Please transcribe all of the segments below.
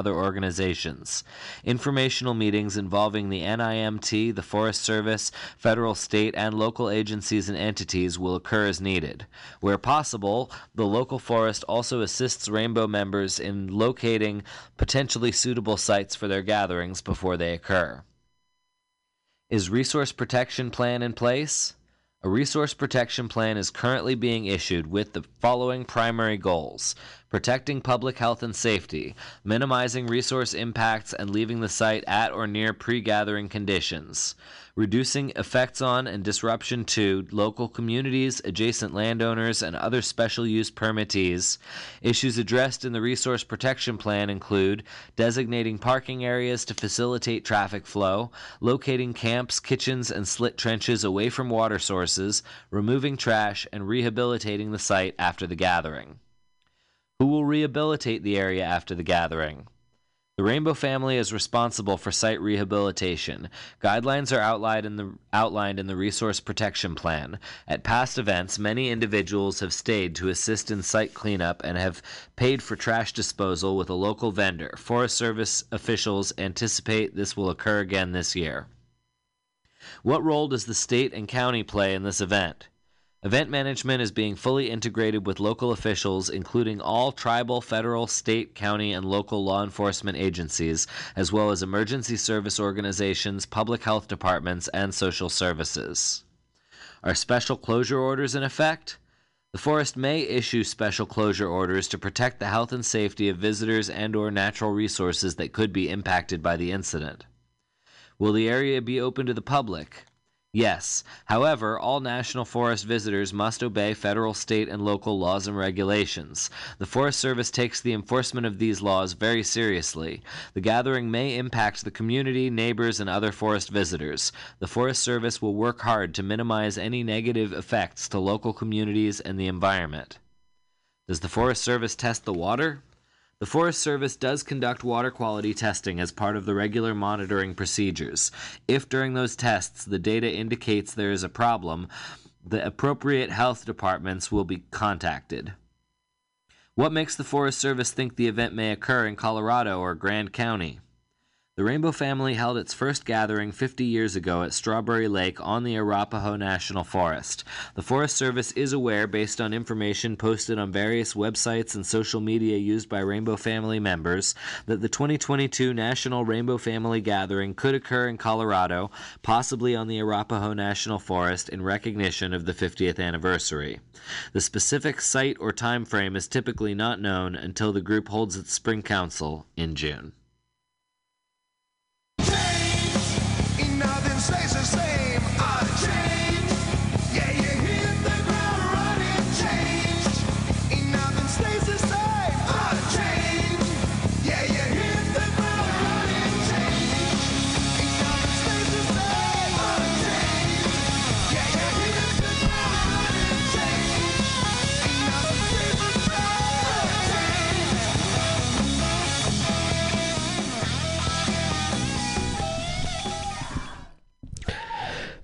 other organizations. Informational meetings involving the NIMT, the Forest Service, federal, state, and local agencies and entities will occur as needed. Where possible, the local forest also assists Rainbow members in locating potentially suitable sites for their gatherings before they occur. Is resource protection plan in place? A resource protection plan is currently being issued with the following primary goals protecting public health and safety, minimizing resource impacts, and leaving the site at or near pre gathering conditions, reducing effects on and disruption to local communities, adjacent landowners, and other special use permittees. Issues addressed in the Resource Protection Plan include designating parking areas to facilitate traffic flow, locating camps, kitchens, and slit trenches away from water sources, removing trash, and rehabilitating the site after the gathering. Who will rehabilitate the area after the gathering? The Rainbow family is responsible for site rehabilitation. Guidelines are outlined in the, outlined in the Resource Protection Plan. At past events, many individuals have stayed to assist in site cleanup and have paid for trash disposal with a local vendor. Forest Service officials anticipate this will occur again this year. What role does the state and county play in this event? Event management is being fully integrated with local officials, including all tribal, federal, state, county, and local law enforcement agencies, as well as emergency service organizations, public health departments, and social services. Are special closure orders in effect? The forest may issue special closure orders to protect the health and safety of visitors and or natural resources that could be impacted by the incident. Will the area be open to the public? Yes. However, all National Forest visitors must obey federal, state, and local laws and regulations. The Forest Service takes the enforcement of these laws very seriously. The gathering may impact the community, neighbors, and other forest visitors. The Forest Service will work hard to minimize any negative effects to local communities and the environment. Does the Forest Service test the water? The Forest Service does conduct water quality testing as part of the regular monitoring procedures. If during those tests the data indicates there is a problem, the appropriate health departments will be contacted. What makes the Forest Service think the event may occur in Colorado or Grand County? The Rainbow family held its first gathering 50 years ago at Strawberry Lake on the Arapaho National Forest. The Forest Service is aware, based on information posted on various websites and social media used by Rainbow family members, that the 2022 National Rainbow Family Gathering could occur in Colorado, possibly on the Arapaho National Forest, in recognition of the 50th anniversary. The specific site or time frame is typically not known until the group holds its spring council in June. says the same.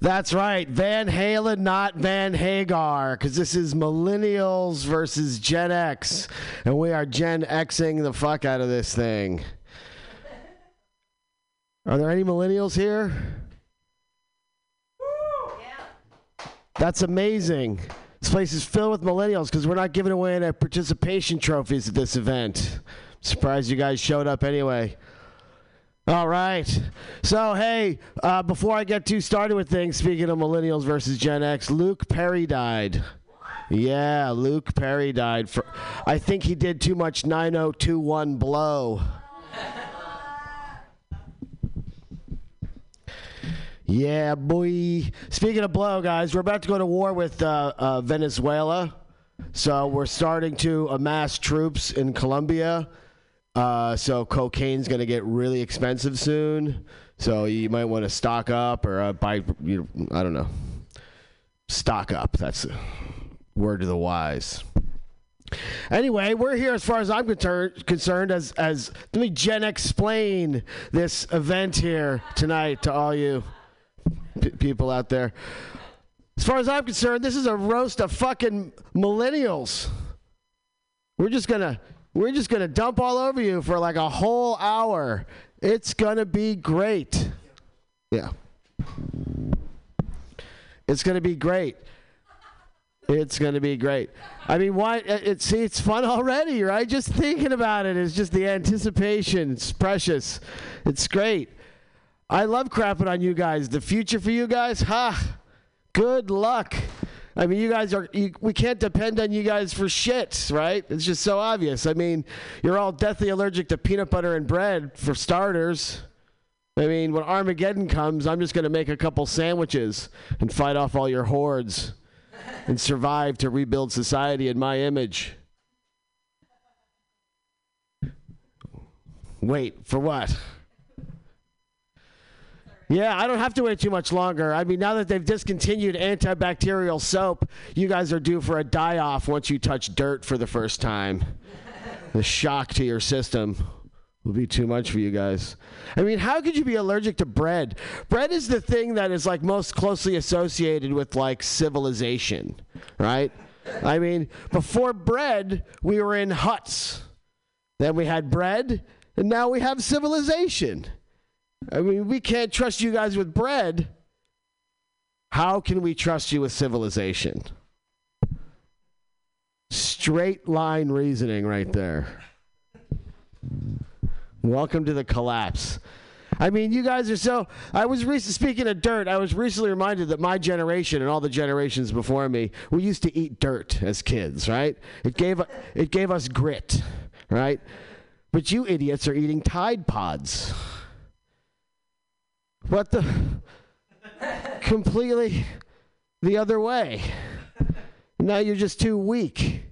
That's right. Van Halen, not Van Hagar, because this is Millennials versus Gen X. And we are Gen Xing the fuck out of this thing. Are there any millennials here? That's amazing. This place is filled with millennials because we're not giving away any participation trophies at this event. Surprised you guys showed up anyway. All right. So, hey, uh, before I get too started with things, speaking of millennials versus Gen X, Luke Perry died. Yeah, Luke Perry died. For, I think he did too much 9021 blow. Yeah, boy. Speaking of blow, guys, we're about to go to war with uh, uh, Venezuela. So we're starting to amass troops in Colombia uh, so cocaine's going to get really expensive soon. So you might want to stock up or uh, buy. You know, I don't know. Stock up. That's word to the wise. Anyway, we're here as far as I'm concerned. Concerned as as let me Gen explain this event here tonight to all you p- people out there. As far as I'm concerned, this is a roast of fucking millennials. We're just gonna We're just going to dump all over you for like a whole hour. It's going to be great. Yeah. It's going to be great. It's going to be great. I mean, why? It, it, see, it's fun already, right? Just thinking about it is just the anticipation. It's precious. It's great. I love crapping on you guys. The future for you guys, ha! Good luck. I mean, you guys are, you, we can't depend on you guys for shit, right? It's just so obvious. I mean, you're all deathly allergic to peanut butter and bread, for starters. I mean, when Armageddon comes, I'm just going to make a couple sandwiches and fight off all your hordes and survive to rebuild society in my image. Wait, for what? Yeah, I don't have to wait too much longer. I mean, now that they've discontinued antibacterial soap, you guys are due for a die off once you touch dirt for the first time. the shock to your system will be too much for you guys. I mean, how could you be allergic to bread? Bread is the thing that is like most closely associated with like civilization, right? I mean, before bread, we were in huts. Then we had bread, and now we have civilization. I mean, we can't trust you guys with bread. How can we trust you with civilization? Straight line reasoning right there. Welcome to the collapse. I mean, you guys are so. I was recently speaking of dirt. I was recently reminded that my generation and all the generations before me, we used to eat dirt as kids, right? It gave it gave us grit, right? But you idiots are eating Tide Pods. What the? Completely the other way. Now you're just too weak.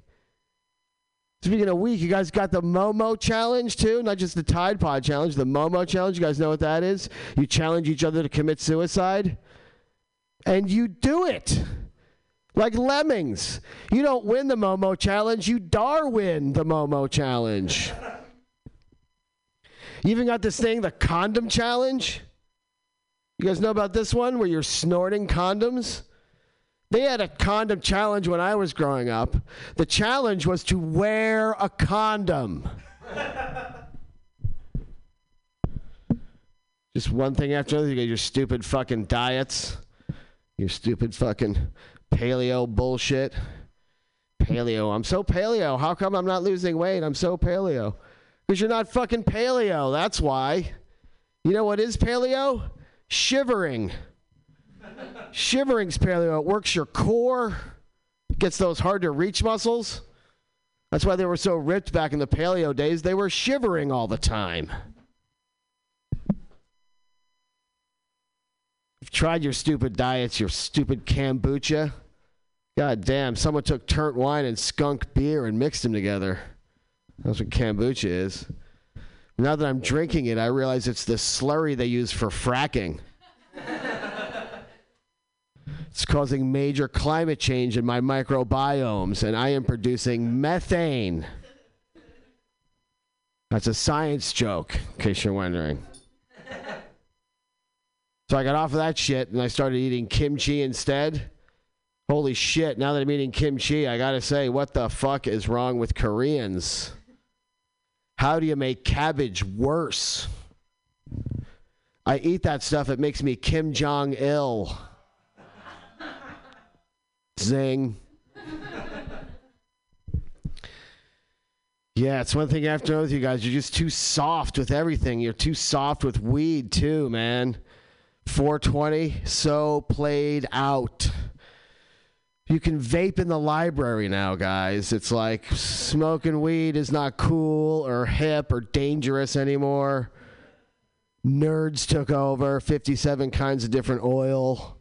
Speaking of weak, you guys got the Momo challenge too, not just the Tide Pod challenge, the Momo challenge. You guys know what that is? You challenge each other to commit suicide, and you do it. Like lemmings. You don't win the Momo challenge, you Darwin the Momo challenge. You even got this thing, the condom challenge. You guys know about this one where you're snorting condoms? They had a condom challenge when I was growing up. The challenge was to wear a condom. Just one thing after another. You got your stupid fucking diets, your stupid fucking paleo bullshit. Paleo. I'm so paleo. How come I'm not losing weight? I'm so paleo. Because you're not fucking paleo. That's why. You know what is paleo? Shivering. Shivering's paleo. It works your core, gets those hard to reach muscles. That's why they were so ripped back in the paleo days. They were shivering all the time. You've tried your stupid diets, your stupid kombucha. God damn, someone took turnt wine and skunk beer and mixed them together. That's what kombucha is. Now that I'm drinking it, I realize it's the slurry they use for fracking. it's causing major climate change in my microbiomes, and I am producing methane. That's a science joke, in case you're wondering. So I got off of that shit and I started eating kimchi instead. Holy shit, now that I'm eating kimchi, I gotta say, what the fuck is wrong with Koreans? How do you make cabbage worse? I eat that stuff, it makes me Kim Jong il. Zing. Yeah, it's one thing after another with you guys. You're just too soft with everything. You're too soft with weed, too, man. 420, so played out. You can vape in the library now, guys. It's like smoking weed is not cool or hip or dangerous anymore. Nerds took over 57 kinds of different oil.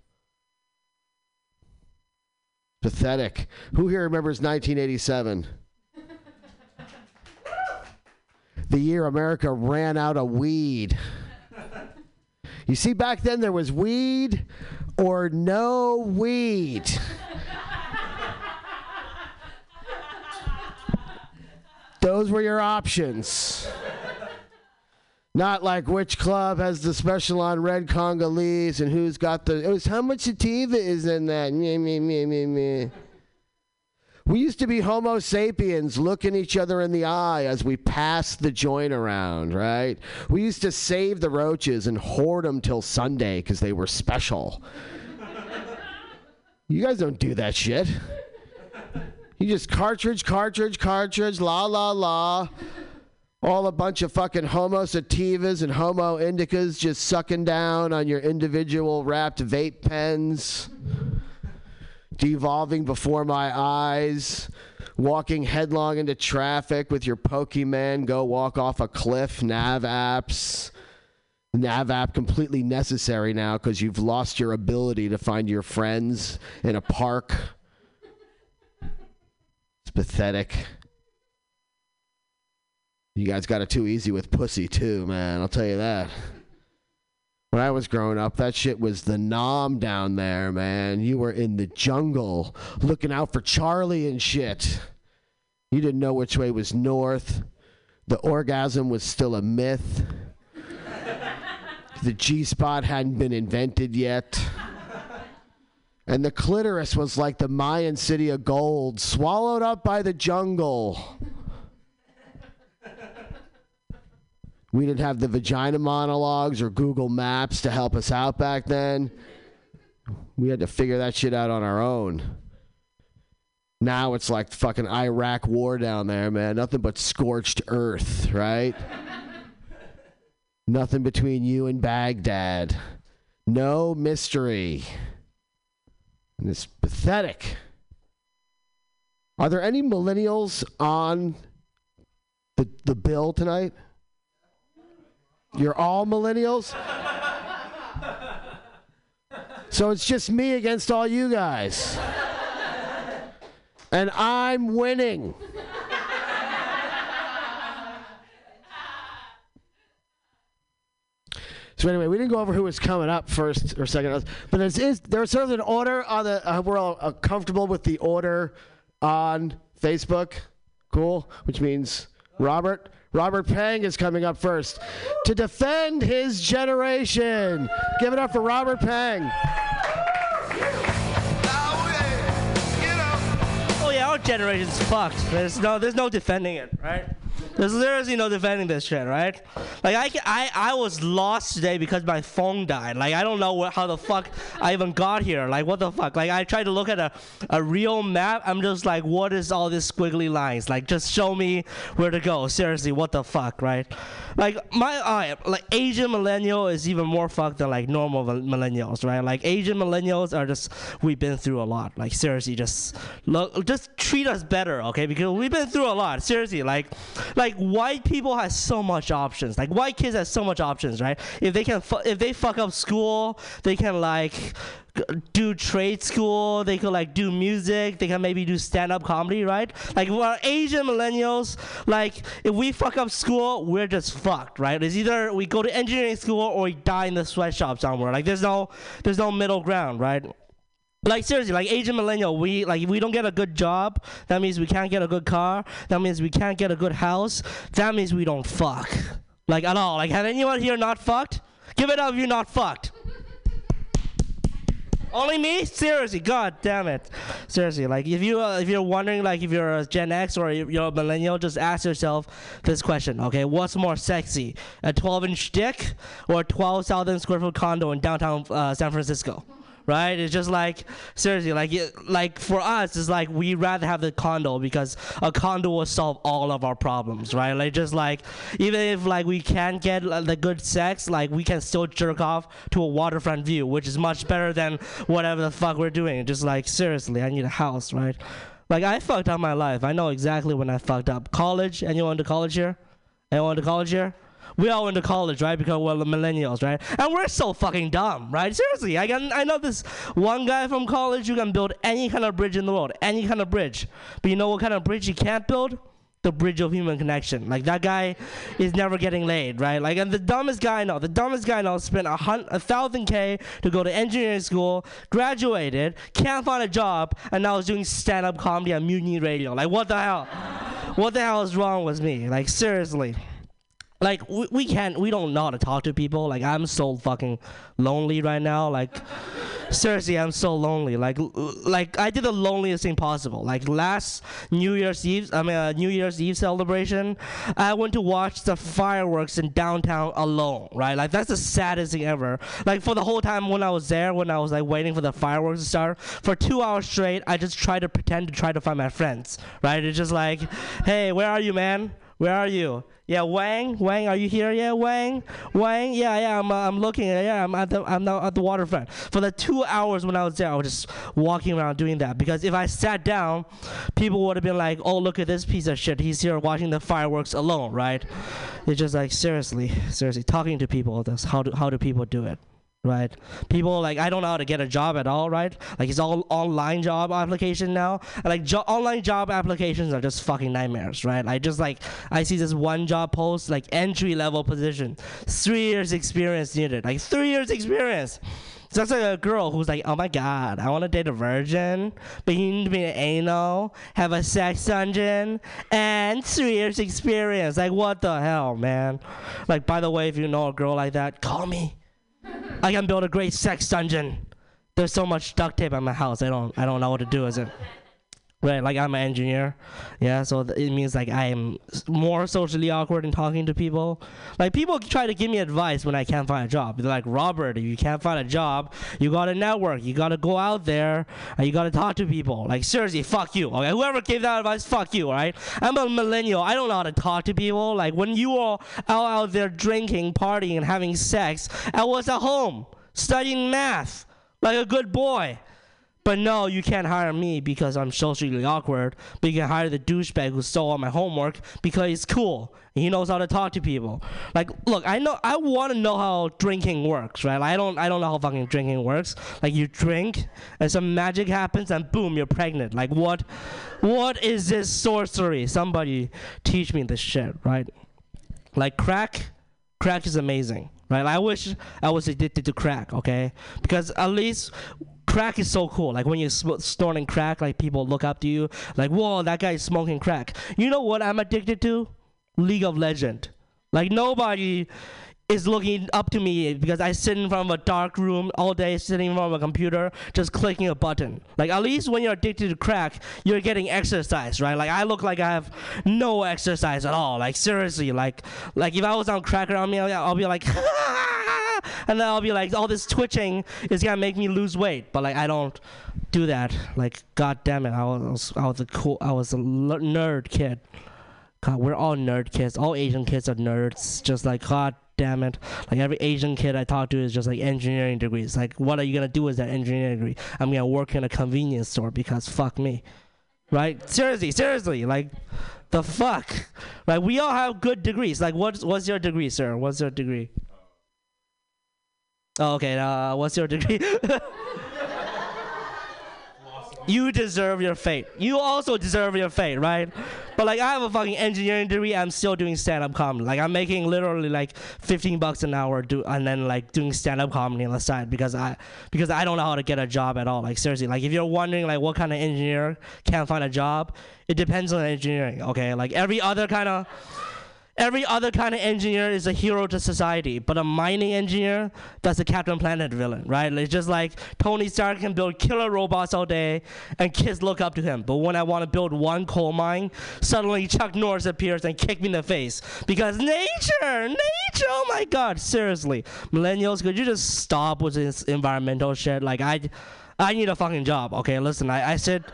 Pathetic. Who here remembers 1987? the year America ran out of weed. You see, back then there was weed or no weed. Those were your options. Not like which club has the special on red Congolese and who's got the. It was how much sativa is in that. Me, me, me, me, me. We used to be Homo sapiens looking each other in the eye as we passed the joint around, right? We used to save the roaches and hoard them till Sunday because they were special. you guys don't do that shit. You just cartridge, cartridge, cartridge, la la la. All a bunch of fucking homo sativas and homo indicas just sucking down on your individual wrapped vape pens devolving before my eyes, walking headlong into traffic with your Pokemon, go walk off a cliff, nav apps. Nav app completely necessary now because you've lost your ability to find your friends in a park. It's pathetic. You guys got it too easy with pussy, too, man. I'll tell you that when I was growing up, that shit was the nom down there, man. You were in the jungle looking out for Charlie and shit. You didn't know which way was north. The orgasm was still a myth. the G spot hadn't been invented yet. And the clitoris was like the Mayan city of gold, swallowed up by the jungle. We didn't have the vagina monologues or Google Maps to help us out back then. We had to figure that shit out on our own. Now it's like fucking Iraq war down there, man. Nothing but scorched earth, right? Nothing between you and Baghdad. No mystery. And it's pathetic. Are there any millennials on the, the bill tonight? You're all millennials? so it's just me against all you guys. And I'm winning. So anyway, we didn't go over who was coming up first or second, but there's is there's sort of an order on the. Uh, we're all uh, comfortable with the order on Facebook. Cool, which means Robert, Robert Pang is coming up first to defend his generation. Give it up for Robert Pang. Oh yeah, our generation's fucked. There's no, there's no defending it, right? There's literally no defending this shit, right? Like I, I, I was lost today because my phone died. Like I don't know what, how the fuck I even got here. Like what the fuck? Like I tried to look at a, a real map. I'm just like, what is all these squiggly lines? Like just show me where to go. Seriously, what the fuck, right? Like my, uh, like Asian millennial is even more fucked than like normal millennials, right? Like Asian millennials are just we've been through a lot. Like seriously, just look, just treat us better, okay? Because we've been through a lot. Seriously, like like white people have so much options. Like white kids have so much options, right? If they can, fu- if they fuck up school, they can like do trade school. They could like do music. They can maybe do stand up comedy, right? Like we're Asian millennials. Like if we fuck up school, we're just fucked, right? It's either we go to engineering school or we die in the sweatshop somewhere. Like there's no there's no middle ground, right? Like seriously like asian millennial we like if we don't get a good job that means we can't get a good car that means we can't get a good house that means we don't fuck like at all like have anyone here not fucked give it up if you're not fucked only me? Seriously, god damn it. Seriously, like if you uh, if you're wondering like if you're a Gen X or you're a millennial, just ask yourself this question, okay? What's more sexy, a 12-inch dick or a 12,000 square foot condo in downtown uh, San Francisco? Right? It's just like seriously, like it, like for us, it's like we rather have the condo because a condo will solve all of our problems, right? Like just like even if like we can't get the good sex, like we can still jerk off to a waterfront view, which is much better than whatever the fuck we're doing. Just like seriously, I need a house, right? Like I fucked up my life. I know exactly when I fucked up. College. Anyone to college here? Anyone to college here? We all went to college, right? Because we're the millennials, right? And we're so fucking dumb, right? Seriously, I can I know this one guy from college who can build any kind of bridge in the world, any kind of bridge. But you know what kind of bridge he can't build? the bridge of human connection. Like that guy is never getting laid, right? Like and the dumbest guy I know, the dumbest guy I know spent a, hun- a thousand k to go to engineering school, graduated, can't find a job, and now is doing stand-up comedy on Mutiny Radio. Like what the hell? what the hell is wrong with me? Like seriously. Like we, we can't we don't know how to talk to people. Like i'm so fucking lonely right now. Like seriously i'm so lonely. Like like i did the loneliest thing possible. Like last new year's eve i mean uh, new year's eve celebration i went to watch the fireworks in downtown alone right? Like that's the saddest thing ever. Like for the whole time when i was there when i was like waiting for the fireworks to start for two hours straight i just tried to pretend to try to find my friends right? It's just like hey where are you man where are you? Yeah, Wang, Wang, are you here? Yeah, Wang, Wang. Yeah, yeah, I'm, uh, I'm looking. Yeah, I'm at the, I'm now at the waterfront. For the two hours when I was there, I was just walking around doing that. Because if I sat down, people would have been like, "Oh, look at this piece of shit. He's here watching the fireworks alone." Right? It's just like seriously, seriously, talking to people. That's how do how do people do it? Right? People like I don't know how to get a job at all, right? Like it's all online job application now. And, like jo- online job applications are just fucking nightmares, right? I just like I see this one job post like entry level position, three years experience needed, like three years experience. So that's like a girl who's like, oh my god, I want to date a virgin, need to be an anal, have a sex dungeon, and three years experience. Like what the hell, man? Like by the way, if you know a girl like that, call me. I can build a great sex dungeon. There's so much duct tape at my house. I don't I don't know what to do with it. Right, like I'm an engineer, yeah. So th- it means like I am more socially awkward in talking to people. Like people try to give me advice when I can't find a job. They're like, Robert, if you can't find a job, you gotta network. You gotta go out there and you gotta talk to people. Like seriously, fuck you. Okay, whoever gave that advice, fuck you. All right. I'm a millennial. I don't know how to talk to people. Like when you are out out there drinking, partying, and having sex, I was at home studying math like a good boy. But no, you can't hire me because I'm socially awkward. But you can hire the douchebag who stole all my homework because he's cool. He knows how to talk to people. Like, look, I know I want to know how drinking works, right? I don't I don't know how fucking drinking works. Like you drink and some magic happens and boom, you're pregnant. Like what what is this sorcery? Somebody teach me this shit, right? Like crack, crack is amazing, right? I wish I was addicted to crack, okay? Because at least crack is so cool. Like when you're sm- snorting crack, like people look up to you, like, whoa, that guy's smoking crack. You know what I'm addicted to? League of Legend. Like nobody is looking up to me because I sit in front of a dark room all day, sitting in front of a computer, just clicking a button. Like at least when you're addicted to crack, you're getting exercise, right? Like I look like I have no exercise at all. Like seriously, like like if I was on crack around me, I'll, I'll be like. And then I'll be like, all this twitching is gonna make me lose weight, but like I don't do that. Like, god damn it, I was I was a cool, I was a nerd kid. God, we're all nerd kids. All Asian kids are nerds. Just like God damn it. Like every Asian kid I talk to is just like engineering degrees. Like, what are you gonna do with that engineering degree? I'm gonna work in a convenience store because fuck me. Right? Seriously, seriously. Like, the fuck. like We all have good degrees. Like, what's what's your degree, sir? What's your degree? Oh, okay. Uh, what's your degree? you deserve your fate. You also deserve your fate, right? But like, I have a fucking engineering degree. I'm still doing stand-up comedy. Like, I'm making literally like 15 bucks an hour, do and then like doing stand-up comedy on the side because I because I don't know how to get a job at all. Like, seriously. Like, if you're wondering like what kind of engineer can't find a job, it depends on engineering. Okay, like every other kind of every other kind of engineer is a hero to society, but a mining engineer, that's a Captain Planet villain, right? It's just like Tony Stark can build killer robots all day, and kids look up to him. But when I want to build one coal mine, suddenly Chuck Norris appears and kick me in the face because nature, nature. Oh my God, seriously, millennials, could you just stop with this environmental shit? Like I, I need a fucking job. Okay, listen, I, I said.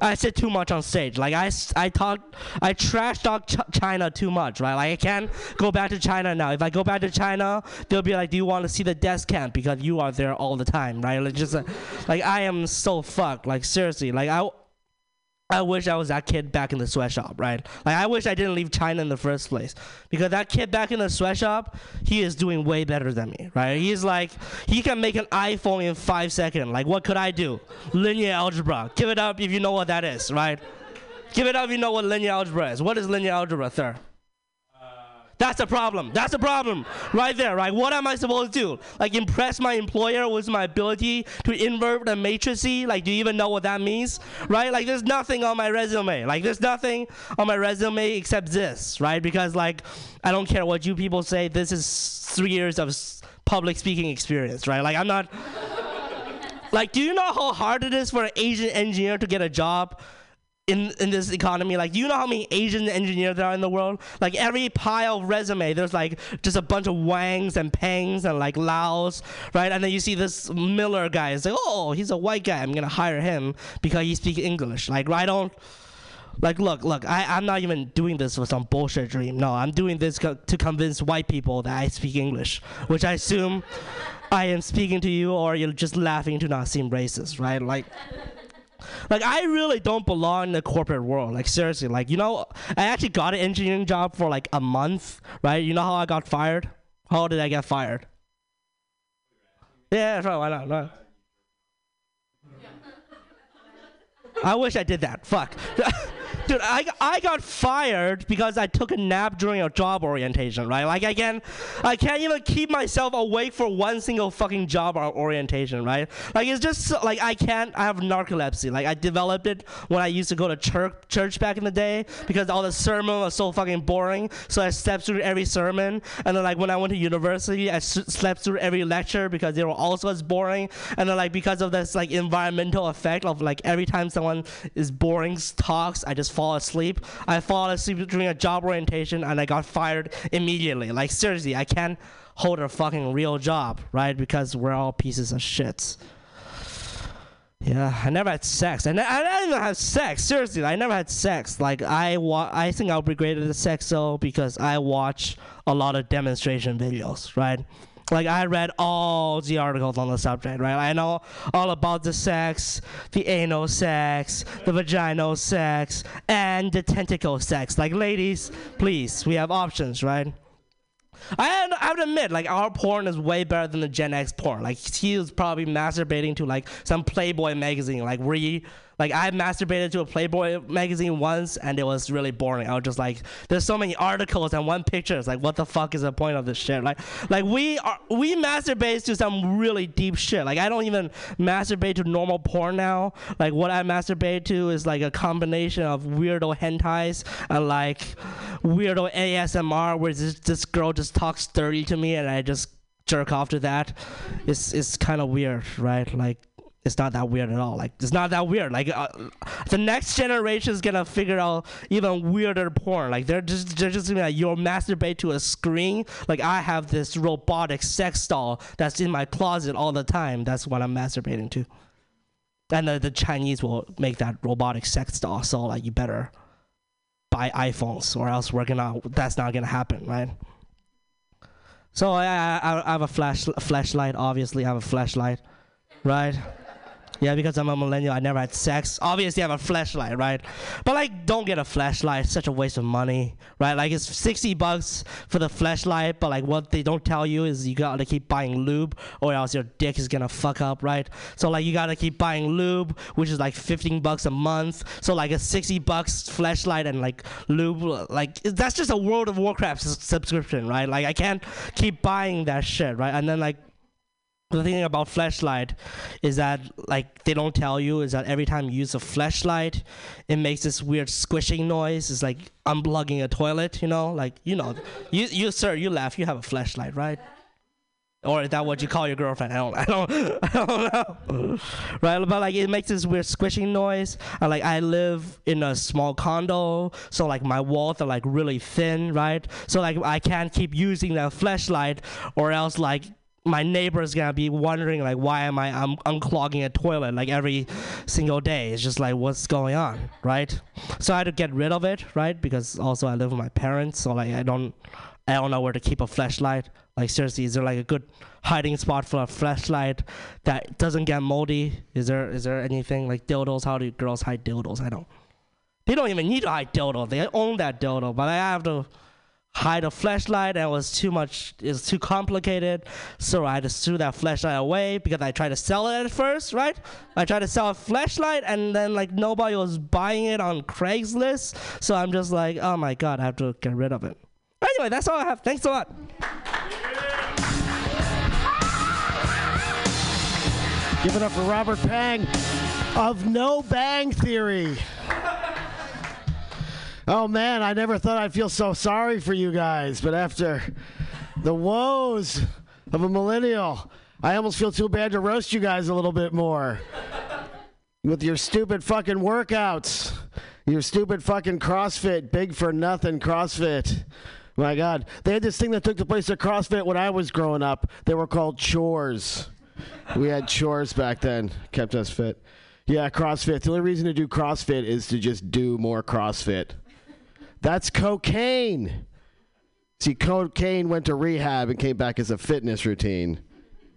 I said too much on stage. Like I, I talked, I trash talk Ch- China too much, right? Like I can't go back to China now. If I go back to China, they'll be like, "Do you want to see the death camp?" Because you are there all the time, right? Like just, like I am so fucked. Like seriously, like I. I wish I was that kid back in the sweatshop, right? Like I wish I didn't leave China in the first place because that kid back in the sweatshop, he is doing way better than me, right? He's like, he can make an iPhone in five seconds. Like, what could I do? Linear algebra. Give it up if you know what that is, right? Give it up if you know what linear algebra is. What is linear algebra, sir? That's a problem. That's a problem right there, right? What am I supposed to do? Like impress my employer with my ability to invert the matrices? Like, do you even know what that means? Right? Like, there's nothing on my resume. Like, there's nothing on my resume except this, right? Because like, I don't care what you people say. This is three years of public speaking experience, right? Like, I'm not. Like, do you know how hard it is for an Asian engineer to get a job in in this economy? Like, you know how many Asian engineers there are in the world? Like, every pile of resume, there's like just a bunch of Wangs and Pangs and like Laos, right? And then you see this Miller guy. It's like, oh, he's a white guy. I'm gonna hire him because he speaks English. Like, I don't. Like, look, look, I, I'm not even doing this for some bullshit dream. No, I'm doing this co- to convince white people that I speak English, which I assume I am speaking to you or you're just laughing to not seem racist, right? Like, like I really don't belong in the corporate world. Like seriously, like you know, I actually got an engineering job for like a month, right? You know how I got fired? How did I get fired? Yeah, sure, why not? Why? I wish I did that. Fuck. Dude, I, I got fired because I took a nap during a job orientation, right? Like again, I can't even keep myself awake for one single fucking job orientation, right? Like it's just like I can't I have narcolepsy. Like I developed it when I used to go to church church back in the day because all the sermon was so fucking boring. So I slept through every sermon, and then like when I went to university, I slept through every lecture because they were also as boring. And then like because of this like environmental effect of like every time someone is boring talks, I just fall asleep. I fall asleep during a job orientation, and I got fired immediately. Like seriously, I can't hold a fucking real job, right? Because we're all pieces of shits. Yeah, I never had sex. I, I didn't even have sex. Seriously, I never had sex. Like I wa- I think I'll be great at sex though because I watch a lot of demonstration videos, right? Like I read all the articles on the subject, right? I know all about the sex, the anal sex, the vaginal sex, and the tentacle sex. Like ladies, please, we have options, right? I I to admit, like our porn is way better than the Gen X porn. Like he was probably masturbating to like some Playboy magazine. Like we, like I masturbated to a Playboy magazine once, and it was really boring. I was just like, there's so many articles and one picture. It's like, what the fuck is the point of this shit? Like, like we are we masturbate to some really deep shit. Like I don't even masturbate to normal porn now. Like what I masturbate to is like a combination of weirdo hentais and like weirdo ASMR where this, this girl just talks dirty to me and I just jerk off to that. It's it's kind of weird, right? Like it's not that weird at all. Like it's not that weird. Like uh, the next generation is gonna figure out even weirder porn. Like they're just they're just gonna like you'll masturbate to a screen. Like I have this robotic sex doll that's in my closet all the time. That's what I'm masturbating to. And the, the Chinese will make that robotic sex doll. So like you better buy iPhones or else we're gonna that's not gonna happen, right? So I I, I have a flash flashlight. Obviously, I have a flashlight, right? Yeah, because I'm a millennial, I never had sex. Obviously, I have a flashlight, right? But like, don't get a flashlight. It's such a waste of money, right? Like, it's 60 bucks for the flashlight, but like, what they don't tell you is you gotta keep buying lube, or else your dick is gonna fuck up, right? So like, you gotta keep buying lube, which is like 15 bucks a month. So like, a 60 bucks flashlight and like lube, like that's just a World of Warcraft subscription, right? Like, I can't keep buying that shit, right? And then like the thing about flashlight is that like they don't tell you is that every time you use a flashlight it makes this weird squishing noise it's like unplugging a toilet you know like you know you you sir you laugh you have a flashlight right or is that what you call your girlfriend? I don't, I don't, I don't know. right, but like it makes this weird squishing noise. And like I live in a small condo, so like my walls are like really thin, right? So like I can't keep using that flashlight, or else like my neighbor is gonna be wondering like why am I I'm unclogging a toilet like every single day. It's just like what's going on, right? So I had to get rid of it, right? Because also I live with my parents, so like I don't I don't know where to keep a flashlight. Like seriously, is there like a good hiding spot for a flashlight that doesn't get moldy? Is there is there anything like dildos? How do girls hide dildos? I don't. They don't even need to hide dildo. They own that dildo, but I have to hide a flashlight and it was too much it's too complicated so i just threw that flashlight away because i tried to sell it at first right i tried to sell a flashlight and then like nobody was buying it on craigslist so i'm just like oh my god i have to get rid of it anyway, that's all I have. Thanks a lot. Give it up for Robert Pang of No Bang Theory. Oh man, I never thought I'd feel so sorry for you guys, but after the woes of a millennial, I almost feel too bad to roast you guys a little bit more. With your stupid fucking workouts, your stupid fucking CrossFit, big for nothing CrossFit. My God, they had this thing that took the place of CrossFit when I was growing up. They were called chores. We had chores back then, kept us fit. Yeah, CrossFit. The only reason to do CrossFit is to just do more CrossFit. That's cocaine. See, cocaine went to rehab and came back as a fitness routine.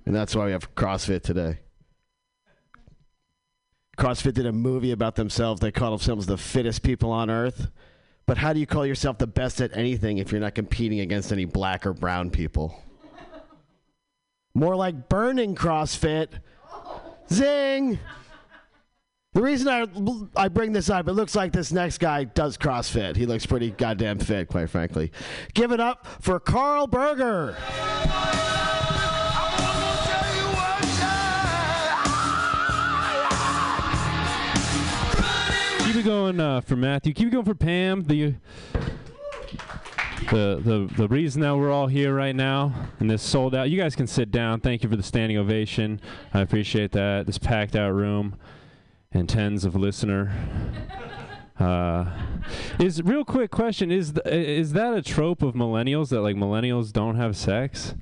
And that's why we have CrossFit today. CrossFit did a movie about themselves. They called themselves the fittest people on earth. But how do you call yourself the best at anything if you're not competing against any black or brown people? More like burning CrossFit. Zing! The reason I, I bring this up, it looks like this next guy does CrossFit. He looks pretty goddamn fit, quite frankly. Give it up for Carl Berger. Keep it going uh, for Matthew. Keep it going for Pam. The the the the reason that we're all here right now and this sold out. You guys can sit down. Thank you for the standing ovation. I appreciate that. This packed out room and tens of listener. Uh, is real quick question is th- is that a trope of millennials that like millennials don't have sex?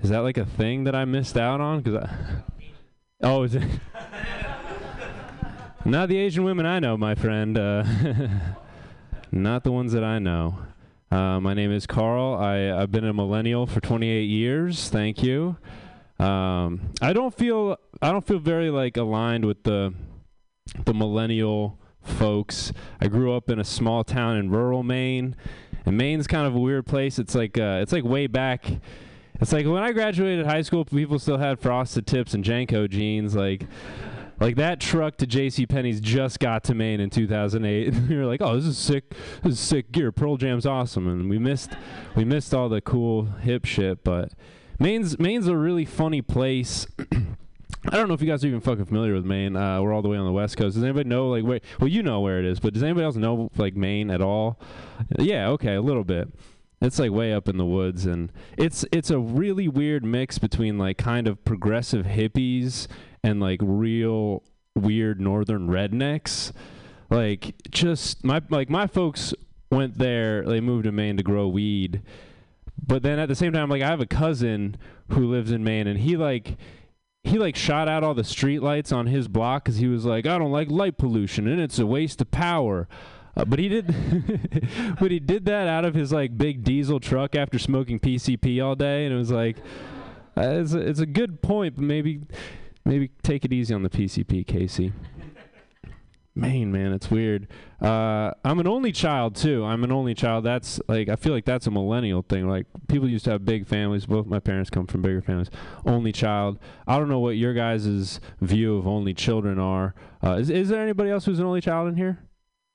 Is that like a thing that I missed out on? Because I oh, is it? Not the Asian women I know, my friend. Uh, not the ones that I know. Uh, my name is Carl. I, I've been a millennial for 28 years. Thank you. Um, I don't feel I don't feel very like aligned with the the millennial folks. I grew up in a small town in rural Maine, and Maine's kind of a weird place. It's like uh, it's like way back. It's like when I graduated high school, people still had frosted tips and JNCO jeans. Like, like that truck to J.C. Penney's just got to Maine in 2008. We were like, "Oh, this is sick! This is sick gear. Pearl Jam's awesome." And we missed, we missed all the cool hip shit. But Maine's Maine's a really funny place. I don't know if you guys are even fucking familiar with Maine. Uh, we're all the way on the west coast. Does anybody know like where? Well, you know where it is, but does anybody else know like Maine at all? Yeah, okay, a little bit. It's like way up in the woods, and it's it's a really weird mix between like kind of progressive hippies and like real weird northern rednecks. Like just my like my folks went there. They moved to Maine to grow weed, but then at the same time, like I have a cousin who lives in Maine, and he like he like shot out all the street lights on his block because he was like, I don't like light pollution and it's a waste of power. Uh, but he did, but he did that out of his like big diesel truck after smoking PCP all day, and it was like, uh, it's a, it's a good point, but maybe maybe take it easy on the PCP, Casey. Maine, man, it's weird. Uh, I'm an only child too. I'm an only child. That's like I feel like that's a millennial thing. Like people used to have big families. Both my parents come from bigger families. Only child. I don't know what your guys' view of only children are. Uh, is is there anybody else who's an only child in here?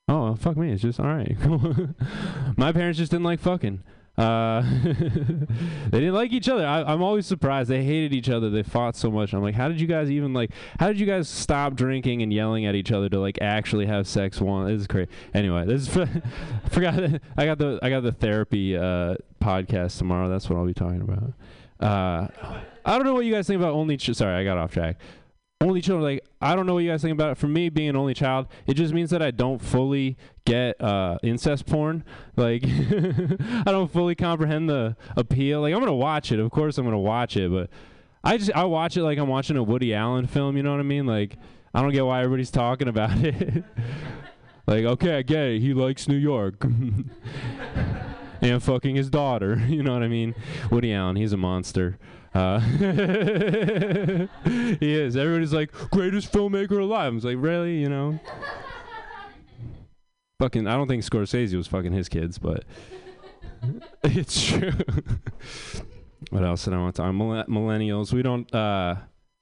Oh fuck me. It's just all right. my parents just didn't like fucking. Uh, they didn't like each other. I, am always surprised. They hated each other. They fought so much. I'm like, how did you guys even like? How did you guys stop drinking and yelling at each other to like actually have sex? One, this is crazy. Anyway, this is I forgot. I got the I got the therapy uh, podcast tomorrow. That's what I'll be talking about. Uh, I don't know what you guys think about only. Ch- Sorry, I got off track only children like i don't know what you guys think about it for me being an only child it just means that i don't fully get uh, incest porn like i don't fully comprehend the appeal like i'm gonna watch it of course i'm gonna watch it but i just i watch it like i'm watching a woody allen film you know what i mean like i don't get why everybody's talking about it like okay i get it he likes new york and fucking his daughter you know what i mean woody allen he's a monster uh, he is. Everybody's like, greatest filmmaker alive. I was like, really? You know? Fucking, I don't think Scorsese was fucking his kids, but it's true. what else did I want to talk? Millennials, we don't, uh,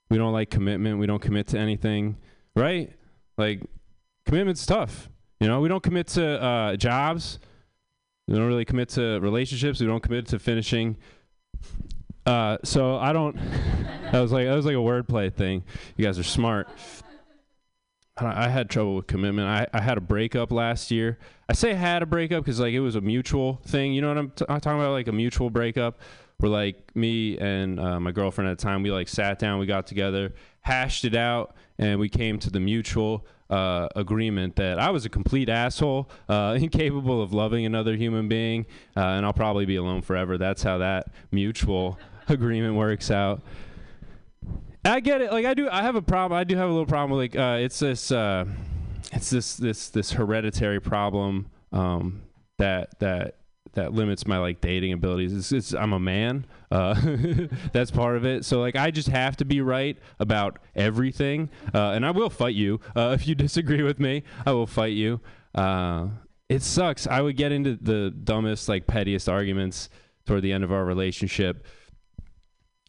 we don't like commitment. We don't commit to anything, right? Like, commitment's tough. You know, we don't commit to uh, jobs. We don't really commit to relationships. We don't commit to finishing. Uh, so I don't. that was like that was like a wordplay thing. You guys are smart. I had trouble with commitment. I, I had a breakup last year. I say I had a breakup because like it was a mutual thing. You know what I'm, t- I'm talking about? Like a mutual breakup, where like me and uh, my girlfriend at the time we like sat down, we got together, hashed it out, and we came to the mutual uh, agreement that I was a complete asshole, uh, incapable of loving another human being, uh, and I'll probably be alone forever. That's how that mutual agreement works out. I get it. Like I do, I have a problem. I do have a little problem. Like uh, it's this, uh, it's this this this hereditary problem um, that that that limits my like dating abilities. It's, it's I'm a man. Uh, that's part of it. So like I just have to be right about everything, uh, and I will fight you uh, if you disagree with me. I will fight you. Uh, it sucks. I would get into the dumbest, like pettiest arguments toward the end of our relationship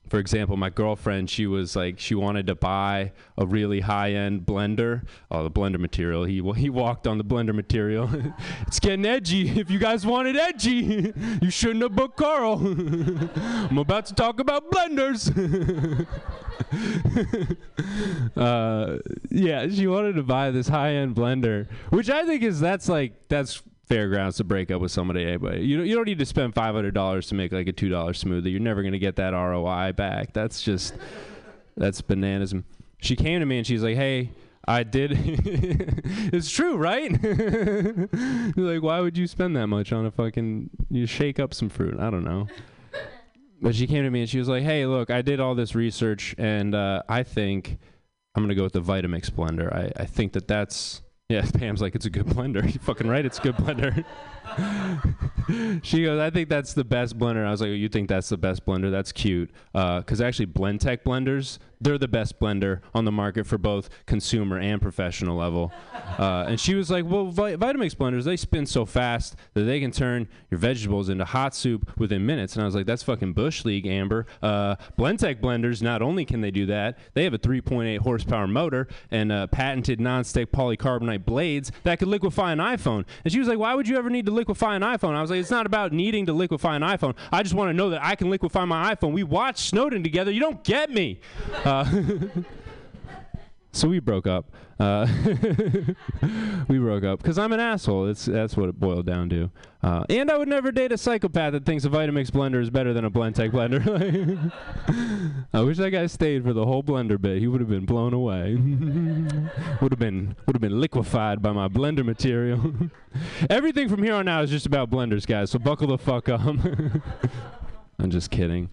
for example, my girlfriend, she was like, she wanted to buy a really high end blender. Oh, the blender material. He he walked on the blender material. it's getting edgy. If you guys want it edgy, you shouldn't have booked Carl. I'm about to talk about blenders. uh, yeah, she wanted to buy this high end blender, which I think is that's like that's fair grounds to break up with somebody anyway. You don't, you don't need to spend five hundred dollars to make like a two dollar smoothie. You're never gonna get that ROI back. That's just that's bananas. She came to me and she's like, "Hey, I did. it's true, right? like, why would you spend that much on a fucking? You shake up some fruit. I don't know." But she came to me and she was like, "Hey, look, I did all this research and uh, I think I'm gonna go with the Vitamix blender. I, I think that that's yeah, Pam's like, it's a good blender. You fucking right, it's a good blender. she goes, I think that's the best blender. I was like, you think that's the best blender? That's cute. Because uh, actually, Blendtec blenders, they're the best blender on the market for both consumer and professional level. Uh, and she was like, well, Vi- Vitamix blenders, they spin so fast that they can turn your vegetables into hot soup within minutes. And I was like, that's fucking Bush League, Amber. Uh, Blendtec blenders, not only can they do that, they have a 3.8 horsepower motor and uh, patented non-stick polycarbonate blades that could liquefy an iPhone. And she was like, why would you ever need to liquefy an iPhone? I was like, it's not about needing to liquefy an iPhone. I just want to know that I can liquefy my iPhone. We watched Snowden together. You don't get me. Uh, so we broke up. Uh, we broke up because I'm an asshole. It's that's what it boiled down to. Uh, and I would never date a psychopath that thinks a Vitamix blender is better than a Blendtec blender. I wish that guy stayed for the whole blender bit. He would have been blown away. would have been would have been liquefied by my blender material. Everything from here on out is just about blenders, guys. So buckle the fuck up. I'm just kidding.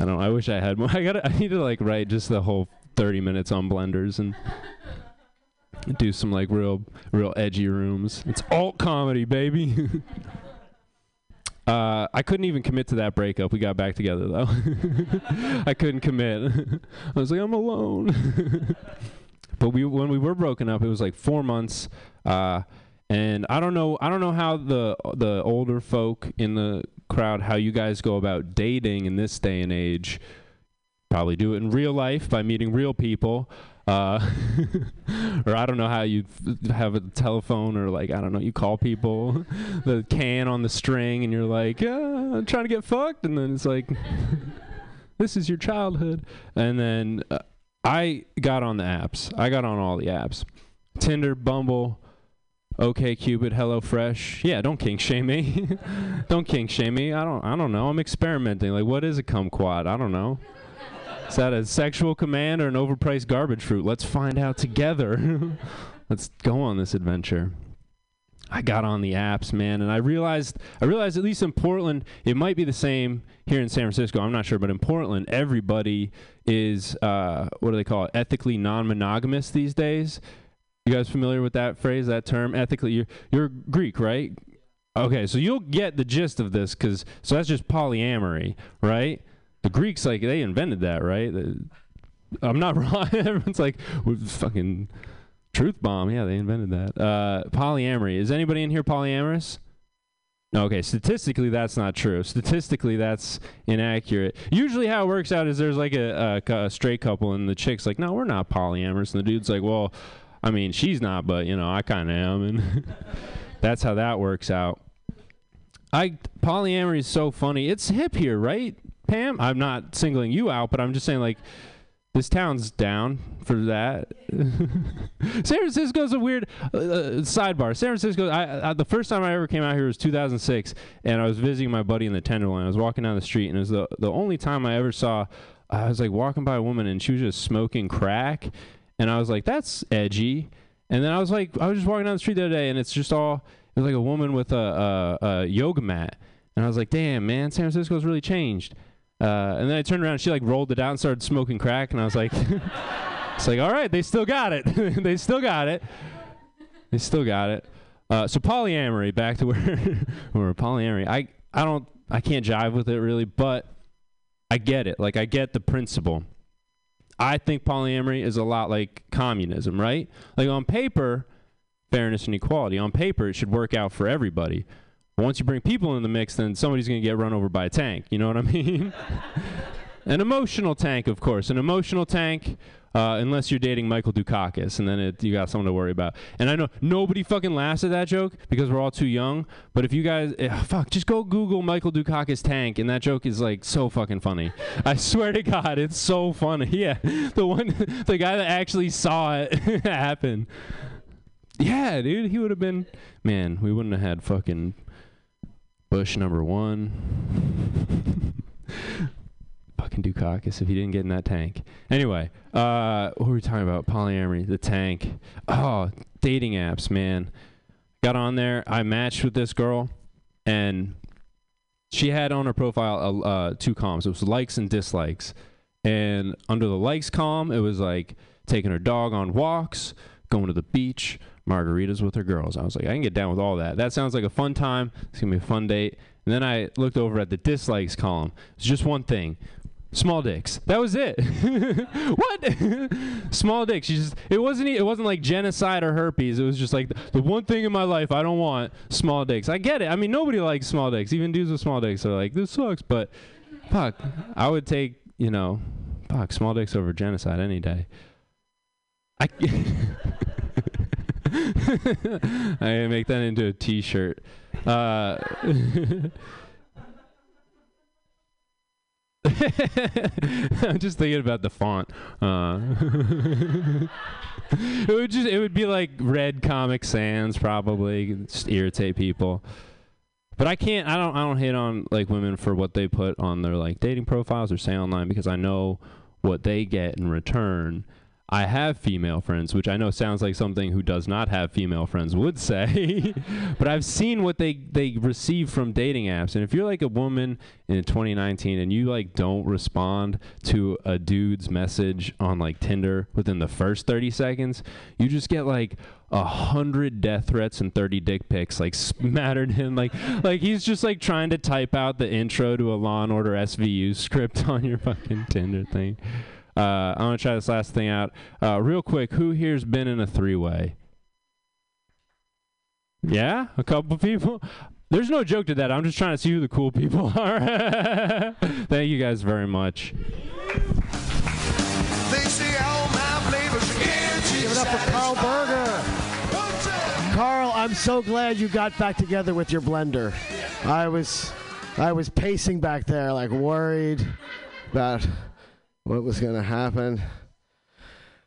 I don't. I wish I had more. I got. I need to like write just the whole 30 minutes on blenders and do some like real, real edgy rooms. It's alt comedy, baby. uh, I couldn't even commit to that breakup. We got back together though. I couldn't commit. I was like, I'm alone. but we, when we were broken up, it was like four months. Uh, and I don't know. I don't know how the the older folk in the crowd, how you guys go about dating in this day and age. Probably do it in real life by meeting real people. Uh, or I don't know how you have a telephone or like I don't know you call people the can on the string and you're like ah, I'm trying to get fucked and then it's like this is your childhood and then uh, I got on the apps I got on all the apps Tinder Bumble OkCupid, Hello Fresh. Yeah, don't kink shame me. don't kink shame me. I don't. I don't know. I'm experimenting. Like, what is a kumquat? I don't know. Is that a sexual command or an overpriced garbage fruit? Let's find out together. Let's go on this adventure. I got on the apps, man, and I realized I realized at least in Portland, it might be the same here in San Francisco. I'm not sure, but in Portland, everybody is uh, what do they call it? Ethically non-monogamous these days. You guys familiar with that phrase, that term? Ethically, you're, you're Greek, right? Okay, so you'll get the gist of this because so that's just polyamory, right? The Greeks like they invented that, right? I'm not wrong. Everyone's like fucking truth bomb. Yeah, they invented that. Uh, polyamory. Is anybody in here polyamorous? Okay, statistically that's not true. Statistically that's inaccurate. Usually how it works out is there's like a, a, a straight couple and the chick's like, "No, we're not polyamorous." And the dude's like, "Well, I mean, she's not, but you know, I kind of am." And that's how that works out. I polyamory is so funny. It's hip here, right, Pam? I'm not singling you out, but I'm just saying like this town's down for that. San Francisco's a weird uh, uh, sidebar. San Francisco. I, I, the first time I ever came out here was 2006, and I was visiting my buddy in the Tenderloin. I was walking down the street, and it was the the only time I ever saw. I was like walking by a woman, and she was just smoking crack, and I was like, "That's edgy." And then I was like, I was just walking down the street the other day, and it's just all it was like a woman with a, a, a yoga mat, and I was like, "Damn, man, San Francisco's really changed." Uh, and then I turned around, and she like rolled it out and started smoking crack, and I was like, "It's like, all right, they still got it. they still got it. They still got it." Uh, so polyamory, back to where where polyamory. I I don't I can't jive with it really, but I get it. Like I get the principle. I think polyamory is a lot like communism, right? Like on paper, fairness and equality. On paper, it should work out for everybody. But Once you bring people in the mix, then somebody's going to get run over by a tank. You know what I mean? An emotional tank, of course. An emotional tank, uh, unless you're dating Michael Dukakis, and then it, you got something to worry about. And I know nobody fucking laughs at that joke because we're all too young. But if you guys, eh, fuck, just go Google Michael Dukakis tank, and that joke is like so fucking funny. I swear to God, it's so funny. Yeah, the one, the guy that actually saw it happen. Yeah, dude, he would have been. Man, we wouldn't have had fucking Bush number one. Fucking Dukakis if he didn't get in that tank. Anyway, uh, what were we talking about? Polyamory, the tank. Oh, dating apps, man. Got on there. I matched with this girl, and she had on her profile uh, two columns. It was likes and dislikes. And under the likes column, it was like taking her dog on walks, going to the beach, margaritas with her girls. I was like, I can get down with all that. That sounds like a fun time. It's gonna be a fun date. And then I looked over at the dislikes column. It's just one thing. Small dicks. That was it. what? Small dicks. You just it wasn't it wasn't like genocide or herpes. It was just like the, the one thing in my life I don't want small dicks. I get it. I mean nobody likes small dicks. Even dudes with small dicks are like this sucks. But fuck, I would take you know, fuck small dicks over genocide any day. I. I make that into a T-shirt. Uh, I'm just thinking about the font. Uh, it would just it would be like red Comic Sans probably just irritate people. But I can't I don't I don't hate on like women for what they put on their like dating profiles or say online because I know what they get in return. I have female friends, which I know sounds like something who does not have female friends would say, but I've seen what they they receive from dating apps. And if you're like a woman in 2019 and you like don't respond to a dude's message on like Tinder within the first 30 seconds, you just get like a hundred death threats and 30 dick pics like smattered him like like he's just like trying to type out the intro to a Law and Order SVU script on your fucking Tinder thing. Uh, I want to try this last thing out uh, real quick. Who here's been in a three-way? Yeah, a couple people. There's no joke to that. I'm just trying to see who the cool people are. Thank you guys very much. They say all my flavors. Give it up for Carl Berger. Carl, I'm so glad you got back together with your blender. I was, I was pacing back there, like worried about what was going to happen.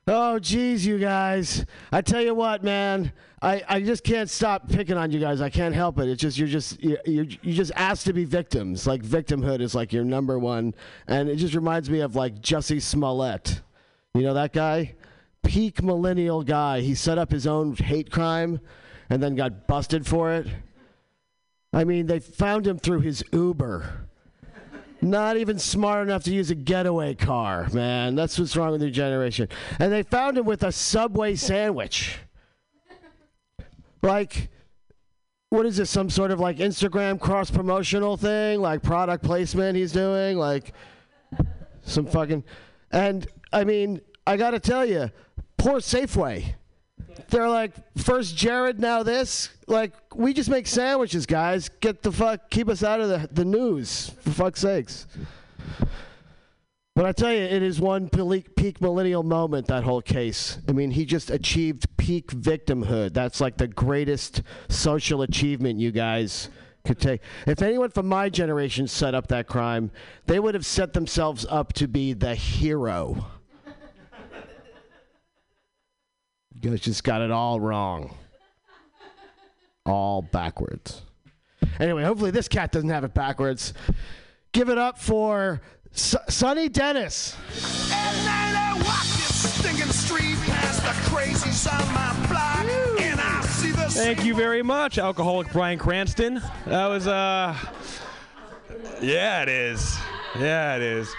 Oh, geez, you guys. I tell you what, man. I, I just can't stop picking on you guys. I can't help it. It's just you're just you you just asked to be victims. Like victimhood is like your number one, and it just reminds me of like Jussie Smollett. You know that guy, peak millennial guy. He set up his own hate crime, and then got busted for it. I mean, they found him through his Uber. Not even smart enough to use a getaway car, man. That's what's wrong with your generation. And they found him with a Subway sandwich. Like, what is this? Some sort of like Instagram cross promotional thing? Like product placement he's doing? Like, some fucking. And, I mean, I gotta tell you, poor Safeway. They're like, first Jared, now this. Like, we just make sandwiches, guys. Get the fuck, keep us out of the, the news, for fuck's sakes. But I tell you, it is one peak millennial moment, that whole case. I mean, he just achieved peak victimhood. That's like the greatest social achievement you guys could take. If anyone from my generation set up that crime, they would have set themselves up to be the hero. You guys just got it all wrong. All backwards. Anyway, hopefully this cat doesn't have it backwards. Give it up for S- Sonny Dennis. At night I walk this stinking street past the crazies on my block, and I see the Thank you very much, alcoholic Bryan Cranston. That was uh, yeah, it is. Yeah, it is.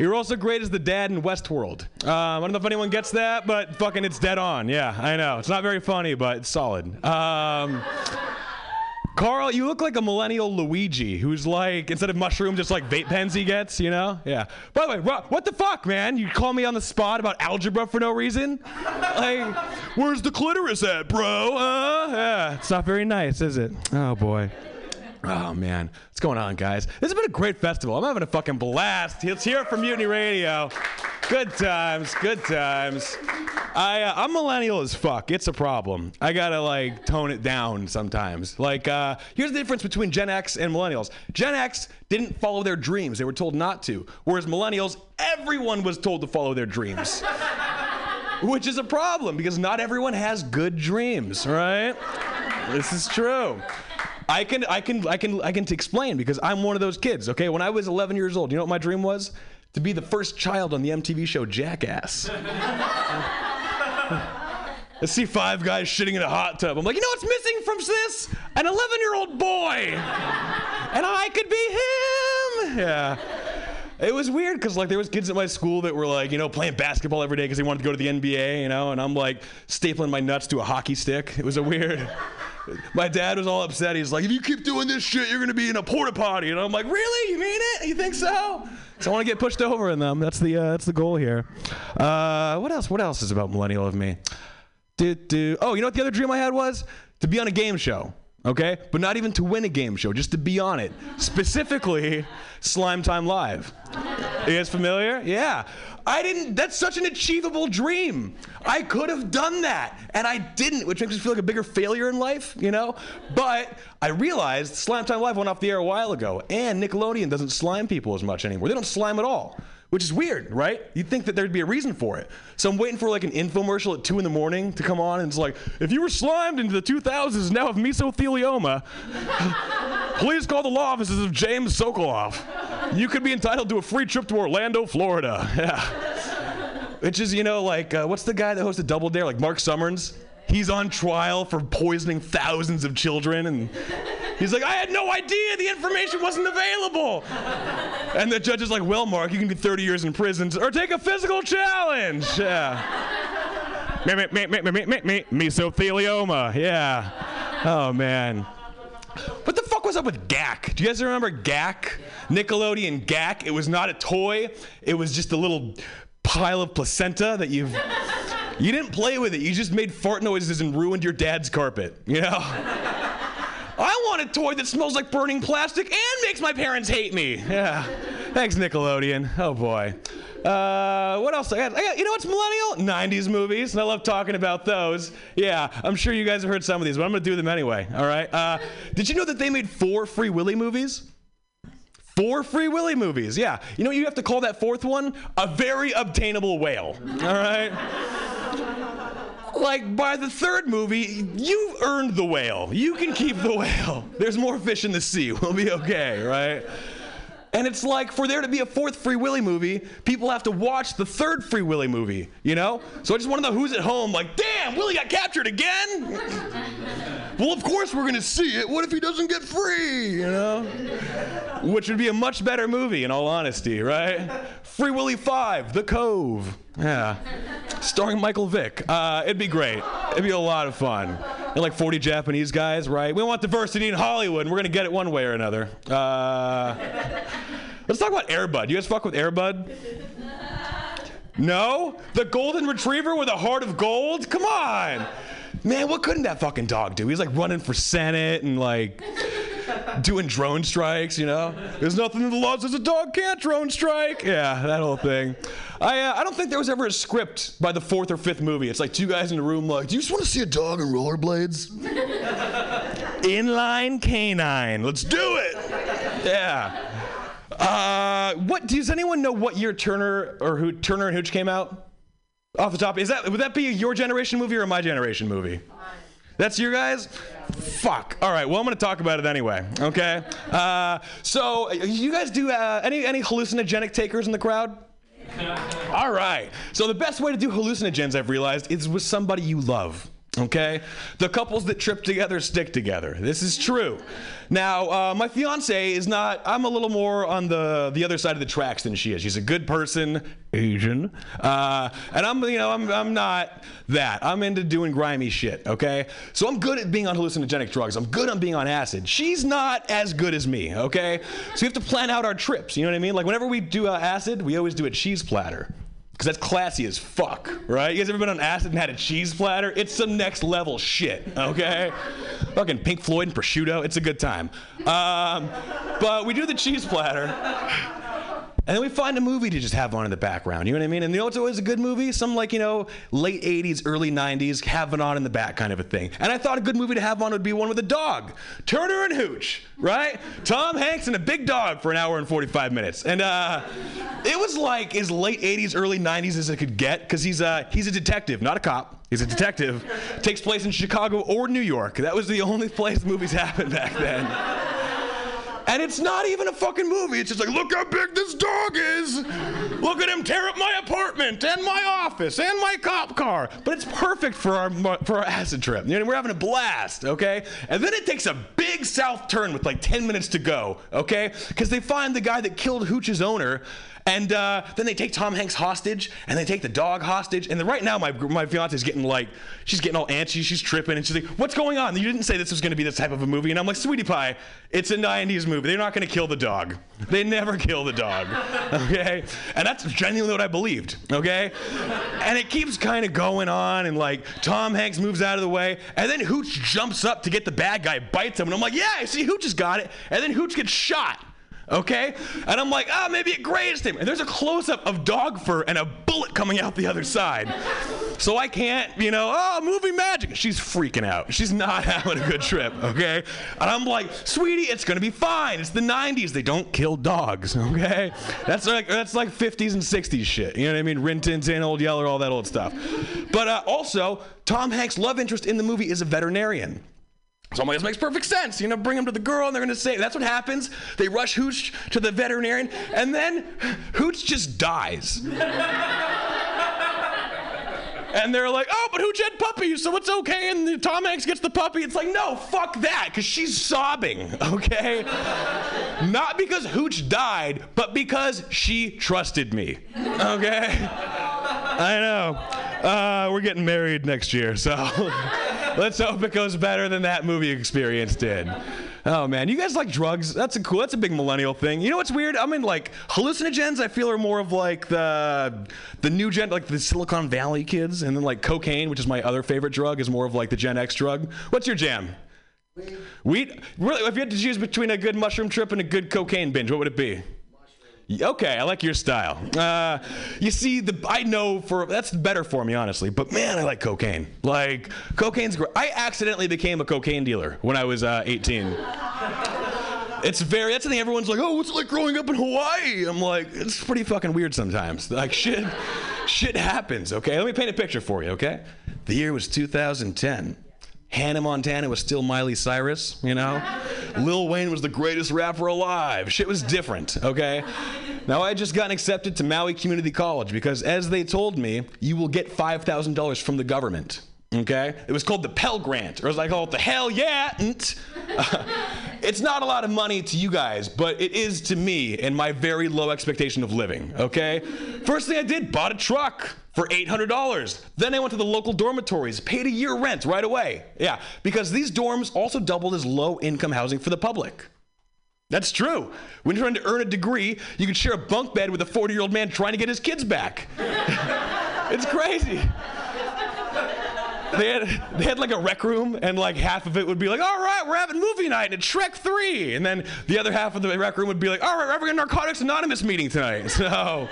You're also great as the dad in Westworld. Um, I don't know if anyone gets that, but fucking it's dead on. Yeah, I know. It's not very funny, but it's solid. Um, Carl, you look like a millennial Luigi who's like, instead of mushrooms, just like vape pens he gets, you know? Yeah. By the way, Ro- what the fuck, man? You call me on the spot about algebra for no reason? Like, where's the clitoris at, bro? Uh, yeah. It's not very nice, is it? Oh, boy. Oh, man. What's going on, guys? This has been a great festival. I'm having a fucking blast. Let's hear it from Mutiny Radio. Good times, good times. I, uh, I'm millennial as fuck. It's a problem. I gotta like tone it down sometimes. Like, uh, here's the difference between Gen X and millennials. Gen X didn't follow their dreams; they were told not to. Whereas millennials, everyone was told to follow their dreams, which is a problem because not everyone has good dreams, right? This is true. I can, I can, I can, I can explain because I'm one of those kids. Okay, when I was 11 years old, you know what my dream was? To be the first child on the MTV show Jackass. Let's see five guys shitting in a hot tub. I'm like, you know what's missing from this? An 11 year old boy. And I could be him. Yeah. It was weird because like there was kids at my school that were like you know playing basketball every day because they wanted to go to the NBA you know and I'm like stapling my nuts to a hockey stick. It was a weird. My dad was all upset. He's like, if you keep doing this shit, you're gonna be in a porta potty. And I'm like, really? You mean it? You think so? So I want to get pushed over in them. That's the uh, that's the goal here. Uh, what else? What else is about millennial of me? Do, do. Oh, you know what the other dream I had was to be on a game show. Okay, but not even to win a game show, just to be on it. Specifically, Slime Time Live. You guys familiar? Yeah. I didn't, that's such an achievable dream. I could have done that, and I didn't, which makes me feel like a bigger failure in life, you know? But I realized Slime Time Live went off the air a while ago, and Nickelodeon doesn't slime people as much anymore. They don't slime at all. Which is weird, right? You'd think that there'd be a reason for it. So I'm waiting for like an infomercial at 2 in the morning to come on, and it's like, if you were slimed into the 2000s and now have mesothelioma, please call the law offices of James Sokoloff. You could be entitled to a free trip to Orlando, Florida. Yeah. Which is, you know, like, uh, what's the guy that hosted Double Dare? Like Marc Summers? He's on trial for poisoning thousands of children, and he's like, I had no idea the information wasn't available. And the judge is like, Well, Marc, you can get 30 years in prison or take a physical challenge. Yeah. me, me, me, me, me, me, mesothelioma. Yeah. Oh, man. What the fuck was up with GAK? Do you guys remember GAK? Nickelodeon GAK. It was not a toy. It was just a little pile of placenta that you've you didn't play with it. You just made fart noises and ruined your dad's carpet. You know? I want a toy that smells like burning plastic and makes my parents hate me. Yeah. Thanks, Nickelodeon. Oh boy. Uh, what else? I got, I got, you know what's millennial? 90s movies. And I love talking about those. Yeah, I'm sure you guys have heard some of these, but I'm going to do them anyway. All right. Uh, did you know that they made four Free Willy movies? Four Free Willy movies. Yeah. You know you have to call that fourth one? A very obtainable whale. All right. Like by the third movie, you've earned the whale. You can keep the whale. There's more fish in the sea. We'll be okay, right? And it's like for there to be a fourth Free Willy movie, people have to watch the third Free Willy movie, you know? So I just want to know who's at home, like, damn, Willie got captured again? well, of course we're gonna see it. What if he doesn't get free, you know? Which would be a much better movie, in all honesty, right? Free Willy 5, The Cove. Yeah. Starring Michael Vick. Uh, it'd be great. It'd be a lot of fun. And like 40 Japanese guys, right? We want diversity in Hollywood, and we're gonna get it one way or another. Uh, let's talk about Air Bud. You guys fuck with Air Bud? No? The golden retriever with a heart of gold? Come on! Man, what couldn't that fucking dog do? He's like running for Senate and like doing drone strikes, you know? There's nothing in the law that says a dog can't drone strike. Yeah, that whole thing. I, uh, I don't think there was ever a script by the fourth or fifth movie. It's like two guys in a room like, do you just want to see a dog in rollerblades? Inline canine. Let's do it. Yeah. Uh, what does anyone know what year Turner or who Turner and Hooch came out? Off the top, is that would that be a your generation movie or a my generation movie? That's your guys? Fuck. All right. Well, I'm going to talk about it anyway. Okay. Uh, so, you guys do uh, any any hallucinogenic takers in the crowd? All right. So the best way to do hallucinogens, I've realized, is with somebody you love. Okay? The couples that trip together stick together. This is true. Now, uh, my fiance is not, I'm a little more on the, the other side of the tracks than she is. She's a good person, Asian. Uh, and I'm, you know, I'm, I'm not that. I'm into doing grimy shit, okay? So I'm good at being on hallucinogenic drugs. I'm good on being on acid. She's not as good as me, okay? So we have to plan out our trips, you know what I mean? Like whenever we do uh, acid, we always do a cheese platter. Because that's classy as fuck, right? You guys ever been on acid and had a cheese platter? It's some next level shit, okay? Fucking Pink Floyd and prosciutto, it's a good time. Um, but we do the cheese platter. And then we find a movie to just have on in the background. You know what I mean? And you know what's always a good movie? Some like, you know, late 80s, early 90s, have it on in the back kind of a thing. And I thought a good movie to have on would be one with a dog. Turner and Hooch, right? Tom Hanks and a big dog for an hour and 45 minutes. And uh, it was like as late 80s, early 90s as it could get, because he's, uh, he's a detective, not a cop. He's a detective. Takes place in Chicago or New York. That was the only place movies happened back then. And it's not even a fucking movie. It's just like, look how big this dog is. Look at him tear up my apartment and my office and my cop car. But it's perfect for our for our acid trip. You know, we're having a blast, okay? And then it takes a big south turn with like 10 minutes to go, okay? Because they find the guy that killed Hooch's owner. And uh, then they take Tom Hanks hostage, and they take the dog hostage. And then right now, my my fiance is getting like, she's getting all antsy, she's tripping, and she's like, "What's going on? You didn't say this was going to be this type of a movie." And I'm like, "Sweetie pie, it's a '90s movie. They're not going to kill the dog. They never kill the dog, okay?" And that's genuinely what I believed, okay? And it keeps kind of going on, and like Tom Hanks moves out of the way, and then Hooch jumps up to get the bad guy, bites him, and I'm like, "Yeah, see, Hooch has got it." And then Hooch gets shot okay? And I'm like, ah, maybe it grazed him. And there's a close up of dog fur and a bullet coming out the other side. So I can't, you know, oh, movie magic. She's freaking out. She's not having a good trip, okay? And I'm like, sweetie, it's gonna be fine. It's the 90s. They don't kill dogs, okay? That's like that's like 50s and 60s shit. You know what I mean? Rin Tin Tin, Old Yeller, all that old stuff. But uh, also, Tom Hanks' love interest in the movie is a veterinarian. So I'm like, this makes perfect sense. You know, bring him to the girl, and they're gonna say that's what happens. They rush Hooch to the veterinarian, and then Hooch just dies. and they're like, oh, but Hooch had puppies, so it's okay. And Tom Hanks gets the puppy. It's like, no, fuck that, because she's sobbing, okay? Not because Hooch died, but because she trusted me, okay? I know. Uh, we're getting married next year, so let's hope it goes better than that movie experience did. Oh man, you guys like drugs? That's a cool. That's a big millennial thing. You know what's weird? I mean, like hallucinogens. I feel are more of like the the new gen, like the Silicon Valley kids, and then like cocaine, which is my other favorite drug, is more of like the Gen X drug. What's your jam? Weed. Really? If you had to choose between a good mushroom trip and a good cocaine binge, what would it be? Okay, I like your style. Uh, you see, the I know for that's better for me, honestly. But man, I like cocaine. Like cocaine's great. I accidentally became a cocaine dealer when I was uh, 18. It's very. That's the thing. Everyone's like, "Oh, what's it like growing up in Hawaii?" I'm like, it's pretty fucking weird sometimes. Like shit, shit happens. Okay, let me paint a picture for you. Okay, the year was 2010. Hannah Montana was still Miley Cyrus, you know? Lil Wayne was the greatest rapper alive. Shit was different, okay? Now, I had just gotten accepted to Maui Community College because, as they told me, you will get $5,000 from the government, okay? It was called the Pell Grant, or as I call it, oh, the Hell Yeah! it's not a lot of money to you guys, but it is to me and my very low expectation of living, okay? First thing I did, bought a truck for $800. Then I went to the local dormitories, paid a year rent right away. Yeah, because these dorms also doubled as low income housing for the public. That's true. When you're trying to earn a degree, you can share a bunk bed with a 40 year old man trying to get his kids back. it's crazy. They had, they had like a rec room, and like half of it would be like, all right, we're having movie night at Shrek 3. And then the other half of the rec room would be like, all right, we're having a Narcotics Anonymous meeting tonight. So,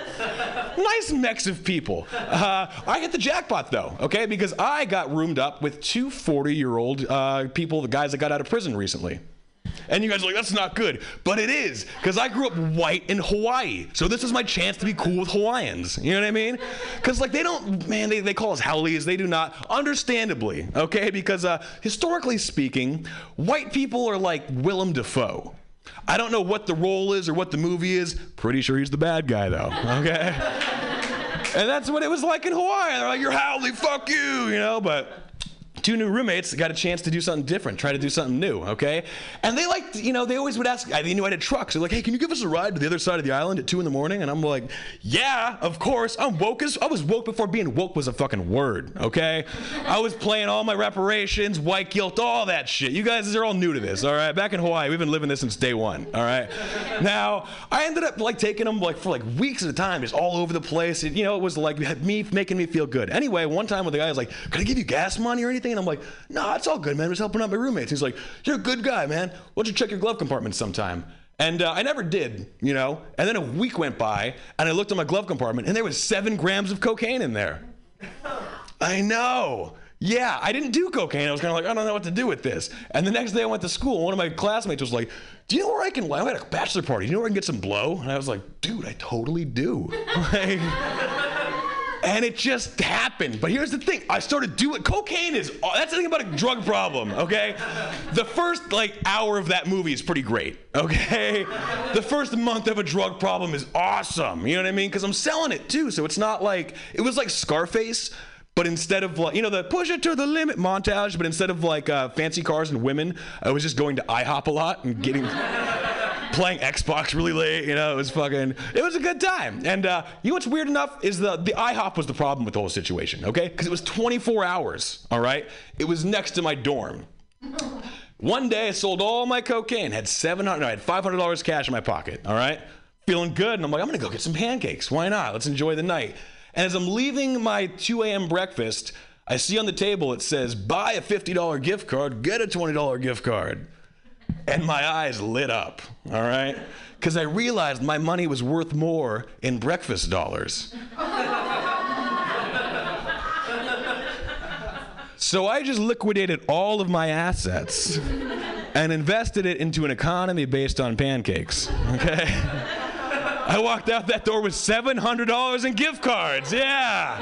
nice mix of people. Uh, I hit the jackpot though, okay, because I got roomed up with two 40 year old uh, people, the guys that got out of prison recently. And you guys are like, that's not good. But it is, because I grew up white in Hawaii. So this is my chance to be cool with Hawaiians. You know what I mean? Because, like, they don't, man, they, they call us haoles. They do not, understandably, okay? Because uh, historically speaking, white people are like Willem Dafoe. I don't know what the role is or what the movie is. Pretty sure he's the bad guy, though, okay? and that's what it was like in Hawaii. They're like, you're haole, fuck you, you know? But two new roommates got a chance to do something different, try to do something new, okay? And they liked, you know, they always would ask, they knew I had trucks. They're like, hey, can you give us a ride to the other side of the island at two in the morning? And I'm like, yeah, of course. I'm woke as, I was woke before being woke was a fucking word, okay? I was playing all my reparations, white guilt, all that shit. You guys are all new to this, all right? Back in Hawaii, we've been living this since day one, all right? Now, I ended up like taking them like for like weeks at a time, just all over the place. It, you know, it was like me making me feel good. Anyway, one time with the guy was like, can I give you gas money or anything? I'm like, no, it's all good, man. I'm just helping out my roommates. He's like, you're a good guy, man. Why don't you check your glove compartment sometime? And uh, I never did, you know. And then a week went by, and I looked in my glove compartment, and there was seven grams of cocaine in there. I know. Yeah, I didn't do cocaine. I was kind of like, I don't know what to do with this. And the next day I went to school. One of my classmates was like, Do you know where I can? I had a bachelor party. Do you know where I can get some blow? And I was like, Dude, I totally do. like, and it just happened. But here's the thing: I started doing cocaine. Is uh, that's the thing about a drug problem, okay? The first like hour of that movie is pretty great, okay? The first month of a drug problem is awesome. You know what I mean? Because I'm selling it too, so it's not like it was like Scarface. But instead of like, you know, the push it to the limit montage, but instead of like uh, fancy cars and women, I was just going to IHOP a lot and getting playing Xbox really late. You know, it was fucking, it was a good time. And uh, you know what's weird enough is the the IHOP was the problem with the whole situation. Okay, because it was 24 hours. All right, it was next to my dorm. One day I sold all my cocaine, had 700, no, I had 500 dollars cash in my pocket. All right, feeling good, and I'm like, I'm gonna go get some pancakes. Why not? Let's enjoy the night. And as I'm leaving my 2 a.m. breakfast, I see on the table it says, buy a $50 gift card, get a $20 gift card. And my eyes lit up, all right? Because I realized my money was worth more in breakfast dollars. So I just liquidated all of my assets and invested it into an economy based on pancakes, okay? I walked out that door with $700 in gift cards. Yeah.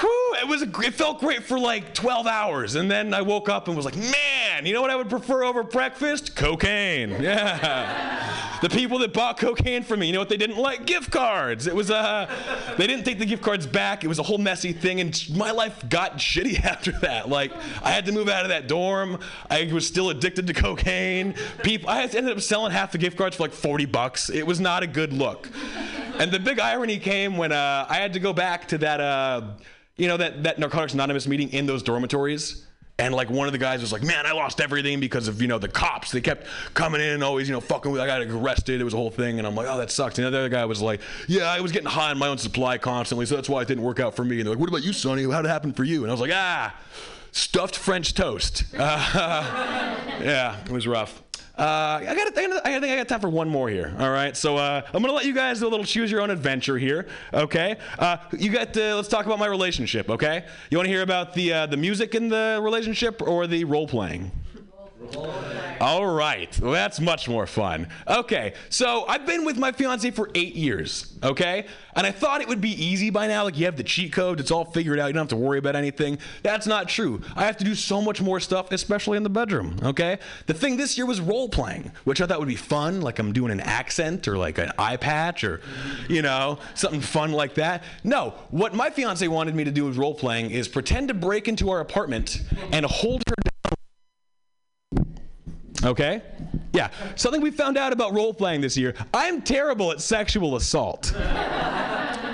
Whew, it was a, it felt great for like 12 hours and then I woke up and was like, "Man, you know what I would prefer over breakfast? Cocaine." Yeah. the people that bought cocaine from me, you know what they didn't like? Gift cards. It was uh they didn't take the gift cards back. It was a whole messy thing and my life got shitty after that. Like I had to move out of that dorm. I was still addicted to cocaine. People I ended up selling half the gift cards for like 40 bucks. It was not a good look. And the big irony came when uh, I had to go back to that, uh, you know, that, that Narcotics Anonymous meeting in those dormitories. And like one of the guys was like, "Man, I lost everything because of you know the cops. They kept coming in and always you know fucking with. I got arrested. It was a whole thing." And I'm like, "Oh, that sucks." And the other guy was like, "Yeah, I was getting high on my own supply constantly, so that's why it didn't work out for me." And they're like, "What about you, Sonny? How'd it happen for you?" And I was like, "Ah, stuffed French toast." Uh, yeah, it was rough. Uh, I got. I think I got time for one more here. All right. So uh, I'm gonna let you guys do a little choose your own adventure here. Okay. Uh, you got. To, let's talk about my relationship. Okay. You want to hear about the uh, the music in the relationship or the role playing? All right. Well, that's much more fun. Okay. So I've been with my fiance for eight years. Okay. And I thought it would be easy by now. Like you have the cheat code, it's all figured out. You don't have to worry about anything. That's not true. I have to do so much more stuff, especially in the bedroom. Okay. The thing this year was role playing, which I thought would be fun. Like I'm doing an accent or like an eye patch or, you know, something fun like that. No. What my fiance wanted me to do with role playing is pretend to break into our apartment and hold her Okay? Yeah. Something we found out about role playing this year. I'm terrible at sexual assault.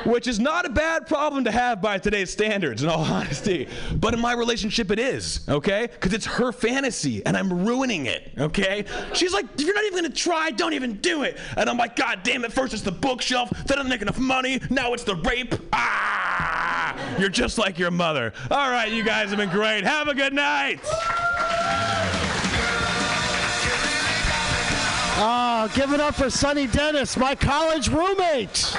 Which is not a bad problem to have by today's standards, in all honesty. But in my relationship, it is, okay? Because it's her fantasy and I'm ruining it, okay? She's like, if you're not even gonna try, don't even do it. And I'm like, God damn it, first it's the bookshelf, then I don't make enough money, now it's the rape. Ah! You're just like your mother. All right, you guys have been great. Have a good night. Oh, give it up for Sonny Dennis, my college roommate.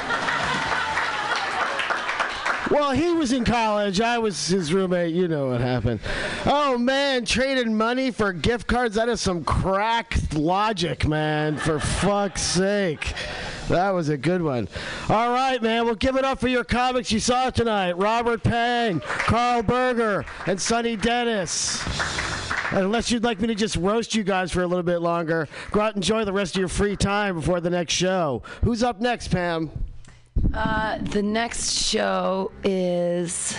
Well, he was in college. I was his roommate. You know what happened. Oh man, trading money for gift cards. That is some crack logic, man. For fuck's sake. That was a good one. All right, man. We'll give it up for your comics you saw tonight. Robert Pang, Carl Berger, and Sonny Dennis. Unless you'd like me to just roast you guys for a little bit longer, go out and enjoy the rest of your free time before the next show. Who's up next, Pam? Uh, the next show is.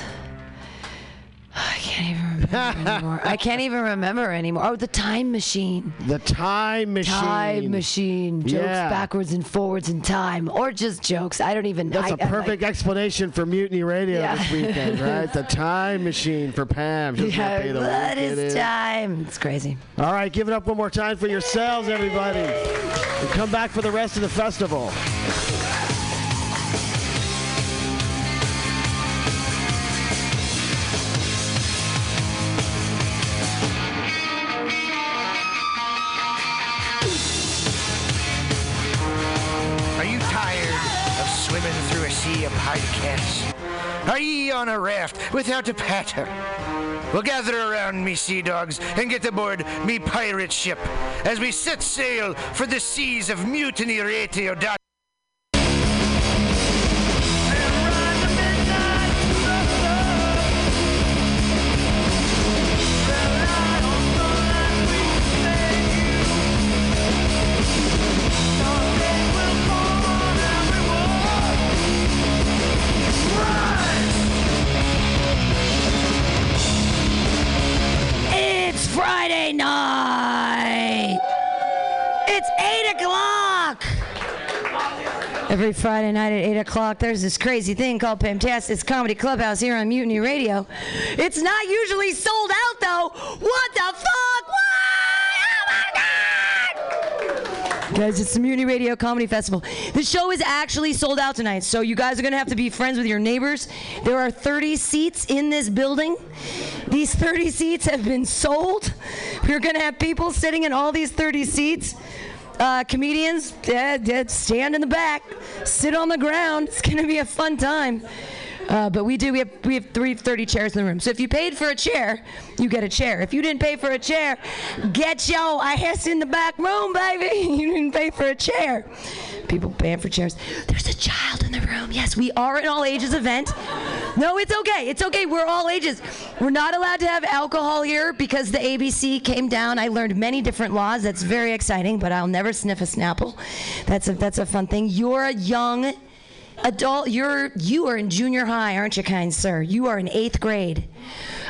I can't even remember anymore. I can't even remember anymore. Oh, the time machine. The Time Machine. Time machine. Jokes Yeah. backwards and forwards in time, or just jokes. I don't even. That's a a perfect explanation for Mutiny Radio Yeah. this weekend, right? The Time Machine for Pam. She's Yeah, what is time? It's crazy. All right, give it up one more time for yourselves, everybody. And come back for the rest of the festival. Are ye on a raft without a paddle? Well, gather around me, sea dogs, and get aboard me pirate ship as we set sail for the seas of Mutiny Radio. Friday night. It's eight o'clock. Every Friday night at 8 o'clock, there's this crazy thing called Pamtastic's Comedy Clubhouse here on Mutiny Radio. It's not usually sold out, though. What the fuck? Why? Oh my God! Guys, it's the Mutiny Radio Comedy Festival. The show is actually sold out tonight, so you guys are going to have to be friends with your neighbors. There are 30 seats in this building. These 30 seats have been sold. We're going to have people sitting in all these 30 seats. Uh, comedians, stand in the back, sit on the ground. It's going to be a fun time. Uh, but we do. We have we have three, 30 chairs in the room. So if you paid for a chair, you get a chair. If you didn't pay for a chair, get your ass in the back room, baby. You didn't pay for a chair. People paying for chairs. There's a child in the room. Yes, we are an all ages event. No, it's okay. It's okay. We're all ages. We're not allowed to have alcohol here because the ABC came down. I learned many different laws. That's very exciting. But I'll never sniff a Snapple. That's a that's a fun thing. You're a young adult you're you are in junior high aren't you kind sir? You are in eighth grade.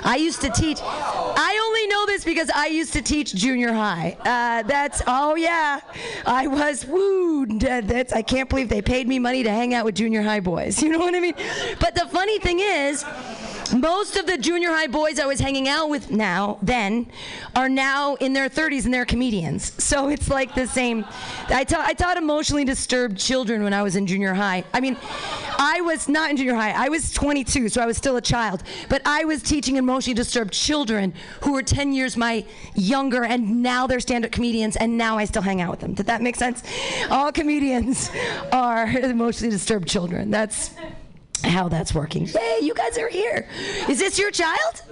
I used to teach i only know this because i used to teach junior high. Uh, that's oh yeah. I was woo that- that's i can't believe they paid me money to hang out with junior high boys. You know what i mean? But the funny thing is most of the junior high boys I was hanging out with now, then, are now in their 30s and they're comedians. So it's like the same. I taught, I taught emotionally disturbed children when I was in junior high. I mean, I was not in junior high. I was 22, so I was still a child. But I was teaching emotionally disturbed children who were 10 years my younger, and now they're stand up comedians, and now I still hang out with them. Did that make sense? All comedians are emotionally disturbed children. That's how that's working. Yay, you guys are here. Is this your child?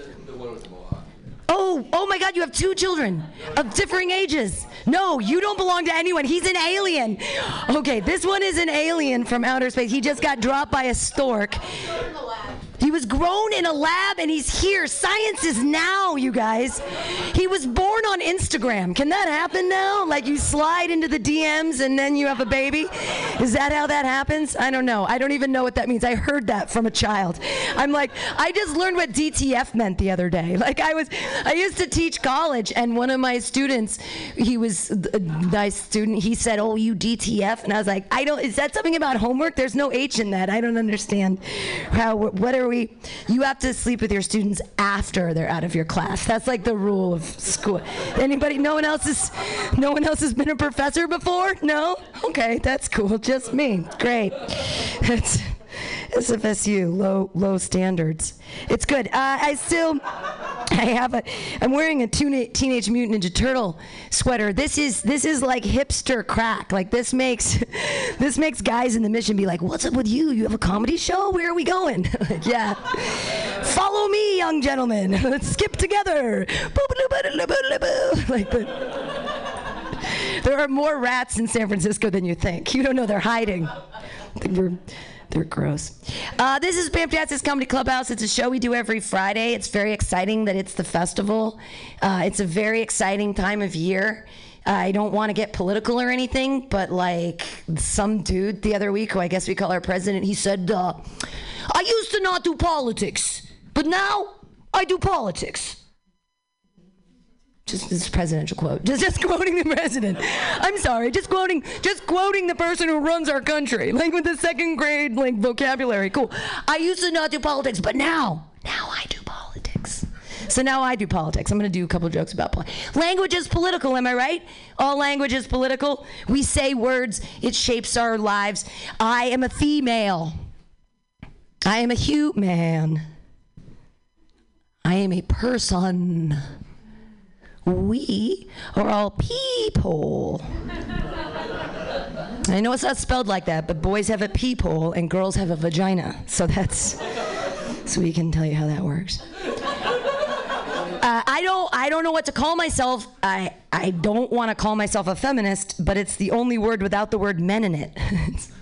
Oh, oh my God, you have two children of differing ages. No, you don't belong to anyone. He's an alien. Okay, this one is an alien from outer space. He just got dropped by a stork. He was grown in a lab and he's here. Science is now, you guys. He was born on Instagram. Can that happen now? Like you slide into the DMs and then you have a baby? Is that how that happens? I don't know. I don't even know what that means. I heard that from a child. I'm like, I just learned what DTF meant the other day. Like I was, I used to teach college and one of my students, he was a nice student. He said, "Oh, you DTF," and I was like, "I don't. Is that something about homework? There's no H in that. I don't understand. How? What are we? You have to sleep with your students after they're out of your class. That's like the rule of school. Anybody? No one else is. No one else has been a professor before. No. Okay, that's cool. Just me. Great. It's SFSU. Low low standards. It's good. Uh, I still. I have a. I'm wearing a Teenage Mutant Ninja Turtle sweater. This is this is like hipster crack. Like this makes this makes guys in the mission be like, "What's up with you? You have a comedy show? Where are we going?" like, yeah. Follow me, young gentlemen. Let's skip together. Like the. There are more rats in San Francisco than you think. You don't know they're hiding. They're, they're gross. Uh, this is Pamtastic Comedy Clubhouse. It's a show we do every Friday. It's very exciting that it's the festival. Uh, it's a very exciting time of year. I don't want to get political or anything, but like some dude the other week, who I guess we call our president, he said, uh, I used to not do politics, but now I do politics just this presidential quote. Just just quoting the president. I'm sorry, just quoting just quoting the person who runs our country, like with the second grade like vocabulary. Cool. I used to not do politics, but now, now I do politics. So now I do politics. I'm going to do a couple jokes about politics. Language is political, am I right? All language is political. We say words, it shapes our lives. I am a female. I am a human. I am a person we are all people. I know it's not spelled like that, but boys have a peephole and girls have a vagina. So that's so we can tell you how that works. Uh, I don't I don't know what to call myself. I I don't want to call myself a feminist, but it's the only word without the word men in it. it's,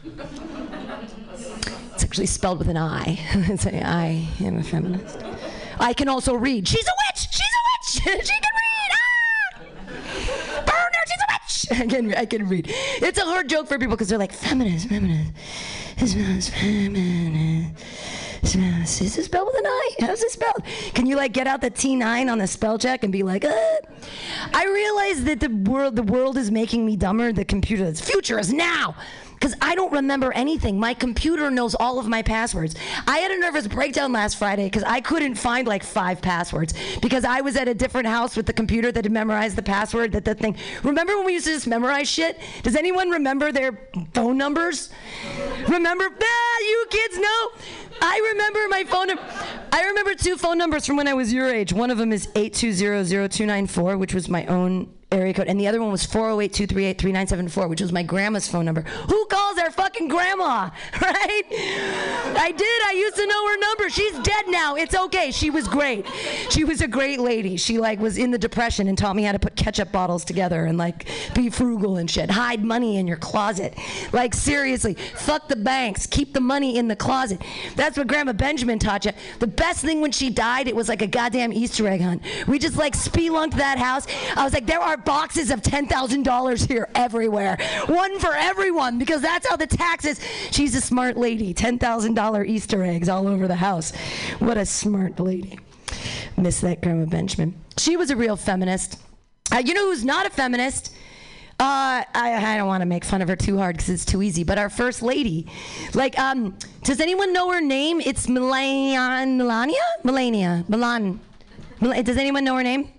actually spelled with an I. it's a, I am a feminist. I can also read. She's a witch. She's a witch. she can read. I can I can read. It's a hard joke for people because they're like feminist, feminist. It's feminist, feminist. Is it spelled with an I? How's it spelled? Can you like get out the T9 on the spell check and be like, uh? I realize that the world the world is making me dumber. The computer, the future is now. Because I don't remember anything. My computer knows all of my passwords. I had a nervous breakdown last Friday because I couldn't find like five passwords because I was at a different house with the computer that had memorized the password that the thing. Remember when we used to just memorize shit? Does anyone remember their phone numbers? Remember? Ah, you kids know. I remember my phone number. I remember two phone numbers from when I was your age. One of them is 8200294, which was my own area code, and the other one was 408-238-3974, which was my grandma's phone number. Who calls their fucking grandma, right? I did. I used to know her number. She's dead now. It's okay. She was great. She was a great lady. She like was in the depression and taught me how to put ketchup bottles together and like be frugal and shit. Hide money in your closet. Like seriously, fuck the banks. Keep the money in the closet. That's what Grandma Benjamin taught you. The best thing when she died, it was like a goddamn Easter egg hunt. We just like spelunked that house. I was like, there are boxes of $10,000 here everywhere. One for everyone because that's how the taxes. She's a smart lady. $10,000 Easter eggs all over the house. What a smart lady. Miss that Grandma Benjamin. She was a real feminist. Uh, you know who's not a feminist? Uh, I, I don't want to make fun of her too hard because it's too easy. But our first lady, like, um, does anyone know her name? It's Melania, Melania, Melania, Milan. Does anyone know her name?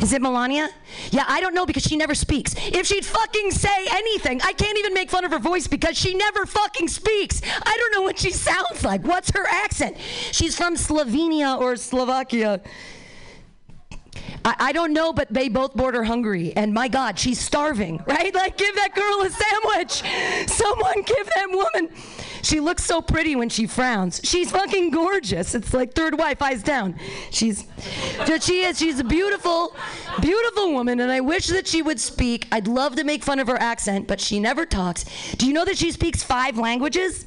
Is it Melania? Yeah, I don't know because she never speaks. If she'd fucking say anything, I can't even make fun of her voice because she never fucking speaks. I don't know what she sounds like. What's her accent? She's from Slovenia or Slovakia. I, I don't know, but they both border Hungary. And my God, she's starving, right? Like, give that girl a sandwich. Someone give that woman. She looks so pretty when she frowns. She's fucking gorgeous. It's like third wife, eyes down. She's, she is. She's a beautiful, beautiful woman, and I wish that she would speak. I'd love to make fun of her accent, but she never talks. Do you know that she speaks five languages?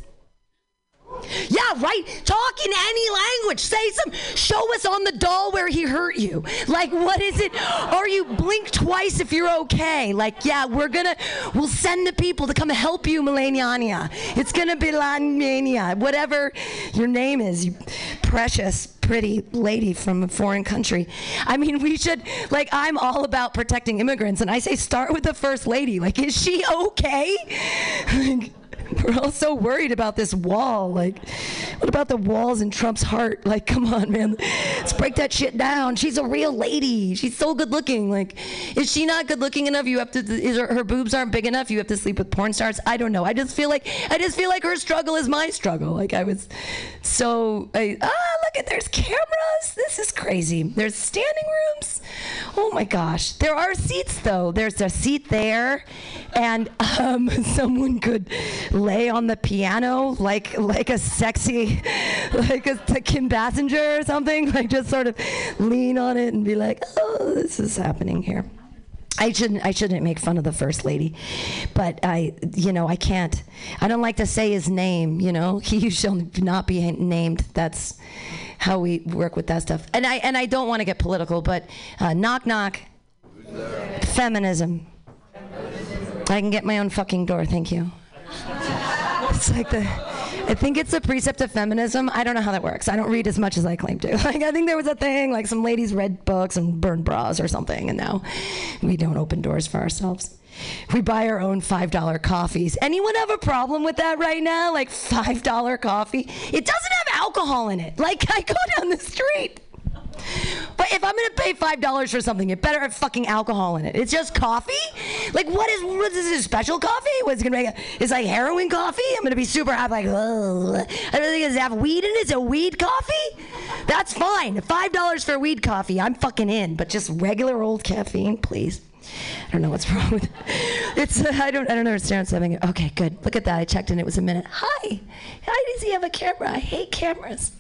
Yeah, right. Talk in any language. Say some. Show us on the doll where he hurt you. Like, what is it? Or you blink twice if you're okay. Like, yeah, we're gonna. We'll send the people to come help you, Melania. It's gonna be Lania. Whatever your name is, you precious, pretty lady from a foreign country. I mean, we should. Like, I'm all about protecting immigrants, and I say start with the first lady. Like, is she okay? we're all so worried about this wall. Like, what about the walls in Trump's heart? Like, come on, man. Let's break that shit down. She's a real lady. She's so good looking. Like, is she not good looking enough? You have to, is her, her boobs aren't big enough? You have to sleep with porn stars? I don't know. I just feel like, I just feel like her struggle is my struggle. Like, I was so, I, ah, look at there's cameras. This is crazy. There's standing rooms. Oh my gosh. There are seats though. There's a seat there, and um, someone could lay on the piano like like a sexy, like a, a Kim Basinger or something. Like just sort of lean on it and be like, oh, this is happening here. I shouldn't I shouldn't make fun of the first lady, but I you know I can't. I don't like to say his name. You know, he shall not be named. That's how we work with that stuff. And I and I don't want to get political, but uh, knock knock. Feminism. I can get my own fucking door. Thank you. It's like the. I think it's a precept of feminism. I don't know how that works. I don't read as much as I claim to. Like I think there was a thing, like some ladies read books and burned bras or something, and now we don't open doors for ourselves. We buy our own five dollar coffees. Anyone have a problem with that right now? Like five dollar coffee? It doesn't have alcohol in it. Like I go down the street. But if I'm gonna pay five dollars for something, it better have fucking alcohol in it. It's just coffee. Like what is what is this special coffee? What's gonna make? A, it's like heroin coffee. I'm gonna be super happy. Like, oh, I don't think it's have weed in it. It's a weed coffee. That's fine. Five dollars for weed coffee. I'm fucking in. But just regular old caffeine, please. I don't know what's wrong with it. It's uh, I don't I don't understand what's happening. Okay, good. Look at that. I checked in. It was a minute. Hi. Hi. Does he have a camera? I hate cameras.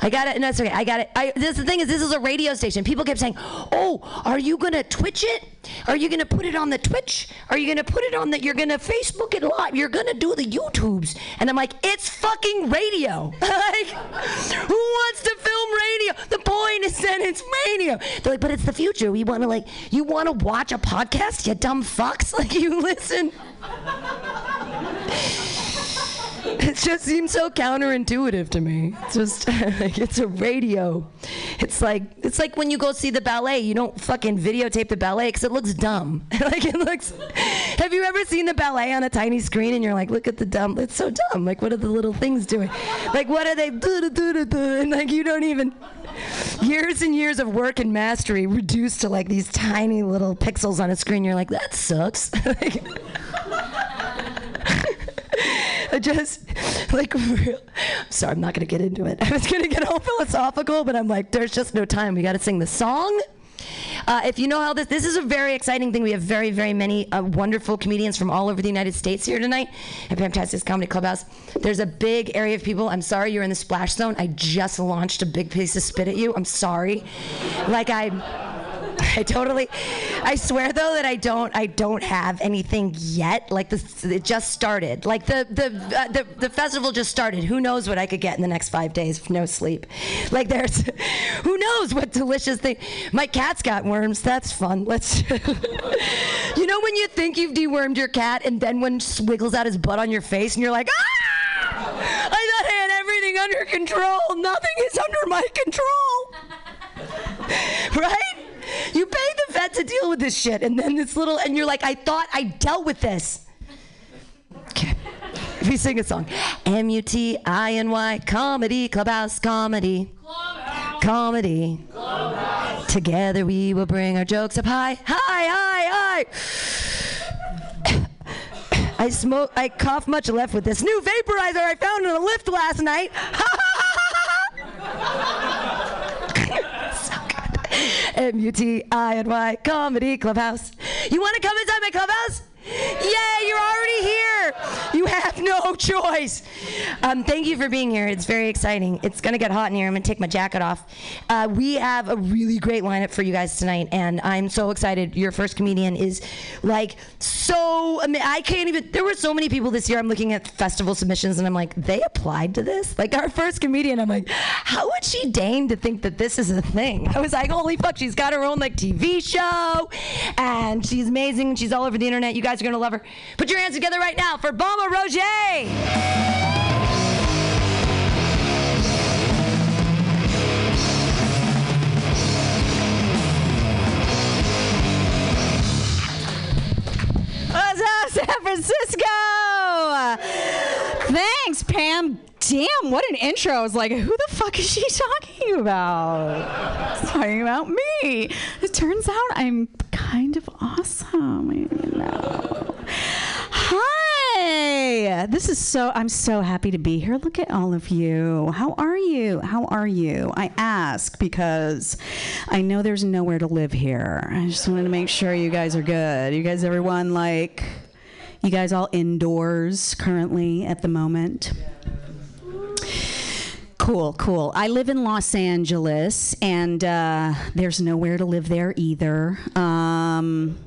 I got it. No, it's okay. I got it. I, this the thing is, this is a radio station. People kept saying, "Oh, are you gonna Twitch it? Are you gonna put it on the Twitch? Are you gonna put it on the? You're gonna Facebook it live? You're gonna do the YouTubes?" And I'm like, "It's fucking radio. like, who wants to film radio? The point is that it's radio." They're like, "But it's the future. We want to like, you want to watch a podcast? You dumb fucks. Like, you listen." it just seems so counterintuitive to me. It's just like it's a radio. It's like it's like when you go see the ballet, you don't fucking videotape the ballet because it looks dumb. like it looks. Have you ever seen the ballet on a tiny screen and you're like, look at the dumb. It's so dumb. Like what are the little things doing? Like what are they? And like you don't even. Years and years of work and mastery reduced to like these tiny little pixels on a screen. You're like, that sucks. Like- just like real, sorry, I'm not gonna get into it. I was gonna get all philosophical, but I'm like, there's just no time. We gotta sing the song. Uh, if you know how this, this is a very exciting thing. We have very, very many uh, wonderful comedians from all over the United States here tonight at Pamtastic Comedy Clubhouse. There's a big area of people. I'm sorry you're in the splash zone. I just launched a big piece of spit at you. I'm sorry. Like I. I totally. I swear though that I don't. I don't have anything yet. Like this, it just started. Like the the uh, the the festival just started. Who knows what I could get in the next five days of no sleep? Like there's, who knows what delicious thing. My cat's got worms. That's fun. Let's. you know when you think you've dewormed your cat and then one just wiggles out his butt on your face and you're like, ah! I thought I had everything under control. Nothing is under my control. right? You pay the vet to deal with this shit, and then this little, and you're like, I thought I dealt with this. Okay. If we sing a song. M U T I N Y comedy clubhouse comedy. Comedy. Clubhouse. Together we will bring our jokes up high, high, high, high. I smoke. I cough much left with this new vaporizer I found in a lift last night. so good. M U T I N Y Comedy Clubhouse. You want to come inside my clubhouse? Yay, you're already here. You no choice. Um, thank you for being here. It's very exciting. It's going to get hot in here. I'm going to take my jacket off. Uh, we have a really great lineup for you guys tonight, and I'm so excited. Your first comedian is like so. I, mean, I can't even. There were so many people this year. I'm looking at festival submissions, and I'm like, they applied to this? Like, our first comedian, I'm like, how would she deign to think that this is a thing? I was like, holy fuck, she's got her own like TV show, and she's amazing. She's all over the internet. You guys are gonna love her. Put your hands together right now for Bama Roger. What's up, San Francisco? Thanks, Pam. Damn, what an intro. I was like, who the fuck is she talking about? She's talking about me. It turns out I'm kind of awesome. You know. Hi. This is so, I'm so happy to be here. Look at all of you. How are you? How are you? I ask because I know there's nowhere to live here. I just wanted to make sure you guys are good. You guys, everyone, like, you guys all indoors currently at the moment? Cool, cool. I live in Los Angeles, and uh, there's nowhere to live there either. Um,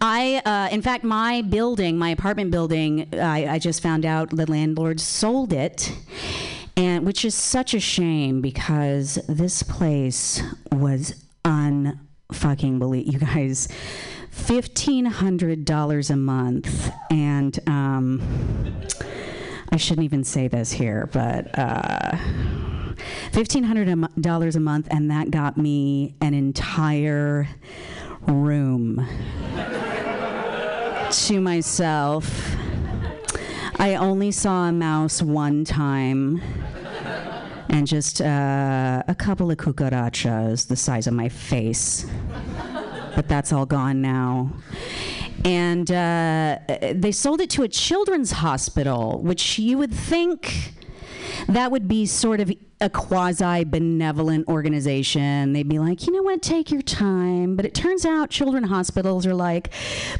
I, uh, in fact, my building, my apartment building, I, I just found out the landlord sold it, and which is such a shame because this place was unfucking believe you guys. Fifteen hundred dollars a month, and um, I shouldn't even say this here, but uh, fifteen hundred dollars a month, and that got me an entire room to myself. I only saw a mouse one time. And just uh, a couple of cucarachas the size of my face. But that's all gone now and uh, they sold it to a children's hospital, which you would think that would be sort of a quasi benevolent organization. They'd be like, you know what, take your time. But it turns out children hospitals are like,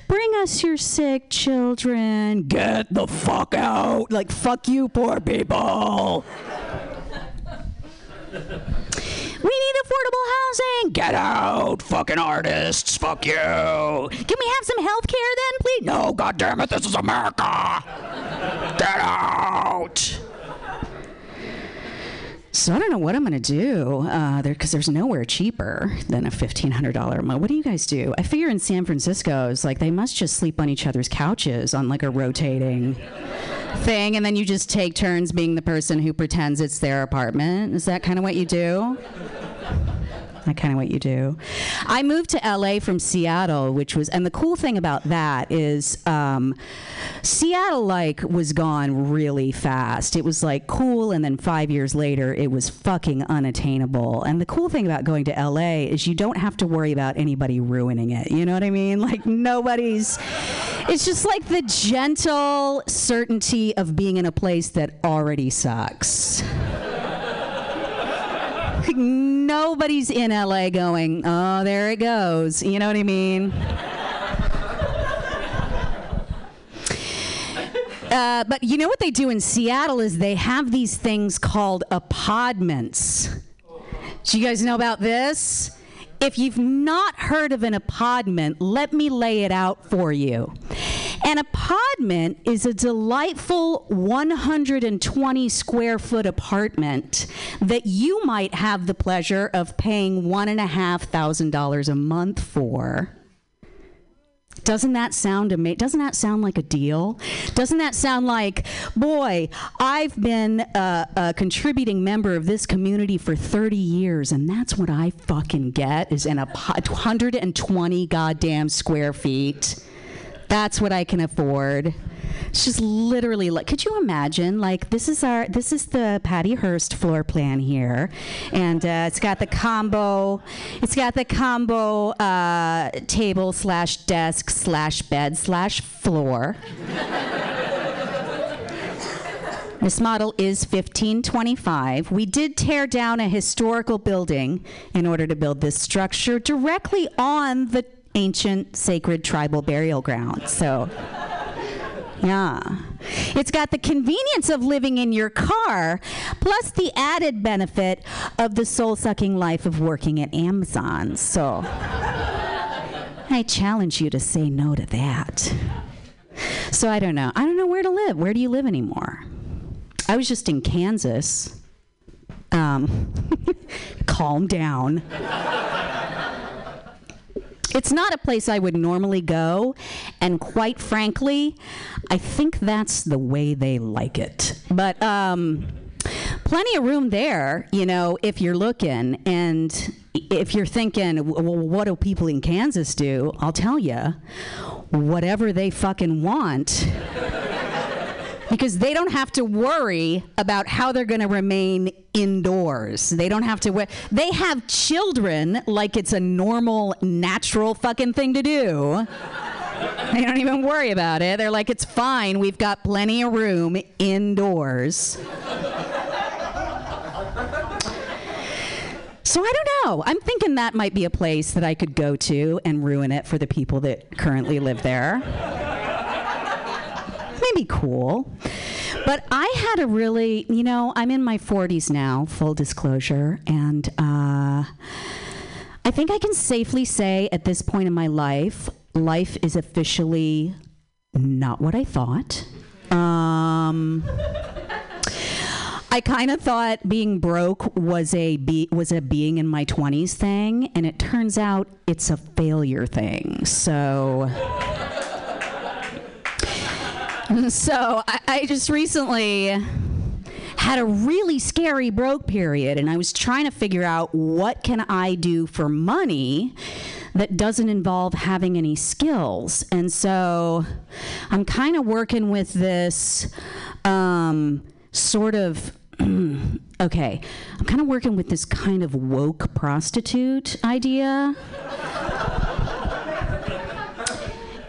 bring us your sick children, get the fuck out. Like, fuck you, poor people. We need affordable housing. Get out, fucking artists. Fuck you. Can we have some health care then, please? No, god damn it, this is America. Get out. So I don't know what I'm gonna do uh, because there's nowhere cheaper than a $1,500 a month. What do you guys do? I figure in San Francisco, it's like they must just sleep on each other's couches on like a rotating thing, and then you just take turns being the person who pretends it's their apartment. Is that kind of what you do? That kind of what you do. I moved to LA from Seattle, which was, and the cool thing about that is, um, Seattle like was gone really fast. It was like cool, and then five years later, it was fucking unattainable. And the cool thing about going to LA is you don't have to worry about anybody ruining it. You know what I mean? Like nobody's. It's just like the gentle certainty of being in a place that already sucks. Nobody's in LA going, oh, there it goes. You know what I mean? Uh, but you know what they do in Seattle is they have these things called apartments. Do you guys know about this? If you've not heard of an apartment, let me lay it out for you. An apartment is a delightful 120 square foot apartment that you might have the pleasure of paying one and a half thousand dollars a month for. Doesn't that sound ama- Doesn't that sound like a deal? Doesn't that sound like, boy, I've been a contributing member of this community for 30 years, and that's what I fucking get is in a 120 goddamn square feet. That's what I can afford. It's just literally like, could you imagine? Like, this is our, this is the Patty Hearst floor plan here, and uh, it's got the combo, it's got the combo uh, table slash desk slash bed slash floor. This model is 1525. We did tear down a historical building in order to build this structure directly on the ancient sacred tribal burial ground. So, yeah. It's got the convenience of living in your car, plus the added benefit of the soul sucking life of working at Amazon. So, I challenge you to say no to that. So, I don't know. I don't know where to live. Where do you live anymore? I was just in Kansas. Um, calm down. It's not a place I would normally go, and quite frankly, I think that's the way they like it. But um, plenty of room there, you know, if you're looking. And if you're thinking, well, what do people in Kansas do? I'll tell you, whatever they fucking want. because they don't have to worry about how they're going to remain indoors. They don't have to wear. They have children like it's a normal, natural fucking thing to do. They don't even worry about it. They're like, it's fine. We've got plenty of room indoors. So I don't know. I'm thinking that might be a place that I could go to and ruin it for the people that currently live there. Maybe cool. But I had a really, you know, I'm in my 40s now, full disclosure, and uh, I think I can safely say at this point in my life, life is officially not what I thought. Um, I kind of thought being broke was a be- was a being in my 20s thing, and it turns out it's a failure thing. So. So I, I just recently had a really scary broke period and I was trying to figure out what can I do for money that doesn't involve having any skills. And so I'm kind of working with this um, sort of okay, I'm kind of working with this kind of woke prostitute idea.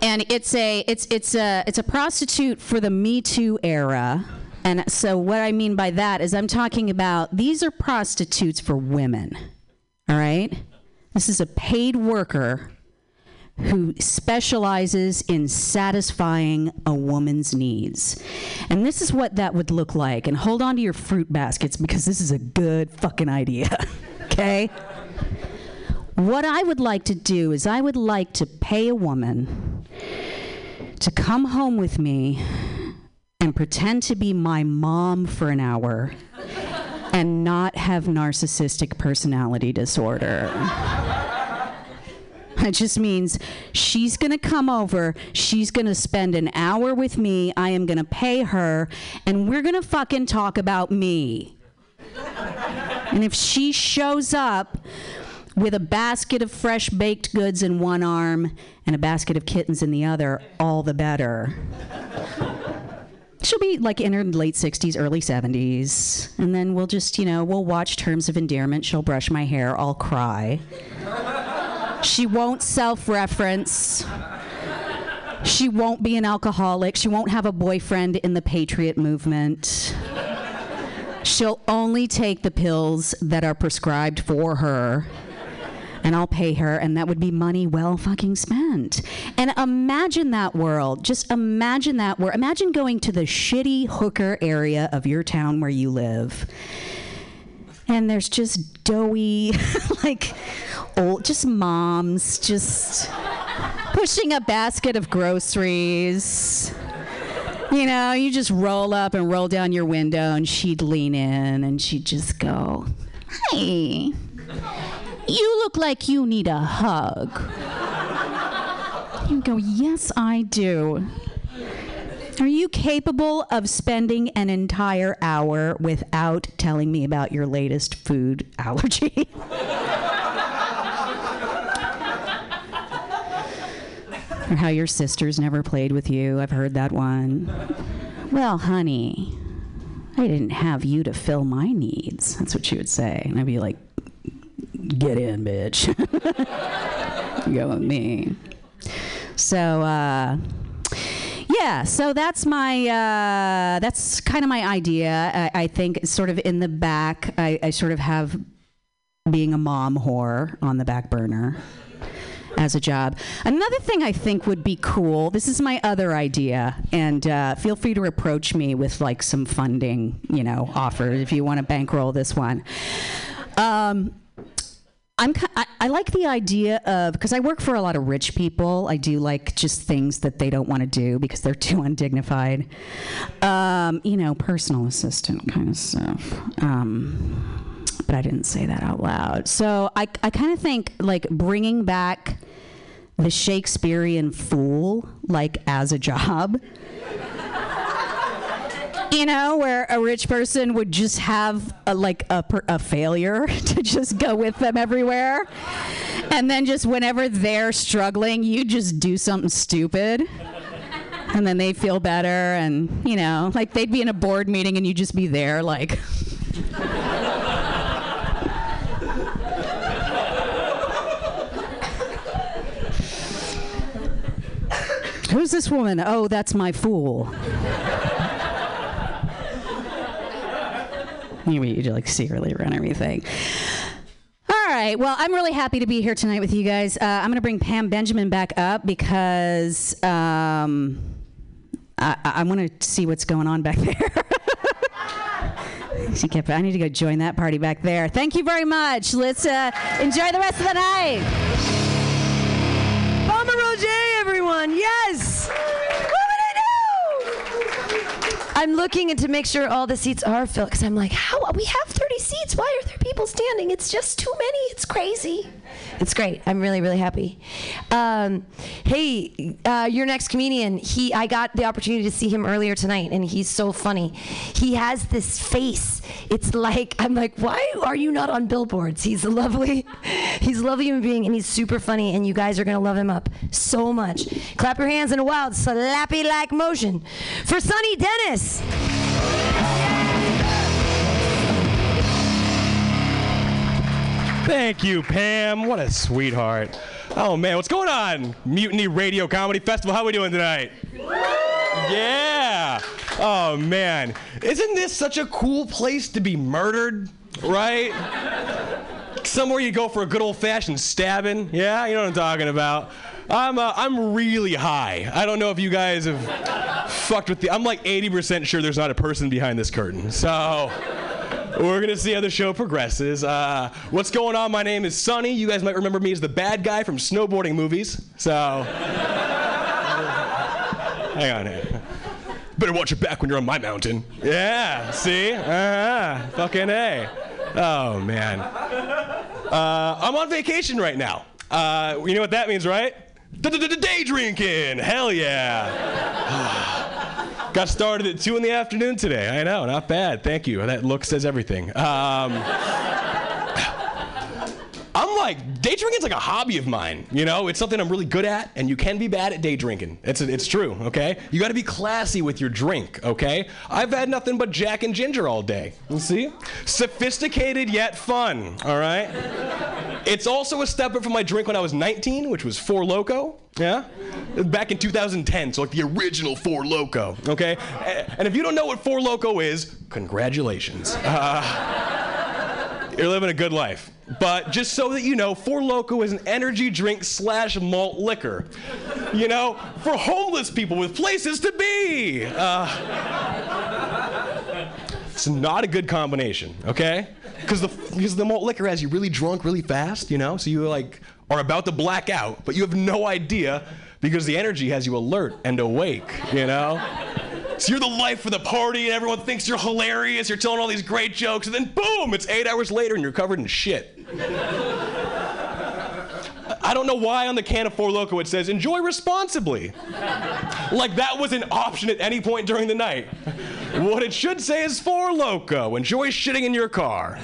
and it's a it's it's a it's a prostitute for the Me Too era. And so what I mean by that is I'm talking about these are prostitutes for women. All right? This is a paid worker who specializes in satisfying a woman's needs. And this is what that would look like. And hold on to your fruit baskets because this is a good fucking idea. okay? What I would like to do is I would like to pay a woman to come home with me and pretend to be my mom for an hour and not have narcissistic personality disorder. It just means she's going to come over, she's going to spend an hour with me, I am going to pay her, and we're going to fucking talk about me. And if she shows up with a basket of fresh baked goods in one arm and a basket of kittens in the other, all the better. She'll be like in her late 60s, early 70s. And then we'll just, you know, we'll watch Terms of Endearment. She'll brush my hair. I'll cry. She won't self reference. She won't be an alcoholic. She won't have a boyfriend in the Patriot movement. She'll only take the pills that are prescribed for her and I'll pay her, and that would be money well fucking spent. And imagine that world. Just imagine that world. Imagine going to the shitty hooker area of your town where you live. And there's just doughy, like, old, just moms, just pushing a basket of groceries. You know, you just roll up and roll down your window, and she'd lean in and she'd just go, Hey, you look like you need a hug. You go, Yes, I do. Are you capable of spending an entire hour without telling me about your latest food allergy? or how your sisters never played with you. I've heard that one. Well, honey, I didn't have you to fill my needs. That's what she would say. And I'd be like, get in, bitch. Go with me. So, uh, yeah, so that's my uh, that's kind of my idea. I, I think it's sort of in the back, I, I sort of have being a mom whore on the back burner as a job. Another thing I think would be cool. This is my other idea, and uh, feel free to approach me with like some funding, you know, offers if you want to bankroll this one. Um, I'm I, I like the idea of because I work for a lot of rich people. I do like just things that they don't want to do because they're too undignified. Um, you know, personal assistant kind of stuff. Um, but I didn't say that out loud. So I I kind of think like bringing back the Shakespearean fool like as a job. You know, where a rich person would just have a, like a, a failure to just go with them everywhere. And then just whenever they're struggling, you just do something stupid. And then they feel better. And, you know, like they'd be in a board meeting and you'd just be there, like. Who's this woman? Oh, that's my fool. You you like secretly run everything. All right. Well, I'm really happy to be here tonight with you guys. Uh, I'm going to bring Pam Benjamin back up because um, I, I want to see what's going on back there. she kept. I need to go join that party back there. Thank you very much. Let's uh, enjoy the rest of the night. Mama Roger, everyone. Yes. What would I do? I'm looking to make sure all the seats are filled because I'm like, how? We have 30 seats. Why are there people standing? It's just too many. It's crazy. It's great. I'm really, really happy. Um, hey, uh, your next comedian. He, I got the opportunity to see him earlier tonight, and he's so funny. He has this face. It's like I'm like, why are you not on billboards? He's a lovely, he's a lovely human being, and he's super funny. And you guys are gonna love him up so much. Clap your hands in a wild, slappy-like motion for Sonny Dennis. Thank you, Pam. What a sweetheart. Oh man, what's going on? Mutiny Radio Comedy Festival. How are we doing tonight? Yeah. Oh man, isn't this such a cool place to be murdered? Right? Somewhere you go for a good old-fashioned stabbing. Yeah, you know what I'm talking about. I'm uh, I'm really high. I don't know if you guys have fucked with the. I'm like 80% sure there's not a person behind this curtain. So. We're gonna see how the show progresses. Uh, what's going on? My name is Sonny. You guys might remember me as the bad guy from snowboarding movies. So, hang on. Here. Better watch your back when you're on my mountain. Yeah. See? Uh-huh. Fucking a. Oh man. Uh, I'm on vacation right now. Uh, you know what that means, right? Day drinking. Hell yeah. Got started at 2 in the afternoon today. I know, not bad. Thank you. That look says everything. Um, like, day drinking's like a hobby of mine. You know, it's something I'm really good at, and you can be bad at day drinking. It's, it's true, okay? You gotta be classy with your drink, okay? I've had nothing but Jack and Ginger all day. You see? Sophisticated yet fun, all right? It's also a step up from my drink when I was 19, which was Four Loco. Yeah? Back in 2010, so like the original Four Loco, okay? And if you don't know what Four Loco is, congratulations. Uh, you're living a good life. But just so that you know, Four Loco is an energy drink slash malt liquor. You know, for homeless people with places to be. Uh, it's not a good combination, okay? Because the because the malt liquor has you really drunk really fast, you know. So you like are about to black out, but you have no idea because the energy has you alert and awake, you know. So you're the life of the party, and everyone thinks you're hilarious. You're telling all these great jokes, and then boom, it's eight hours later, and you're covered in shit. I don't know why on the can of Four Loco it says enjoy responsibly. like that was an option at any point during the night. What it should say is Four Loco, enjoy shitting in your car.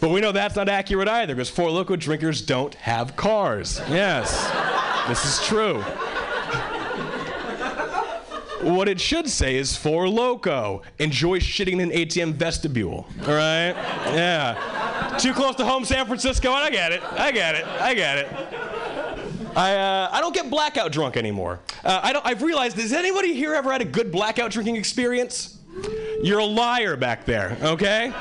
But we know that's not accurate either because Four Loco drinkers don't have cars. Yes, this is true. What it should say is Four Loco. Enjoy shitting in an ATM vestibule. All right? Yeah. Too close to home, San Francisco. I get it. I get it. I get it. I, uh, I don't get blackout drunk anymore. Uh, I don't, I've realized, has anybody here ever had a good blackout drinking experience? You're a liar back there, okay?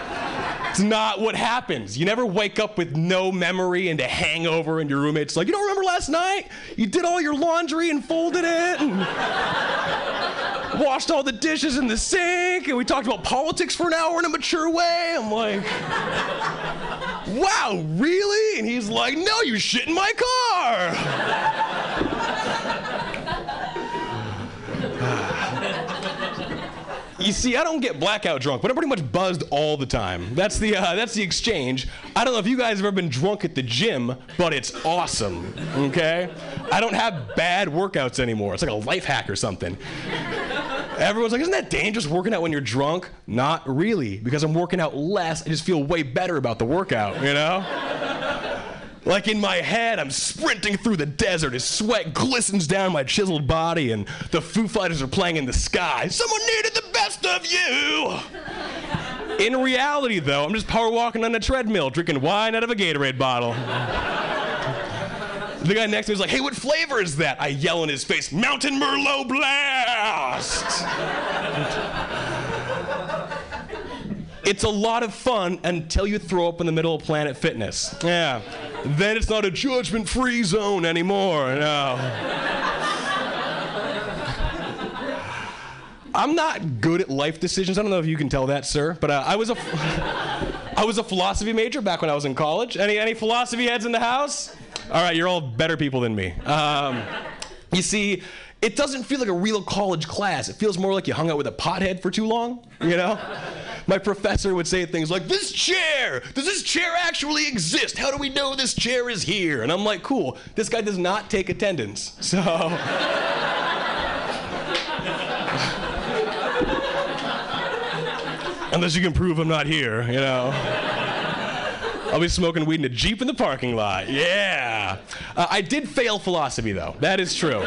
It's not what happens. You never wake up with no memory and a hangover, and your roommate's like, You don't remember last night? You did all your laundry and folded it, and washed all the dishes in the sink, and we talked about politics for an hour in a mature way. I'm like, Wow, really? And he's like, No, you shit in my car. You see, I don't get blackout drunk, but I'm pretty much buzzed all the time. That's the uh, that's the exchange. I don't know if you guys have ever been drunk at the gym, but it's awesome. Okay, I don't have bad workouts anymore. It's like a life hack or something. Everyone's like, isn't that dangerous working out when you're drunk? Not really, because I'm working out less. I just feel way better about the workout. You know. Like in my head, I'm sprinting through the desert as sweat glistens down my chiseled body, and the Foo Fighters are playing in the sky. Someone needed the best of you! In reality, though, I'm just power walking on a treadmill, drinking wine out of a Gatorade bottle. The guy next to me is like, hey, what flavor is that? I yell in his face, Mountain Merlot Blast! It's a lot of fun until you throw up in the middle of Planet Fitness. Yeah. Then it's not a judgment free zone anymore. No. I'm not good at life decisions. I don't know if you can tell that, sir, but uh, I was a I was a philosophy major back when I was in college. Any any philosophy heads in the house? All right, you're all better people than me. Um, you see, it doesn't feel like a real college class. It feels more like you hung out with a pothead for too long, you know? My professor would say things like, This chair! Does this chair actually exist? How do we know this chair is here? And I'm like, Cool, this guy does not take attendance. So. Unless you can prove I'm not here, you know. I'll be smoking weed in a Jeep in the parking lot. Yeah. Uh, I did fail philosophy, though. That is true.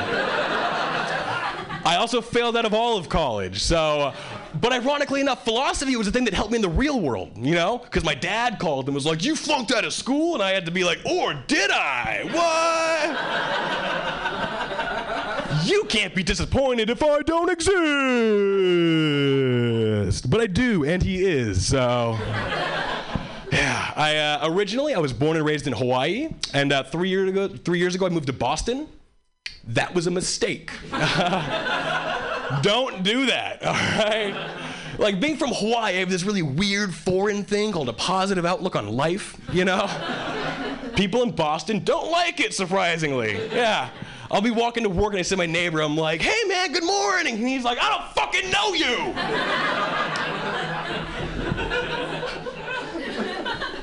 I also failed out of all of college. So, but ironically enough, philosophy was the thing that helped me in the real world, you know? Because my dad called and was like, You flunked out of school? And I had to be like, Or did I? What? you can't be disappointed if I don't exist. But I do, and he is, so. Yeah, I uh, originally I was born and raised in Hawaii, and uh, three years ago, three years ago I moved to Boston. That was a mistake. Don't do that, all right? Like being from Hawaii, I have this really weird foreign thing called a positive outlook on life, you know? People in Boston don't like it, surprisingly. Yeah. I'll be walking to work and I see my neighbor, I'm like, hey man, good morning. And he's like, I don't fucking know you.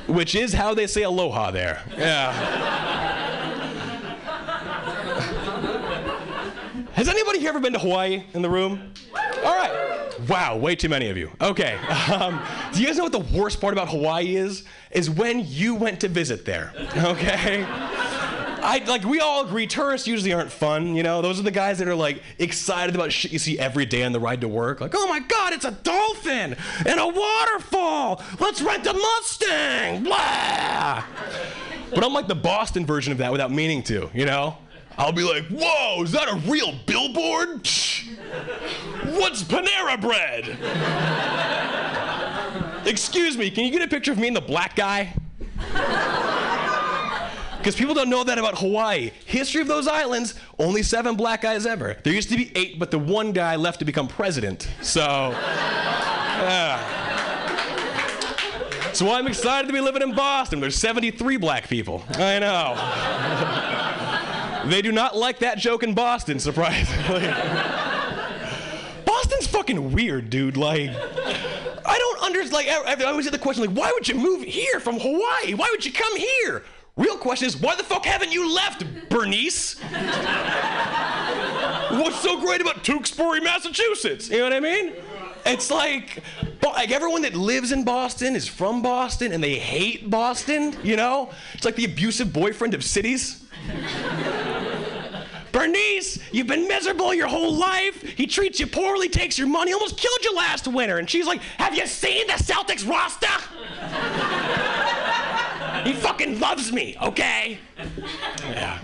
Which is how they say aloha there. Yeah. Has anybody here ever been to Hawaii in the room? All right. Wow, way too many of you. Okay. Um, do you guys know what the worst part about Hawaii is? Is when you went to visit there. Okay. I like we all agree tourists usually aren't fun, you know. Those are the guys that are like excited about shit you see every day on the ride to work. Like, oh my god, it's a dolphin and a waterfall. Let's rent a Mustang. Blah. But I'm like the Boston version of that without meaning to, you know. I'll be like, whoa, is that a real billboard? What's Panera bread? Excuse me, can you get a picture of me and the black guy? Because people don't know that about Hawaii. History of those islands, only seven black guys ever. There used to be eight, but the one guy left to become president. So. So I'm excited to be living in Boston. There's 73 black people. I know. they do not like that joke in Boston, surprisingly. Boston's fucking weird, dude. Like, I don't understand. Like, I I always get the question, like, why would you move here from Hawaii? Why would you come here? Real question is, why the fuck haven't you left, Bernice? What's so great about Tewksbury, Massachusetts? You know what I mean? It's like, like everyone that lives in Boston is from Boston and they hate Boston, you know? It's like the abusive boyfriend of cities. Bernice, you've been miserable your whole life. He treats you poorly, takes your money, almost killed you last winter. And she's like, Have you seen the Celtics roster? He fucking loves me, okay? Yeah.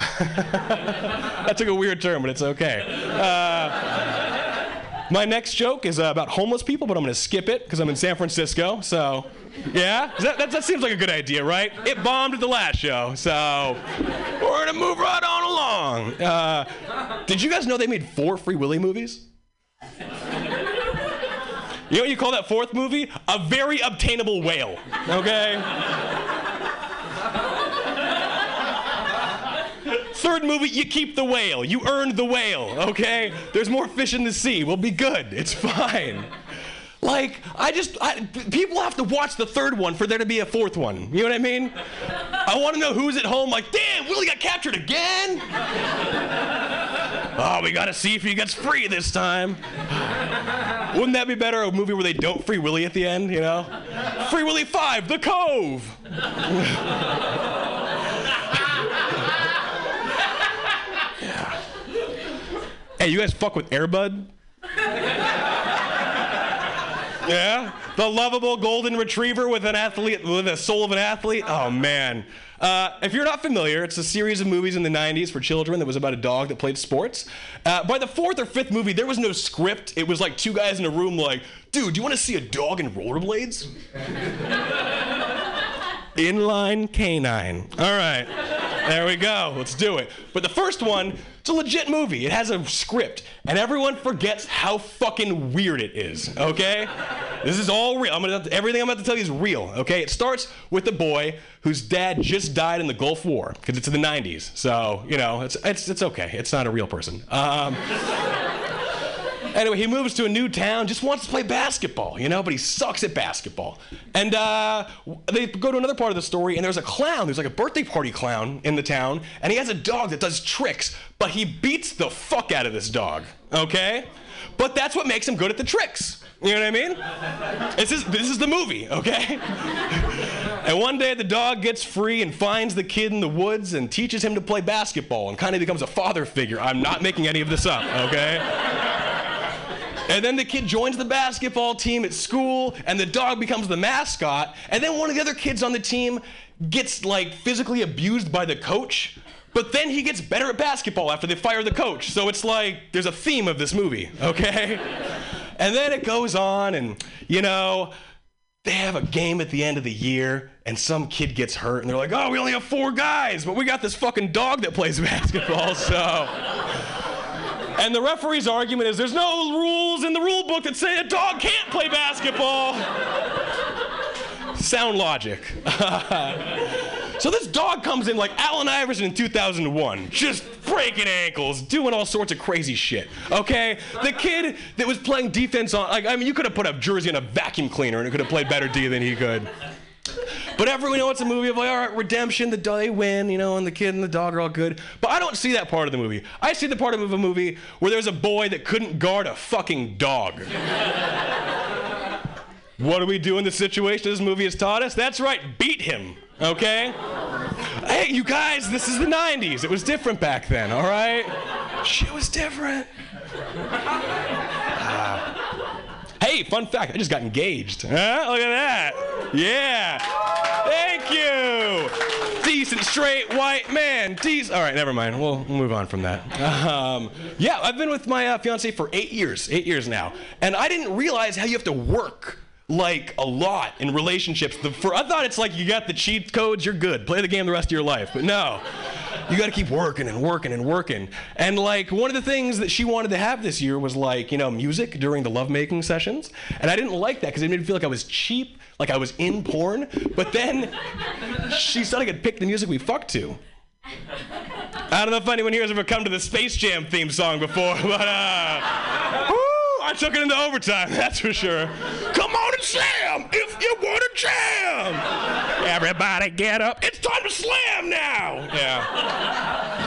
that took a weird turn, but it's okay. Uh, my next joke is uh, about homeless people, but I'm to skip it because I'm in San Francisco. So, yeah, that, that, that seems like a good idea, right? It bombed at the last show, so we're to move right on along. Uh, did you guys know they made four Free Willy movies? You know what you call that fourth movie? A very obtainable whale. Okay? Third movie, you keep the whale. You earned the whale, okay? There's more fish in the sea. We'll be good. It's fine. Like, I just, I, people have to watch the third one for there to be a fourth one. You know what I mean? I want to know who's at home, like, damn, Willy got captured again? oh, we gotta see if he gets free this time. Wouldn't that be better? A movie where they don't free Willy at the end, you know? Free Willy 5, The Cove. yeah. Hey, you guys fuck with Air Bud? Yeah, the lovable golden retriever with an athlete with a soul of an athlete. Oh man. Uh, if you're not familiar, it's a series of movies in the 90s for children that was about a dog that played sports. Uh, by the fourth or fifth movie, there was no script. It was like two guys in a room, like, dude, do you want to see a dog in rollerblades? Inline canine. All right. There we go. Let's do it. But the first one, it's a legit movie. It has a script, and everyone forgets how fucking weird it is. Okay? This is all real. I'm gonna everything I'm about to tell you is real. Okay? It starts with a boy whose dad just died in the Gulf War because it's in the 90s. So you know, it's it's it's okay. It's not a real person. Um, Anyway, he moves to a new town, just wants to play basketball, you know, but he sucks at basketball. And uh, they go to another part of the story, and there's a clown. There's like a birthday party clown in the town, and he has a dog that does tricks, but he beats the fuck out of this dog, okay? But that's what makes him good at the tricks. You know what I mean? This is, this is the movie, okay? and one day the dog gets free and finds the kid in the woods and teaches him to play basketball and kind of becomes a father figure. I'm not making any of this up, okay? And then the kid joins the basketball team at school, and the dog becomes the mascot. And then one of the other kids on the team gets like physically abused by the coach. But then he gets better at basketball after they fire the coach. So it's like there's a theme of this movie, okay? and then it goes on, and you know, they have a game at the end of the year, and some kid gets hurt, and they're like, oh, we only have four guys, but we got this fucking dog that plays basketball, so. And the referee's argument is there's no rules in the rule book that say a dog can't play basketball. Sound logic. so this dog comes in like Allen Iverson in 2001, just breaking ankles, doing all sorts of crazy shit. Okay? The kid that was playing defense on, like, I mean, you could have put a jersey on a vacuum cleaner and it could have played better D than he could. But everyone know it's a movie of like, all right, redemption, the they win, you know, and the kid and the dog are all good. But I don't see that part of the movie. I see the part of a movie where there's a boy that couldn't guard a fucking dog. what do we do in the situation this movie has taught us? That's right, beat him, okay? Hey, you guys, this is the 90s. It was different back then, all right? Shit was different. Hey, fun fact, I just got engaged. Huh? Look at that. Yeah. Thank you. Decent, straight, white man. Decent. All right, never mind. We'll, we'll move on from that. Um, yeah, I've been with my uh, fiance for eight years, eight years now. And I didn't realize how you have to work like a lot in relationships. The, for, I thought it's like you got the cheat codes, you're good. Play the game the rest of your life. But no you got to keep working and working and working. And like one of the things that she wanted to have this year was like, you know, music during the lovemaking sessions. And I didn't like that because it made me feel like I was cheap, like I was in porn. But then she said I could pick the music we fucked to. I don't know if anyone here has ever come to the Space Jam theme song before, but uh, woo, I took it into overtime, that's for sure. Come and slam if you want to jam. Everybody get up. It's time to slam now. Yeah.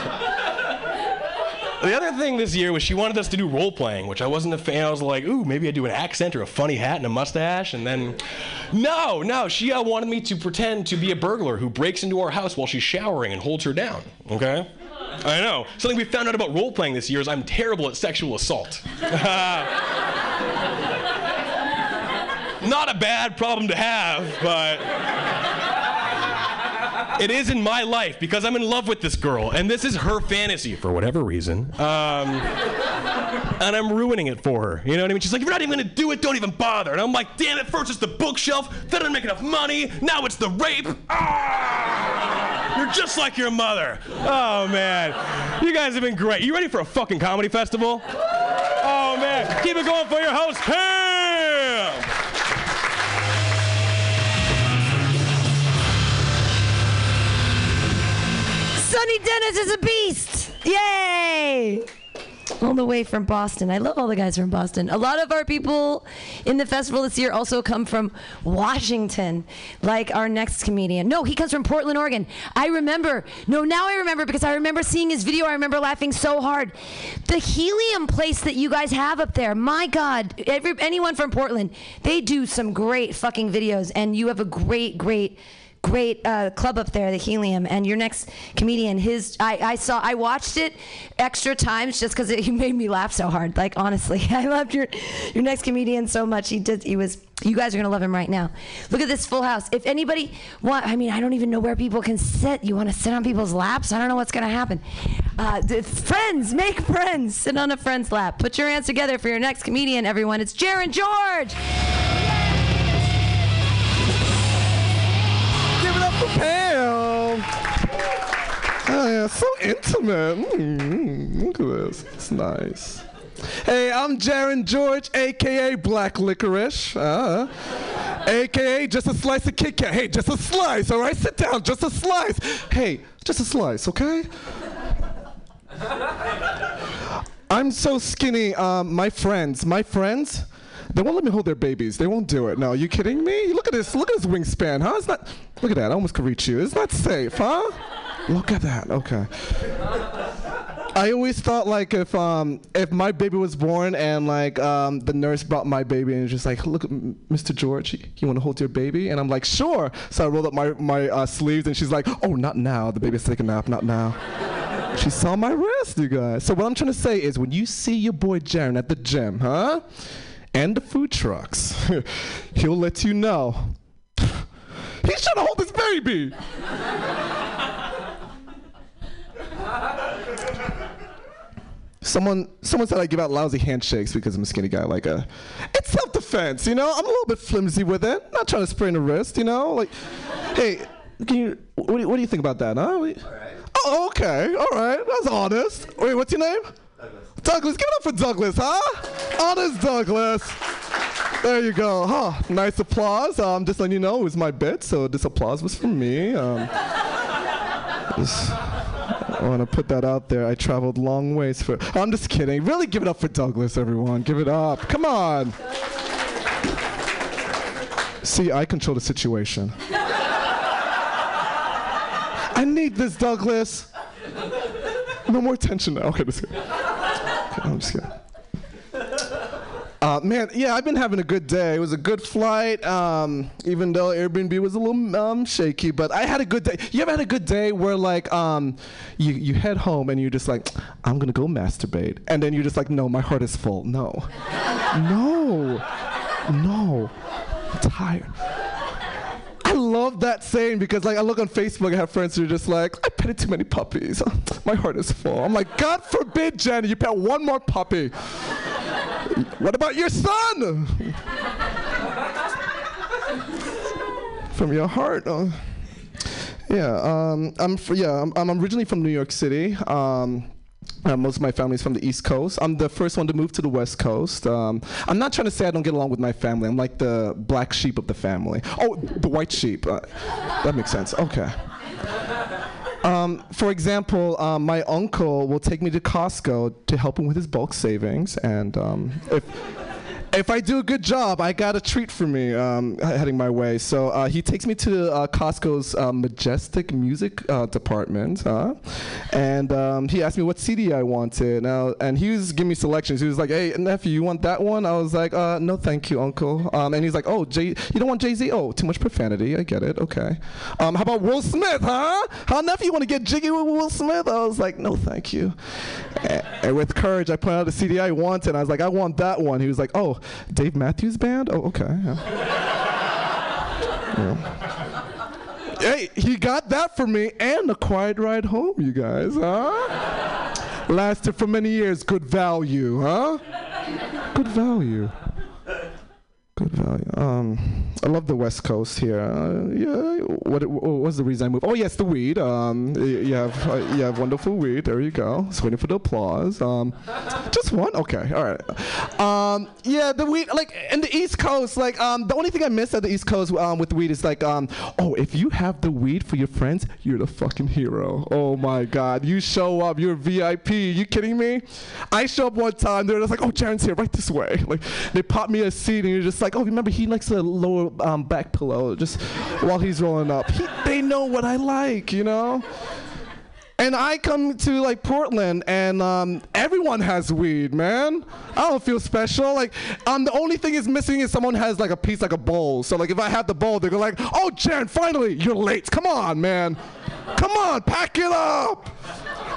The other thing this year was she wanted us to do role playing, which I wasn't a fan. I was like, ooh, maybe I do an accent or a funny hat and a mustache, and then, no, no, she uh, wanted me to pretend to be a burglar who breaks into our house while she's showering and holds her down. Okay. I know. Something we found out about role playing this year is I'm terrible at sexual assault. Not a bad problem to have, but it is in my life because I'm in love with this girl, and this is her fantasy for whatever reason. Um, and I'm ruining it for her. You know what I mean? She's like, you're not even gonna do it, don't even bother. And I'm like, damn it, first it's the bookshelf, then I didn't make enough money, now it's the rape. Ah! You're just like your mother. Oh man. You guys have been great. You ready for a fucking comedy festival? Oh man. Keep it going for your host, Pam! Sonny Dennis is a beast! Yay! All the way from Boston. I love all the guys from Boston. A lot of our people in the festival this year also come from Washington, like our next comedian. No, he comes from Portland, Oregon. I remember. No, now I remember because I remember seeing his video. I remember laughing so hard. The helium place that you guys have up there, my God, every, anyone from Portland, they do some great fucking videos, and you have a great, great great uh, club up there, the Helium, and your next comedian, his I, I saw I watched it extra times just because he made me laugh so hard. Like honestly, I loved your your next comedian so much. He did. He was. You guys are gonna love him right now. Look at this full house. If anybody want, I mean, I don't even know where people can sit. You want to sit on people's laps? I don't know what's gonna happen. Uh, friends, make friends. Sit on a friend's lap. Put your hands together for your next comedian, everyone. It's Jaron George. Oh yeah, so intimate. Mm, look at this. It's nice. Hey, I'm Jaron George, aka Black Licorice. Uh, aka just a slice of Kit Kat. Hey, just a slice, all right? Sit down, just a slice. Hey, just a slice, okay? I'm so skinny. Um, my friends, my friends, they won't let me hold their babies. They won't do it. No, you kidding me? Look at this. Look at this wingspan, huh? It's not. Look at that. I almost could reach you. It's not safe, huh? Look at that. Okay. I always thought like if um if my baby was born and like um the nurse brought my baby and was just like look Mr. George you, you want to hold your baby and I'm like sure so I rolled up my my uh, sleeves and she's like oh not now the baby's taking a nap not now she saw my wrist you guys so what I'm trying to say is when you see your boy Jaron at the gym huh and the food trucks he'll let you know he's trying to hold his baby Someone, someone said I give out lousy handshakes because I'm a skinny guy. Like, uh, it's self-defense, you know. I'm a little bit flimsy with it. Not trying to sprain a wrist, you know. Like, hey, can you? What do you, what do you think about that? Huh? Do you- Oh, okay. All right. That's honest. Wait, what's your name? Douglas. Give it up for Douglas, huh? Honest Douglas. There you go. Huh. Nice applause. Um, just letting you know, it was my bit, so this applause was for me. Um, I want to put that out there. I traveled long ways for. I'm just kidding. Really give it up for Douglas, everyone. Give it up. Come on. See, I control the situation. I need this, Douglas. No more tension now. Okay. Okay, I'm just kidding. Uh, man, yeah, I've been having a good day. It was a good flight, um, even though Airbnb was a little um, shaky. But I had a good day. You ever had a good day where like um, you you head home and you're just like, I'm gonna go masturbate, and then you're just like, no, my heart is full. No, no, no, I'm tired. I love that saying because like I look on Facebook, I have friends who are just like, I petted too many puppies. My heart is full. I'm like, God forbid, Jenny, you pet one more puppy. What about your son? From your heart. Uh, yeah, um, I'm fr- yeah, I'm, I'm originally from New York City. Um, uh, most of my family's from the East Coast. I'm the first one to move to the West Coast. Um, I'm not trying to say I don't get along with my family. I'm like the black sheep of the family. Oh, the white sheep. Uh, that makes sense. Okay. Um, for example, um, my uncle will take me to Costco to help him with his bulk savings, and um, if if I do a good job, I got a treat for me um, heading my way. So uh, he takes me to uh, Costco's uh, Majestic Music uh, department, and um, he asked me what CD I wanted. Now, and he was giving me selections. He was like, "Hey, nephew, you want that one?" I was like, uh, "No, thank you, uncle." Um, and he's like, "Oh, Jay, you don't want Jay Z? Oh, too much profanity. I get it. Okay. Um, how about Will Smith, huh? How nephew, you want to get jiggy with Will Smith?" I was like, "No, thank you." A- And with courage, I pointed out the CD I wanted. And I was like, "I want that one." He was like, "Oh, Dave Matthews Band? Oh, okay." Yeah. Yeah. Hey, he got that for me and a quiet ride home, you guys, huh? Lasted for many years. Good value, huh? Good value. Value. Um, I love the West Coast here. Uh, yeah. What, what was the reason I moved? Oh yes, the weed. Um, you have uh, you have wonderful weed. There you go. Just waiting for the applause. Um, just one. Okay. All right. Um, yeah, the weed. Like in the East Coast, like um, the only thing I miss at the East Coast um, with weed is like oh, if you have the weed for your friends, you're the fucking hero. Oh my God, you show up, you're VIP. You kidding me? I show up one time, they're just like, oh, Jaron's here, right this way. Like they pop me a seat, and you're just like, oh, remember he likes the lower um, back pillow just while he's rolling up. He, they know what I like, you know. And I come to like Portland, and um, everyone has weed, man. I don't feel special. Like, um, the only thing is missing is someone has like a piece, like a bowl. So like, if I have the bowl, they go like, "Oh, Jaron, finally, you're late. Come on, man. Come on, pack it up.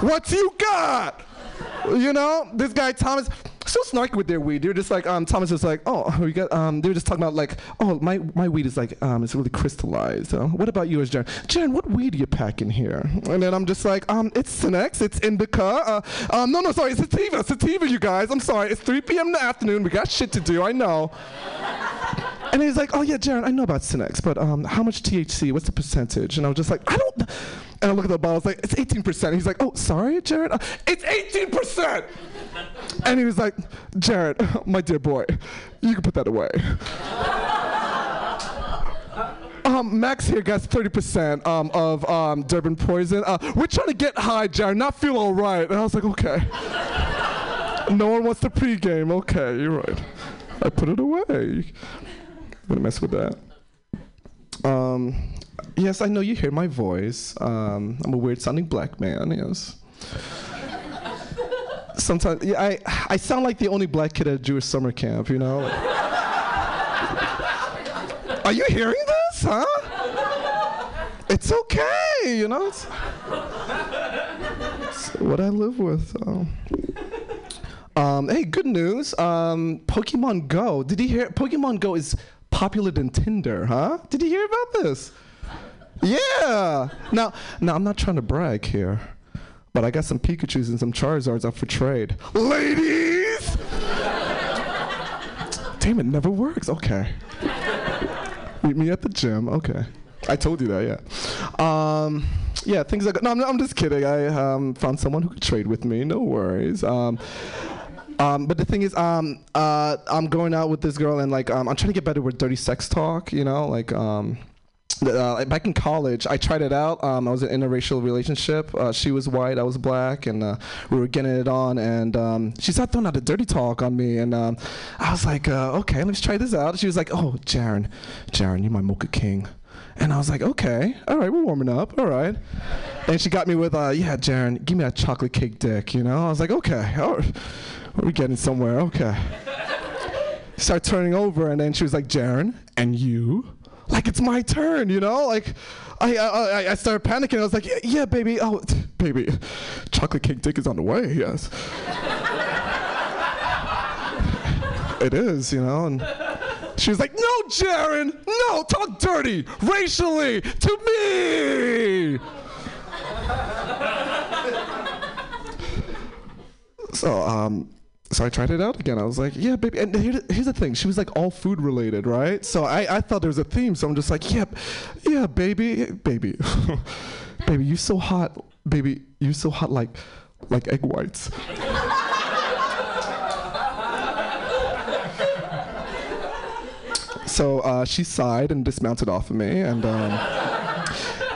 What you got?" You know, this guy Thomas so snarky with their weed. They're just like, um, Thomas was like, oh, we got, um, they were just talking about like, oh, my, my weed is like, um, it's really crystallized. Uh, what about yours, Jaron? Jaron, what weed you packing here? And then I'm just like, um, it's Cinex, it's Indica. Uh, um, no, no, sorry, it's sativa, sativa, you guys. I'm sorry, it's 3 p.m. in the afternoon. We got shit to do. I know. And he's like, oh yeah, Jaron, I know about Cinex, but um, how much THC? What's the percentage? And I was just like, I don't. And I look at the bottle, I was like, it's 18%. He's like, oh, sorry, Jared, uh, it's 18%. And he was like, Jared, my dear boy, you can put that away. Um, Max here got 30% um, of um, Durban poison. Uh, we're trying to get high, Jared, not feel all right. And I was like, okay. no one wants to pregame. Okay, you're right. I put it away. I'm gonna mess with that. Um, yes, I know you hear my voice. Um, I'm a weird sounding black man, yes. Sometimes, yeah, I, I sound like the only black kid at Jewish summer camp, you know? Are you hearing this, huh? It's okay, you know? It's, it's what I live with. Um, hey, good news. Um, Pokemon Go. Did you hear? Pokemon Go is popular than Tinder, huh? Did you hear about this? Yeah. Now, now I'm not trying to brag here, but I got some Pikachu's and some Charizards up for trade. Ladies! Damn, it never works. Okay. Meet me at the gym. Okay. I told you that, yeah. Um, yeah, things good. No, I'm, I'm just kidding. I um, found someone who could trade with me. No worries. Um, um, but the thing is, um, uh, I'm going out with this girl, and like, um, I'm trying to get better with dirty sex talk. You know, like, uh, back in college, I tried it out. Um, I was in an interracial relationship. Uh, she was white, I was black, and uh, we were getting it on. And um, she started throwing out the dirty talk on me, and um, I was like, uh, okay, let's try this out. She was like, oh, Jaron, Jaron, you're my mocha king. And I was like, okay, all right, we're warming up, all right. And she got me with, uh, yeah, Jaron, give me a chocolate cake dick, you know? I was like, okay, all right, we're getting somewhere, okay. Start turning over, and then she was like, Jaron, and you? Like it's my turn, you know? Like, I I, I, started panicking. I was like, yeah, yeah, baby, oh, baby, chocolate cake dick is on the way, yes. it is, you know, and she was like, no, Jaron, no, talk dirty, racially, to me. so, um, so I tried it out again. I was like, yeah, baby. And here, here's the thing. She was like all food related, right? So I, I thought there was a theme. So I'm just like, yeah, yeah, baby, baby, baby, you so hot, baby, you so hot like, like egg whites. So uh, she sighed and dismounted off of me, and um,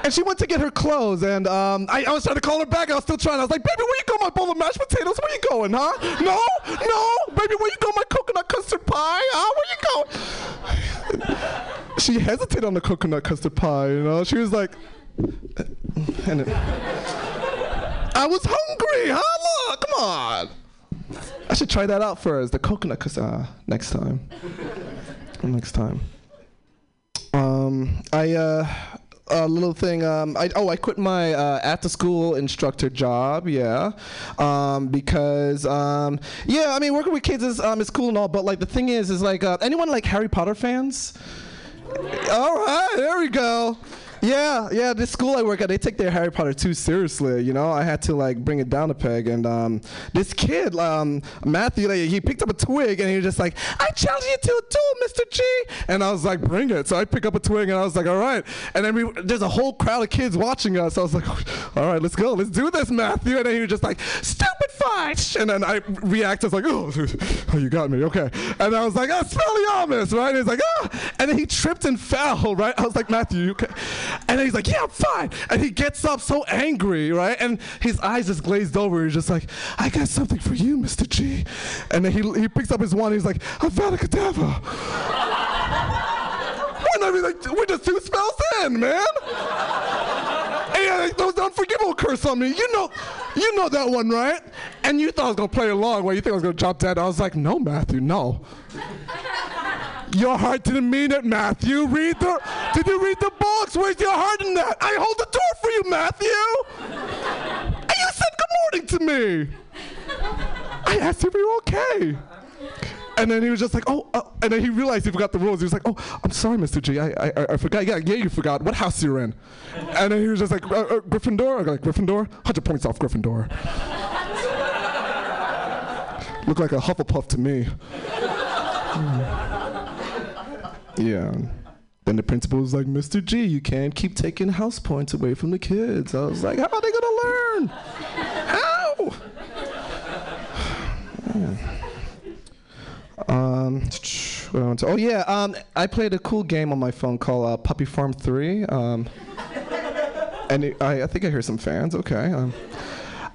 and she went to get her clothes, and um, I, I was trying to call her back. I was still trying. I was like, "Baby, where you go, My bowl of mashed potatoes? Where you going, huh? No, no, baby, where you go, My coconut custard pie? Huh? Where you going?" she hesitated on the coconut custard pie. You know, she was like, and it, I was hungry, huh? Look, come on. I should try that out first. The coconut custard uh, next time next time. Um, I uh, a little thing. Um, I oh, I quit my uh, after school instructor job. Yeah, um, because um, yeah, I mean working with kids is um, is cool and all, but like the thing is, is like uh, anyone like Harry Potter fans? All right, there we go. Yeah, yeah. The school I work at, they take their Harry Potter too seriously. You know, I had to like bring it down a peg. And um, this kid, um, Matthew, like, he picked up a twig and he was just like, "I challenge you to a duel, Mr. G." And I was like, "Bring it!" So I pick up a twig and I was like, "All right." And then we, there's a whole crowd of kids watching us. I was like, "All right, let's go, let's do this, Matthew." And then he was just like, "Stupefy!" And then I react as like, "Oh, oh, you got me, okay." And I was like, "Oh, Spelliarmus," right? And he's like, "Ah!" And then he tripped and fell, right? I was like, "Matthew, you okay?" And then he's like, yeah, I'm fine. And he gets up so angry, right? And his eyes just glazed over. He's just like, I got something for you, Mr. G. And then he, he picks up his wand. he's like, Avada Kedavra. and I mean, like, we're just two spells in, man. And the unforgivable curse on me. You know, you know that one, right? And you thought I was gonna play along. Well, you think I was gonna drop dead? I was like, no, Matthew, no. Your heart didn't mean it, Matthew. Read the. Did you read the books? Where's your heart in that? I hold the door for you, Matthew. And you said good morning to me. I asked if you were okay. And then he was just like, oh, uh, and then he realized he forgot the rules. He was like, oh, I'm sorry, Mr. G, I, I, I forgot. Yeah, yeah, you forgot. What house you're in? And then he was just like, uh, uh, Gryffindor? I go like, Gryffindor? 100 points off Gryffindor. Look like a Hufflepuff to me. Yeah. Then the principal was like, Mr. G, you can't keep taking house points away from the kids. I was like, how are they gonna learn? How? Um, to- oh yeah, um, I played a cool game on my phone called uh, Puppy Farm 3. Um, and it, I, I think I hear some fans. Okay. Um,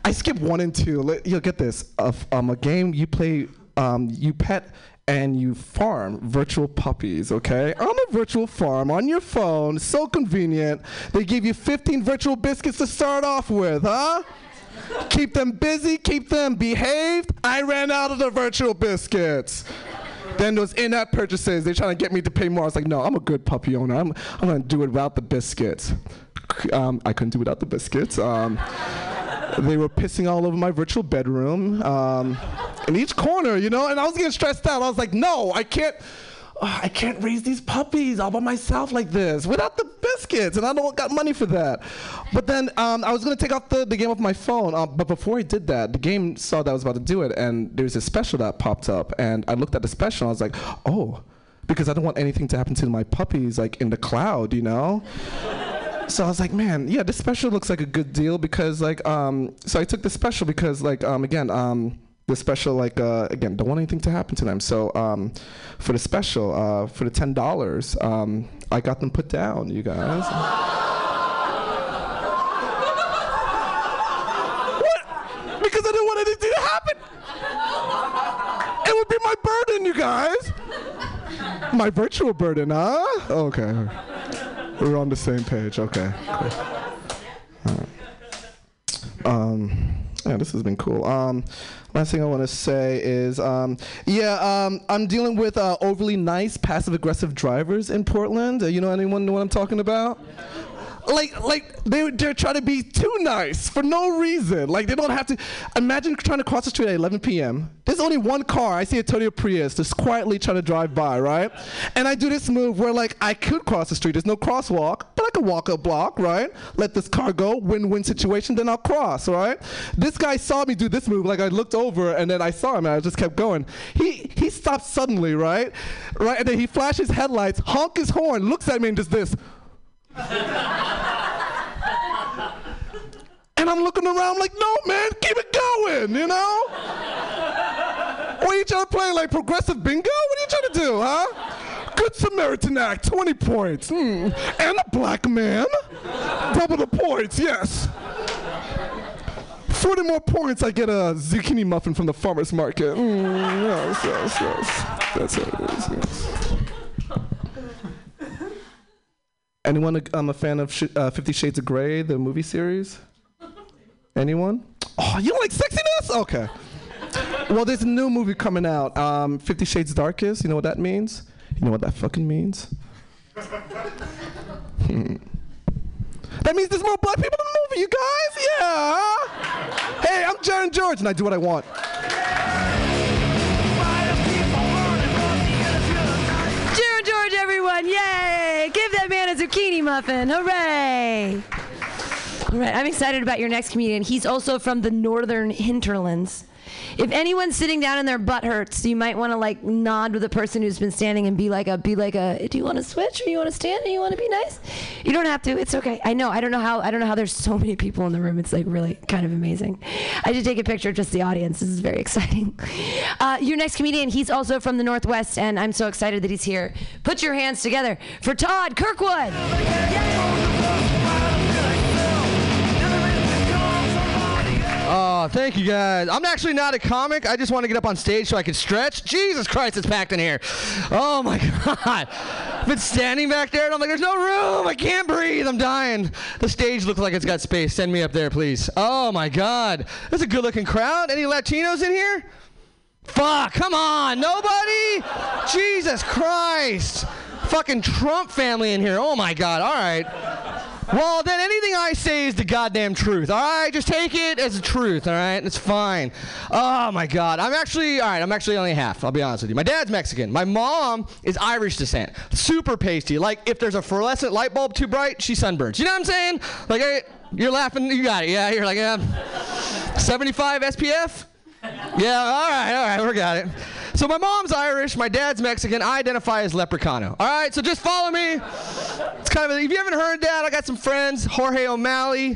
I skipped one and two. Let, you'll get this. Of um, a game you play, um, you pet and you farm virtual puppies. Okay, on a virtual farm on your phone. So convenient. They give you 15 virtual biscuits to start off with, huh? keep them busy, keep them behaved. I ran out of the virtual biscuits. Then those in-app purchases, they're trying to get me to pay more. I was like, no, I'm a good puppy owner. I'm, I'm gonna do it without the biscuits. Um, I couldn't do without the biscuits. Um, they were pissing all over my virtual bedroom, um, in each corner, you know. And I was getting stressed out. I was like, no, I can't. I can't raise these puppies all by myself like this without the biscuits, and I don't got money for that. But then um, I was gonna take off the, the game off my phone, uh, but before I did that, the game saw that I was about to do it, and there's a special that popped up, and I looked at the special, and I was like, oh, because I don't want anything to happen to my puppies like in the cloud, you know. So I was like, man, yeah, this special looks like a good deal because like um so I took the special because like um again um the special like uh again don't want anything to happen to them. So um for the special uh for the ten dollars um I got them put down, you guys. what? Because I didn't want anything to happen. It would be my burden, you guys. My virtual burden, huh? Okay. We're on the same page. Okay. Cool. Um, yeah, this has been cool. Um, last thing I want to say is, um, yeah, um, I'm dealing with uh, overly nice, passive-aggressive drivers in Portland. Uh, you know anyone know what I'm talking about? Like, like they they're trying to be too nice for no reason. Like they don't have to. Imagine trying to cross the street at 11 p.m. There's only one car. I see a Toyota Prius just quietly trying to drive by, right? And I do this move where like I could cross the street. There's no crosswalk, but I could walk a block, right? Let this car go. Win-win situation. Then I'll cross, right? This guy saw me do this move. Like I looked over and then I saw him and I just kept going. He he stopped suddenly, right? Right, and then he flashes headlights, honk his horn, looks at me and does this. And I'm looking around like, no, man, keep it going, you know? What are you trying to play, like progressive bingo? What are you trying to do, huh? Good Samaritan Act, 20 points. Hmm. And a black man. Double the points, yes. 40 more points, I get a zucchini muffin from the farmer's market. Mm, yes, yes, yes. That's how it is, yes. Anyone um, a fan of sh- uh, Fifty Shades of Grey, the movie series? Anyone? Oh, you don't like sexiness? Okay. Well, there's a new movie coming out, um, Fifty Shades Darkest. You know what that means? You know what that fucking means? Hmm. That means there's more black people in the movie, you guys? Yeah. Hey, I'm Jaron George, and I do what I want. Everyone! Yay! Give that man a zucchini muffin! Hooray! All right, I'm excited about your next comedian. He's also from the northern hinterlands. If anyone's sitting down and their butt hurts, you might want to like nod to the person who's been standing and be like a be like a. Do you want to switch or you want to stand or you want to be nice? You don't have to. It's okay. I know. I don't know how. I don't know how there's so many people in the room. It's like really kind of amazing. I should take a picture of just the audience. This is very exciting. Uh, your next comedian. He's also from the northwest, and I'm so excited that he's here. Put your hands together for Todd Kirkwood. Oh, thank you guys. I'm actually not a comic. I just want to get up on stage so I can stretch. Jesus Christ, it's packed in here. Oh my God. I've been standing back there and I'm like, there's no room. I can't breathe. I'm dying. The stage looks like it's got space. Send me up there, please. Oh my God. That's a good looking crowd. Any Latinos in here? Fuck, come on. Nobody? Jesus Christ. Fucking Trump family in here. Oh my God. All right. Well, then anything I say is the goddamn truth. All right, just take it as the truth. All right, it's fine. Oh my God, I'm actually all right. I'm actually only half. I'll be honest with you. My dad's Mexican. My mom is Irish descent. Super pasty. Like if there's a fluorescent light bulb too bright, she sunburns. You know what I'm saying? Like hey, you're laughing. You got it. Yeah, you're like yeah. 75 SPF. Yeah, all right, all right, we got it. So my mom's Irish, my dad's Mexican. I identify as Leprechaun. All right, so just follow me. It's kind of a, if you haven't heard that, I got some friends, Jorge O'Malley,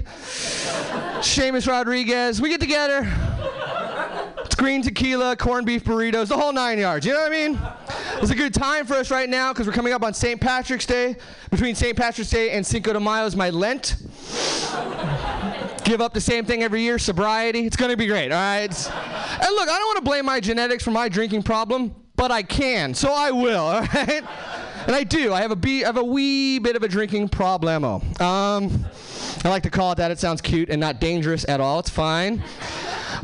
Seamus Rodriguez. We get together. It's green tequila, corned beef burritos, the whole nine yards. You know what I mean? It's a good time for us right now because we're coming up on St. Patrick's Day. Between St. Patrick's Day and Cinco de Mayo is my Lent give up the same thing every year, sobriety. It's going to be great, all right? And look, I don't want to blame my genetics for my drinking problem, but I can, so I will, all right? And I do. I have a, be- I have a wee bit of a drinking problemo. Um, I like to call it that. It sounds cute and not dangerous at all. It's fine.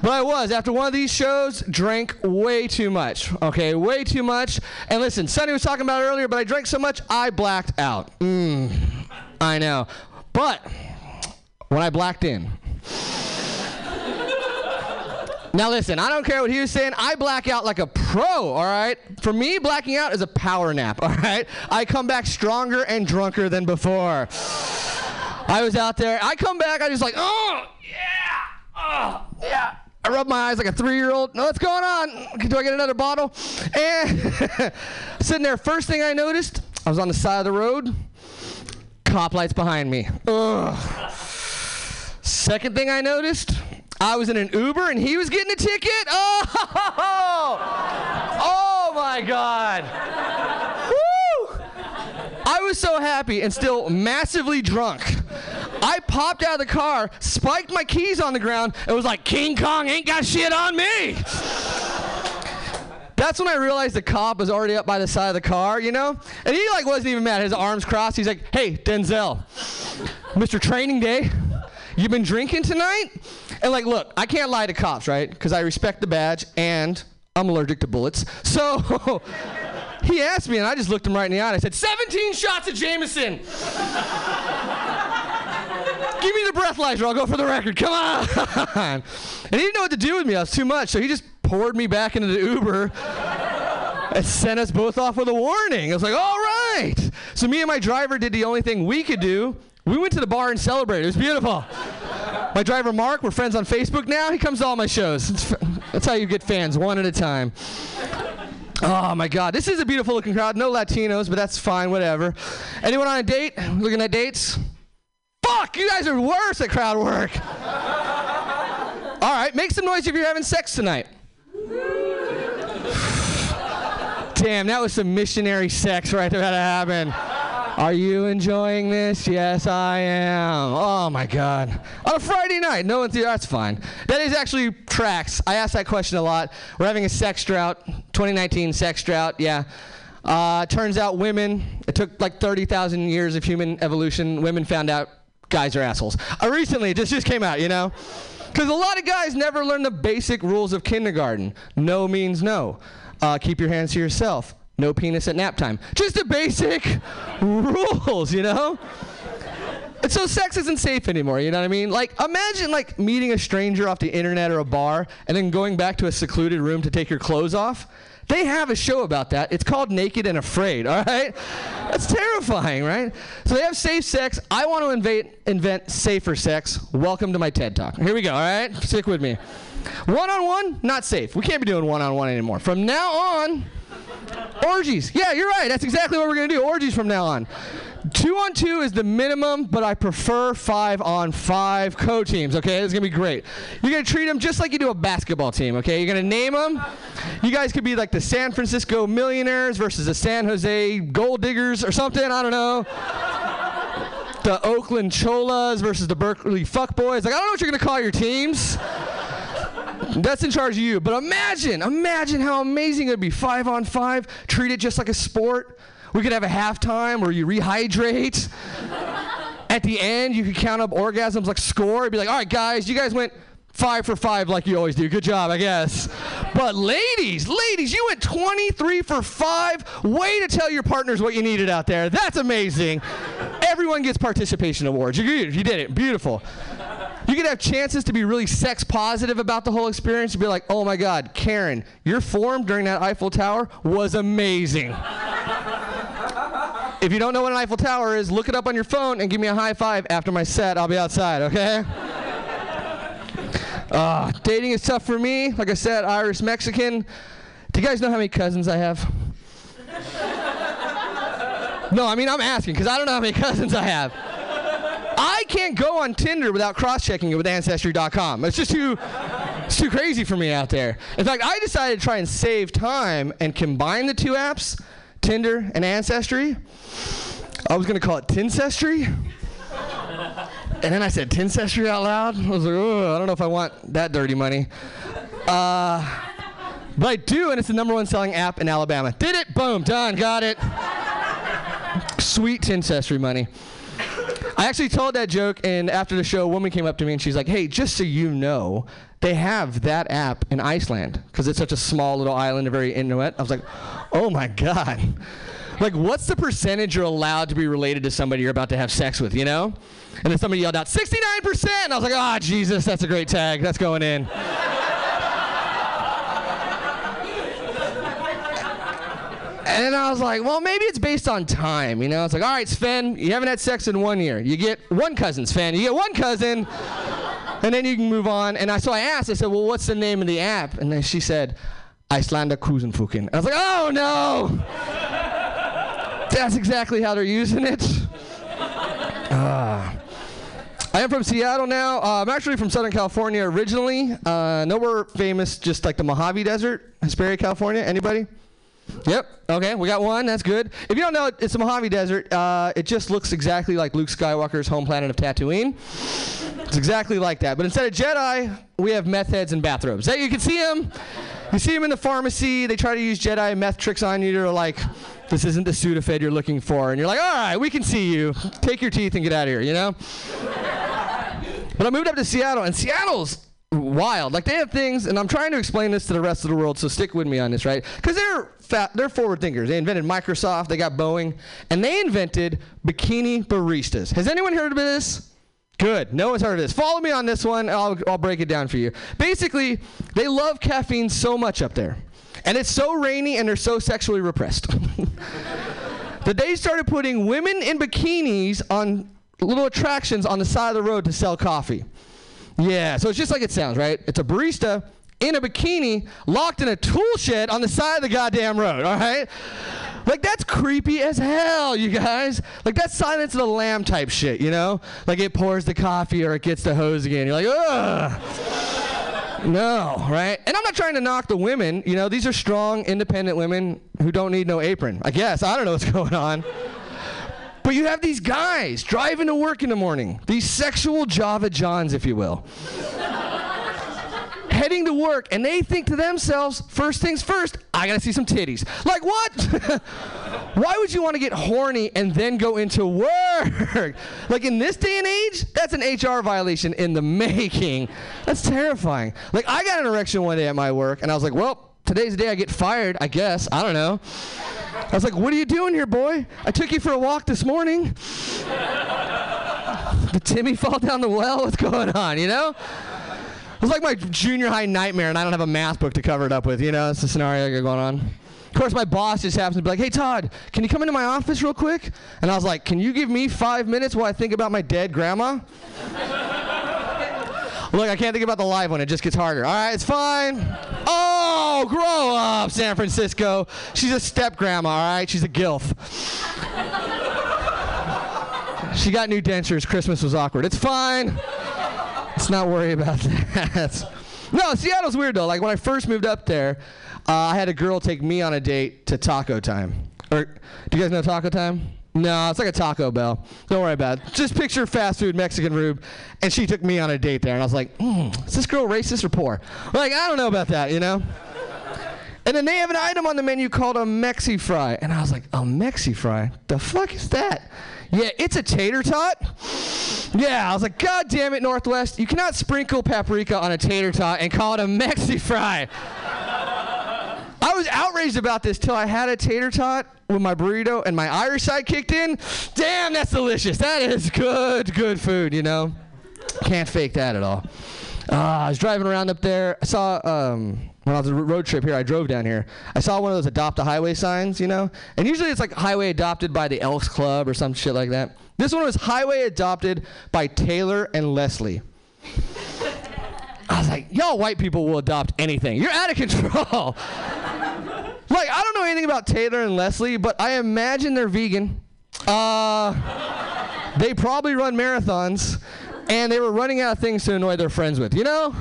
But I was, after one of these shows, drank way too much. Okay, way too much. And listen, Sonny was talking about earlier, but I drank so much, I blacked out. Mm, I know. But when I blacked in. Now listen, I don't care what he was saying. I black out like a pro, all right? For me, blacking out is a power nap, all right? I come back stronger and drunker than before. I was out there. I come back, I just like, oh, yeah, oh, yeah. I rub my eyes like a three-year-old. No, what's going on? Do I get another bottle? And sitting there, first thing I noticed, I was on the side of the road. Cop lights behind me. Ugh. Second thing I noticed, I was in an Uber and he was getting a ticket. Oh, oh my God. Woo! I was so happy and still massively drunk. I popped out of the car, spiked my keys on the ground, and was like, King Kong ain't got shit on me. That's when I realized the cop was already up by the side of the car, you know? And he like wasn't even mad. His arms crossed. He's like, "Hey, Denzel, Mr. Training Day, you been drinking tonight?" And like, look, I can't lie to cops, right? Because I respect the badge and I'm allergic to bullets. So he asked me, and I just looked him right in the eye. And I said, "17 shots of Jameson." Give me the breathalyzer. I'll go for the record. Come on. and he didn't know what to do with me. I was too much. So he just poured me back into the Uber and sent us both off with a warning. I was like, all right. So me and my driver did the only thing we could do. We went to the bar and celebrated. It was beautiful. My driver Mark, we're friends on Facebook now. He comes to all my shows. It's, that's how you get fans, one at a time. Oh my God, this is a beautiful looking crowd. No Latinos, but that's fine, whatever. Anyone on a date? Looking at dates? Fuck, you guys are worse at crowd work. All right, make some noise if you're having sex tonight. Damn, that was some missionary sex right there that happened. Are you enjoying this? Yes, I am. Oh my God. On a Friday night, no enthusiasm. That's fine. That is actually tracks. I ask that question a lot. We're having a sex drought, 2019 sex drought. Yeah. Uh, turns out women. It took like 30,000 years of human evolution. Women found out guys are assholes. Uh, recently, it just just came out. You know. Because a lot of guys never learn the basic rules of kindergarten. No means no. Uh, keep your hands to yourself. No penis at nap time. Just the basic rules, you know? So sex isn't safe anymore, you know what I mean? Like imagine like meeting a stranger off the internet or a bar and then going back to a secluded room to take your clothes off. They have a show about that. It's called Naked and Afraid, all right? That's terrifying, right? So they have safe sex. I want to invent, invent safer sex. Welcome to my TED Talk. Here we go, all right? Stick with me. One on one, not safe. We can't be doing one on one anymore. From now on, orgies. Yeah, you're right. That's exactly what we're going to do. Orgies from now on. Two on two is the minimum, but I prefer five on five co teams. Okay, it's gonna be great. You're gonna treat them just like you do a basketball team. Okay, you're gonna name them. You guys could be like the San Francisco Millionaires versus the San Jose Gold Diggers or something. I don't know. the Oakland Cholas versus the Berkeley Fuckboys. Like, I don't know what you're to call your teams. That's in charge of you. But imagine, imagine how amazing it would be. Five on five, treat it just like a sport. We could have a halftime where you rehydrate. At the end, you could count up orgasms like score. It'd be like, all right, guys, you guys went five for five like you always do. Good job, I guess. But ladies, ladies, you went 23 for five. Way to tell your partners what you needed out there. That's amazing. Everyone gets participation awards. You you did it. Beautiful. You could have chances to be really sex positive about the whole experience. You'd be like, oh my God, Karen, your form during that Eiffel Tower was amazing. if you don't know what an Eiffel Tower is, look it up on your phone and give me a high five after my set. I'll be outside, okay? Uh, dating is tough for me. Like I said, Irish Mexican. Do you guys know how many cousins I have? no, I mean, I'm asking because I don't know how many cousins I have. I can't go on Tinder without cross-checking it with Ancestry.com. It's just too, it's too crazy for me out there. In fact, I decided to try and save time and combine the two apps, Tinder and Ancestry. I was gonna call it Tincestry. And then I said Tincestry out loud. I was like, oh, I don't know if I want that dirty money. Uh, but I do, and it's the number one selling app in Alabama. Did it? Boom, done, got it. Sweet Tincestry money. I actually told that joke, and after the show, a woman came up to me and she's like, "Hey, just so you know, they have that app in Iceland because it's such a small little island, a very Inuit." I was like, "Oh my god!" Like, what's the percentage you're allowed to be related to somebody you're about to have sex with? You know? And then somebody yelled out, 69%. And I was like, "Ah, Jesus, that's a great tag. That's going in." And then I was like, well, maybe it's based on time. You know, it's like, all right, Sven, you haven't had sex in one year. You get one cousin, Sven. You get one cousin, and then you can move on. And I, so I asked, I said, well, what's the name of the app? And then she said, Islander Cruisenfuken. I was like, oh no! That's exactly how they're using it. Ah. I am from Seattle now. Uh, I'm actually from Southern California originally. Uh, nowhere famous, just like the Mojave Desert, Hesperia, California. Anybody? Yep. Okay, we got one. That's good. If you don't know, it's the Mojave Desert. Uh, it just looks exactly like Luke Skywalker's home planet of Tatooine. It's exactly like that. But instead of Jedi, we have meth heads in bathrobes. You can see them. You see them in the pharmacy. They try to use Jedi meth tricks on you. They're like, "This isn't the Sudafed you're looking for," and you're like, "All right, we can see you. Take your teeth and get out of here." You know. But I moved up to Seattle, and Seattle's wild. Like they have things, and I'm trying to explain this to the rest of the world. So stick with me on this, right? Because they're fat, they're forward thinkers. They invented Microsoft, they got Boeing, and they invented bikini baristas. Has anyone heard of this? Good. No one's heard of this. Follow me on this one. I'll, I'll break it down for you. Basically, they love caffeine so much up there. And it's so rainy and they're so sexually repressed. that they started putting women in bikinis on little attractions on the side of the road to sell coffee. Yeah, so it's just like it sounds, right? It's a barista in a bikini locked in a tool shed on the side of the goddamn road, all right? Like that's creepy as hell, you guys. Like that's Silence of the Lamb type shit, you know? Like it pours the coffee or it gets the hose again. You're like, ugh. No, right? And I'm not trying to knock the women. You know, these are strong, independent women who don't need no apron. I guess. I don't know what's going on. But you have these guys driving to work in the morning, these sexual Java Johns, if you will, heading to work, and they think to themselves, first things first, I gotta see some titties. Like, what? Why would you wanna get horny and then go into work? like, in this day and age, that's an HR violation in the making. That's terrifying. Like, I got an erection one day at my work, and I was like, well, today's the day I get fired, I guess. I don't know. I was like, what are you doing here, boy? I took you for a walk this morning. Did Timmy fall down the well? What's going on, you know? It was like my junior high nightmare, and I don't have a math book to cover it up with, you know? It's the scenario I got going on. Of course, my boss just happens to be like, hey, Todd, can you come into my office real quick? And I was like, can you give me five minutes while I think about my dead grandma? Look, I can't think about the live one. It just gets harder. All right, it's fine. Oh, grow up, San Francisco. She's a step grandma, all right? She's a gilf. she got new dentures. Christmas was awkward. It's fine. Let's not worry about that. no, Seattle's weird though. Like when I first moved up there, uh, I had a girl take me on a date to Taco Time. Or do you guys know Taco Time? No, it's like a Taco Bell. Don't worry about it. Just picture fast food Mexican rube, and she took me on a date there, and I was like, mm, is this girl racist or poor? Like, I don't know about that, you know? And then they have an item on the menu called a Mexi Fry. And I was like, a Mexi Fry? The fuck is that? Yeah, it's a tater tot. Yeah, I was like, God damn it, Northwest. You cannot sprinkle paprika on a tater tot and call it a Mexi Fry. I was outraged about this till I had a tater tot with my burrito and my Irish side kicked in. Damn, that's delicious. That is good, good food, you know? Can't fake that at all. Uh, I was driving around up there. I saw um, when I was on a road trip here. I drove down here. I saw one of those adopt a highway signs, you know. And usually it's like highway adopted by the Elks Club or some shit like that. This one was highway adopted by Taylor and Leslie. I was like, y'all white people will adopt anything. You're out of control. like I don't know anything about Taylor and Leslie, but I imagine they're vegan. Uh, they probably run marathons, and they were running out of things to annoy their friends with. You know.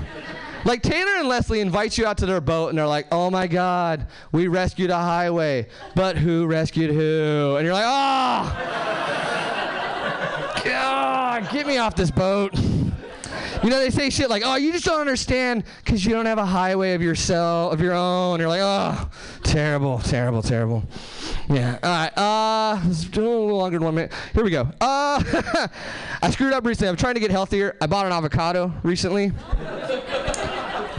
Like Taylor and Leslie invite you out to their boat and they're like, "Oh my God, we rescued a highway, but who rescued who?" And you're like, "Ah, God, get me off this boat." You know, they say shit like, "Oh, you just don't understand because you don't have a highway of yourself of your own." You're like, "Oh, terrible, terrible, terrible." Yeah. All right. Uh, let's a little longer than one minute. Here we go. Uh, I screwed up recently. I'm trying to get healthier. I bought an avocado recently.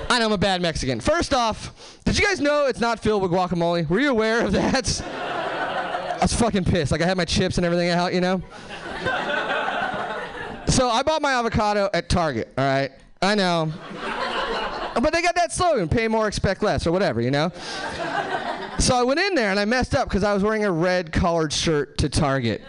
I know I'm a bad Mexican. First off, did you guys know it's not filled with guacamole? Were you aware of that? I was fucking pissed. Like I had my chips and everything out, you know. So I bought my avocado at Target. All right. I know. But they got that slogan: "Pay more, expect less," or whatever, you know. So I went in there and I messed up because I was wearing a red collared shirt to Target.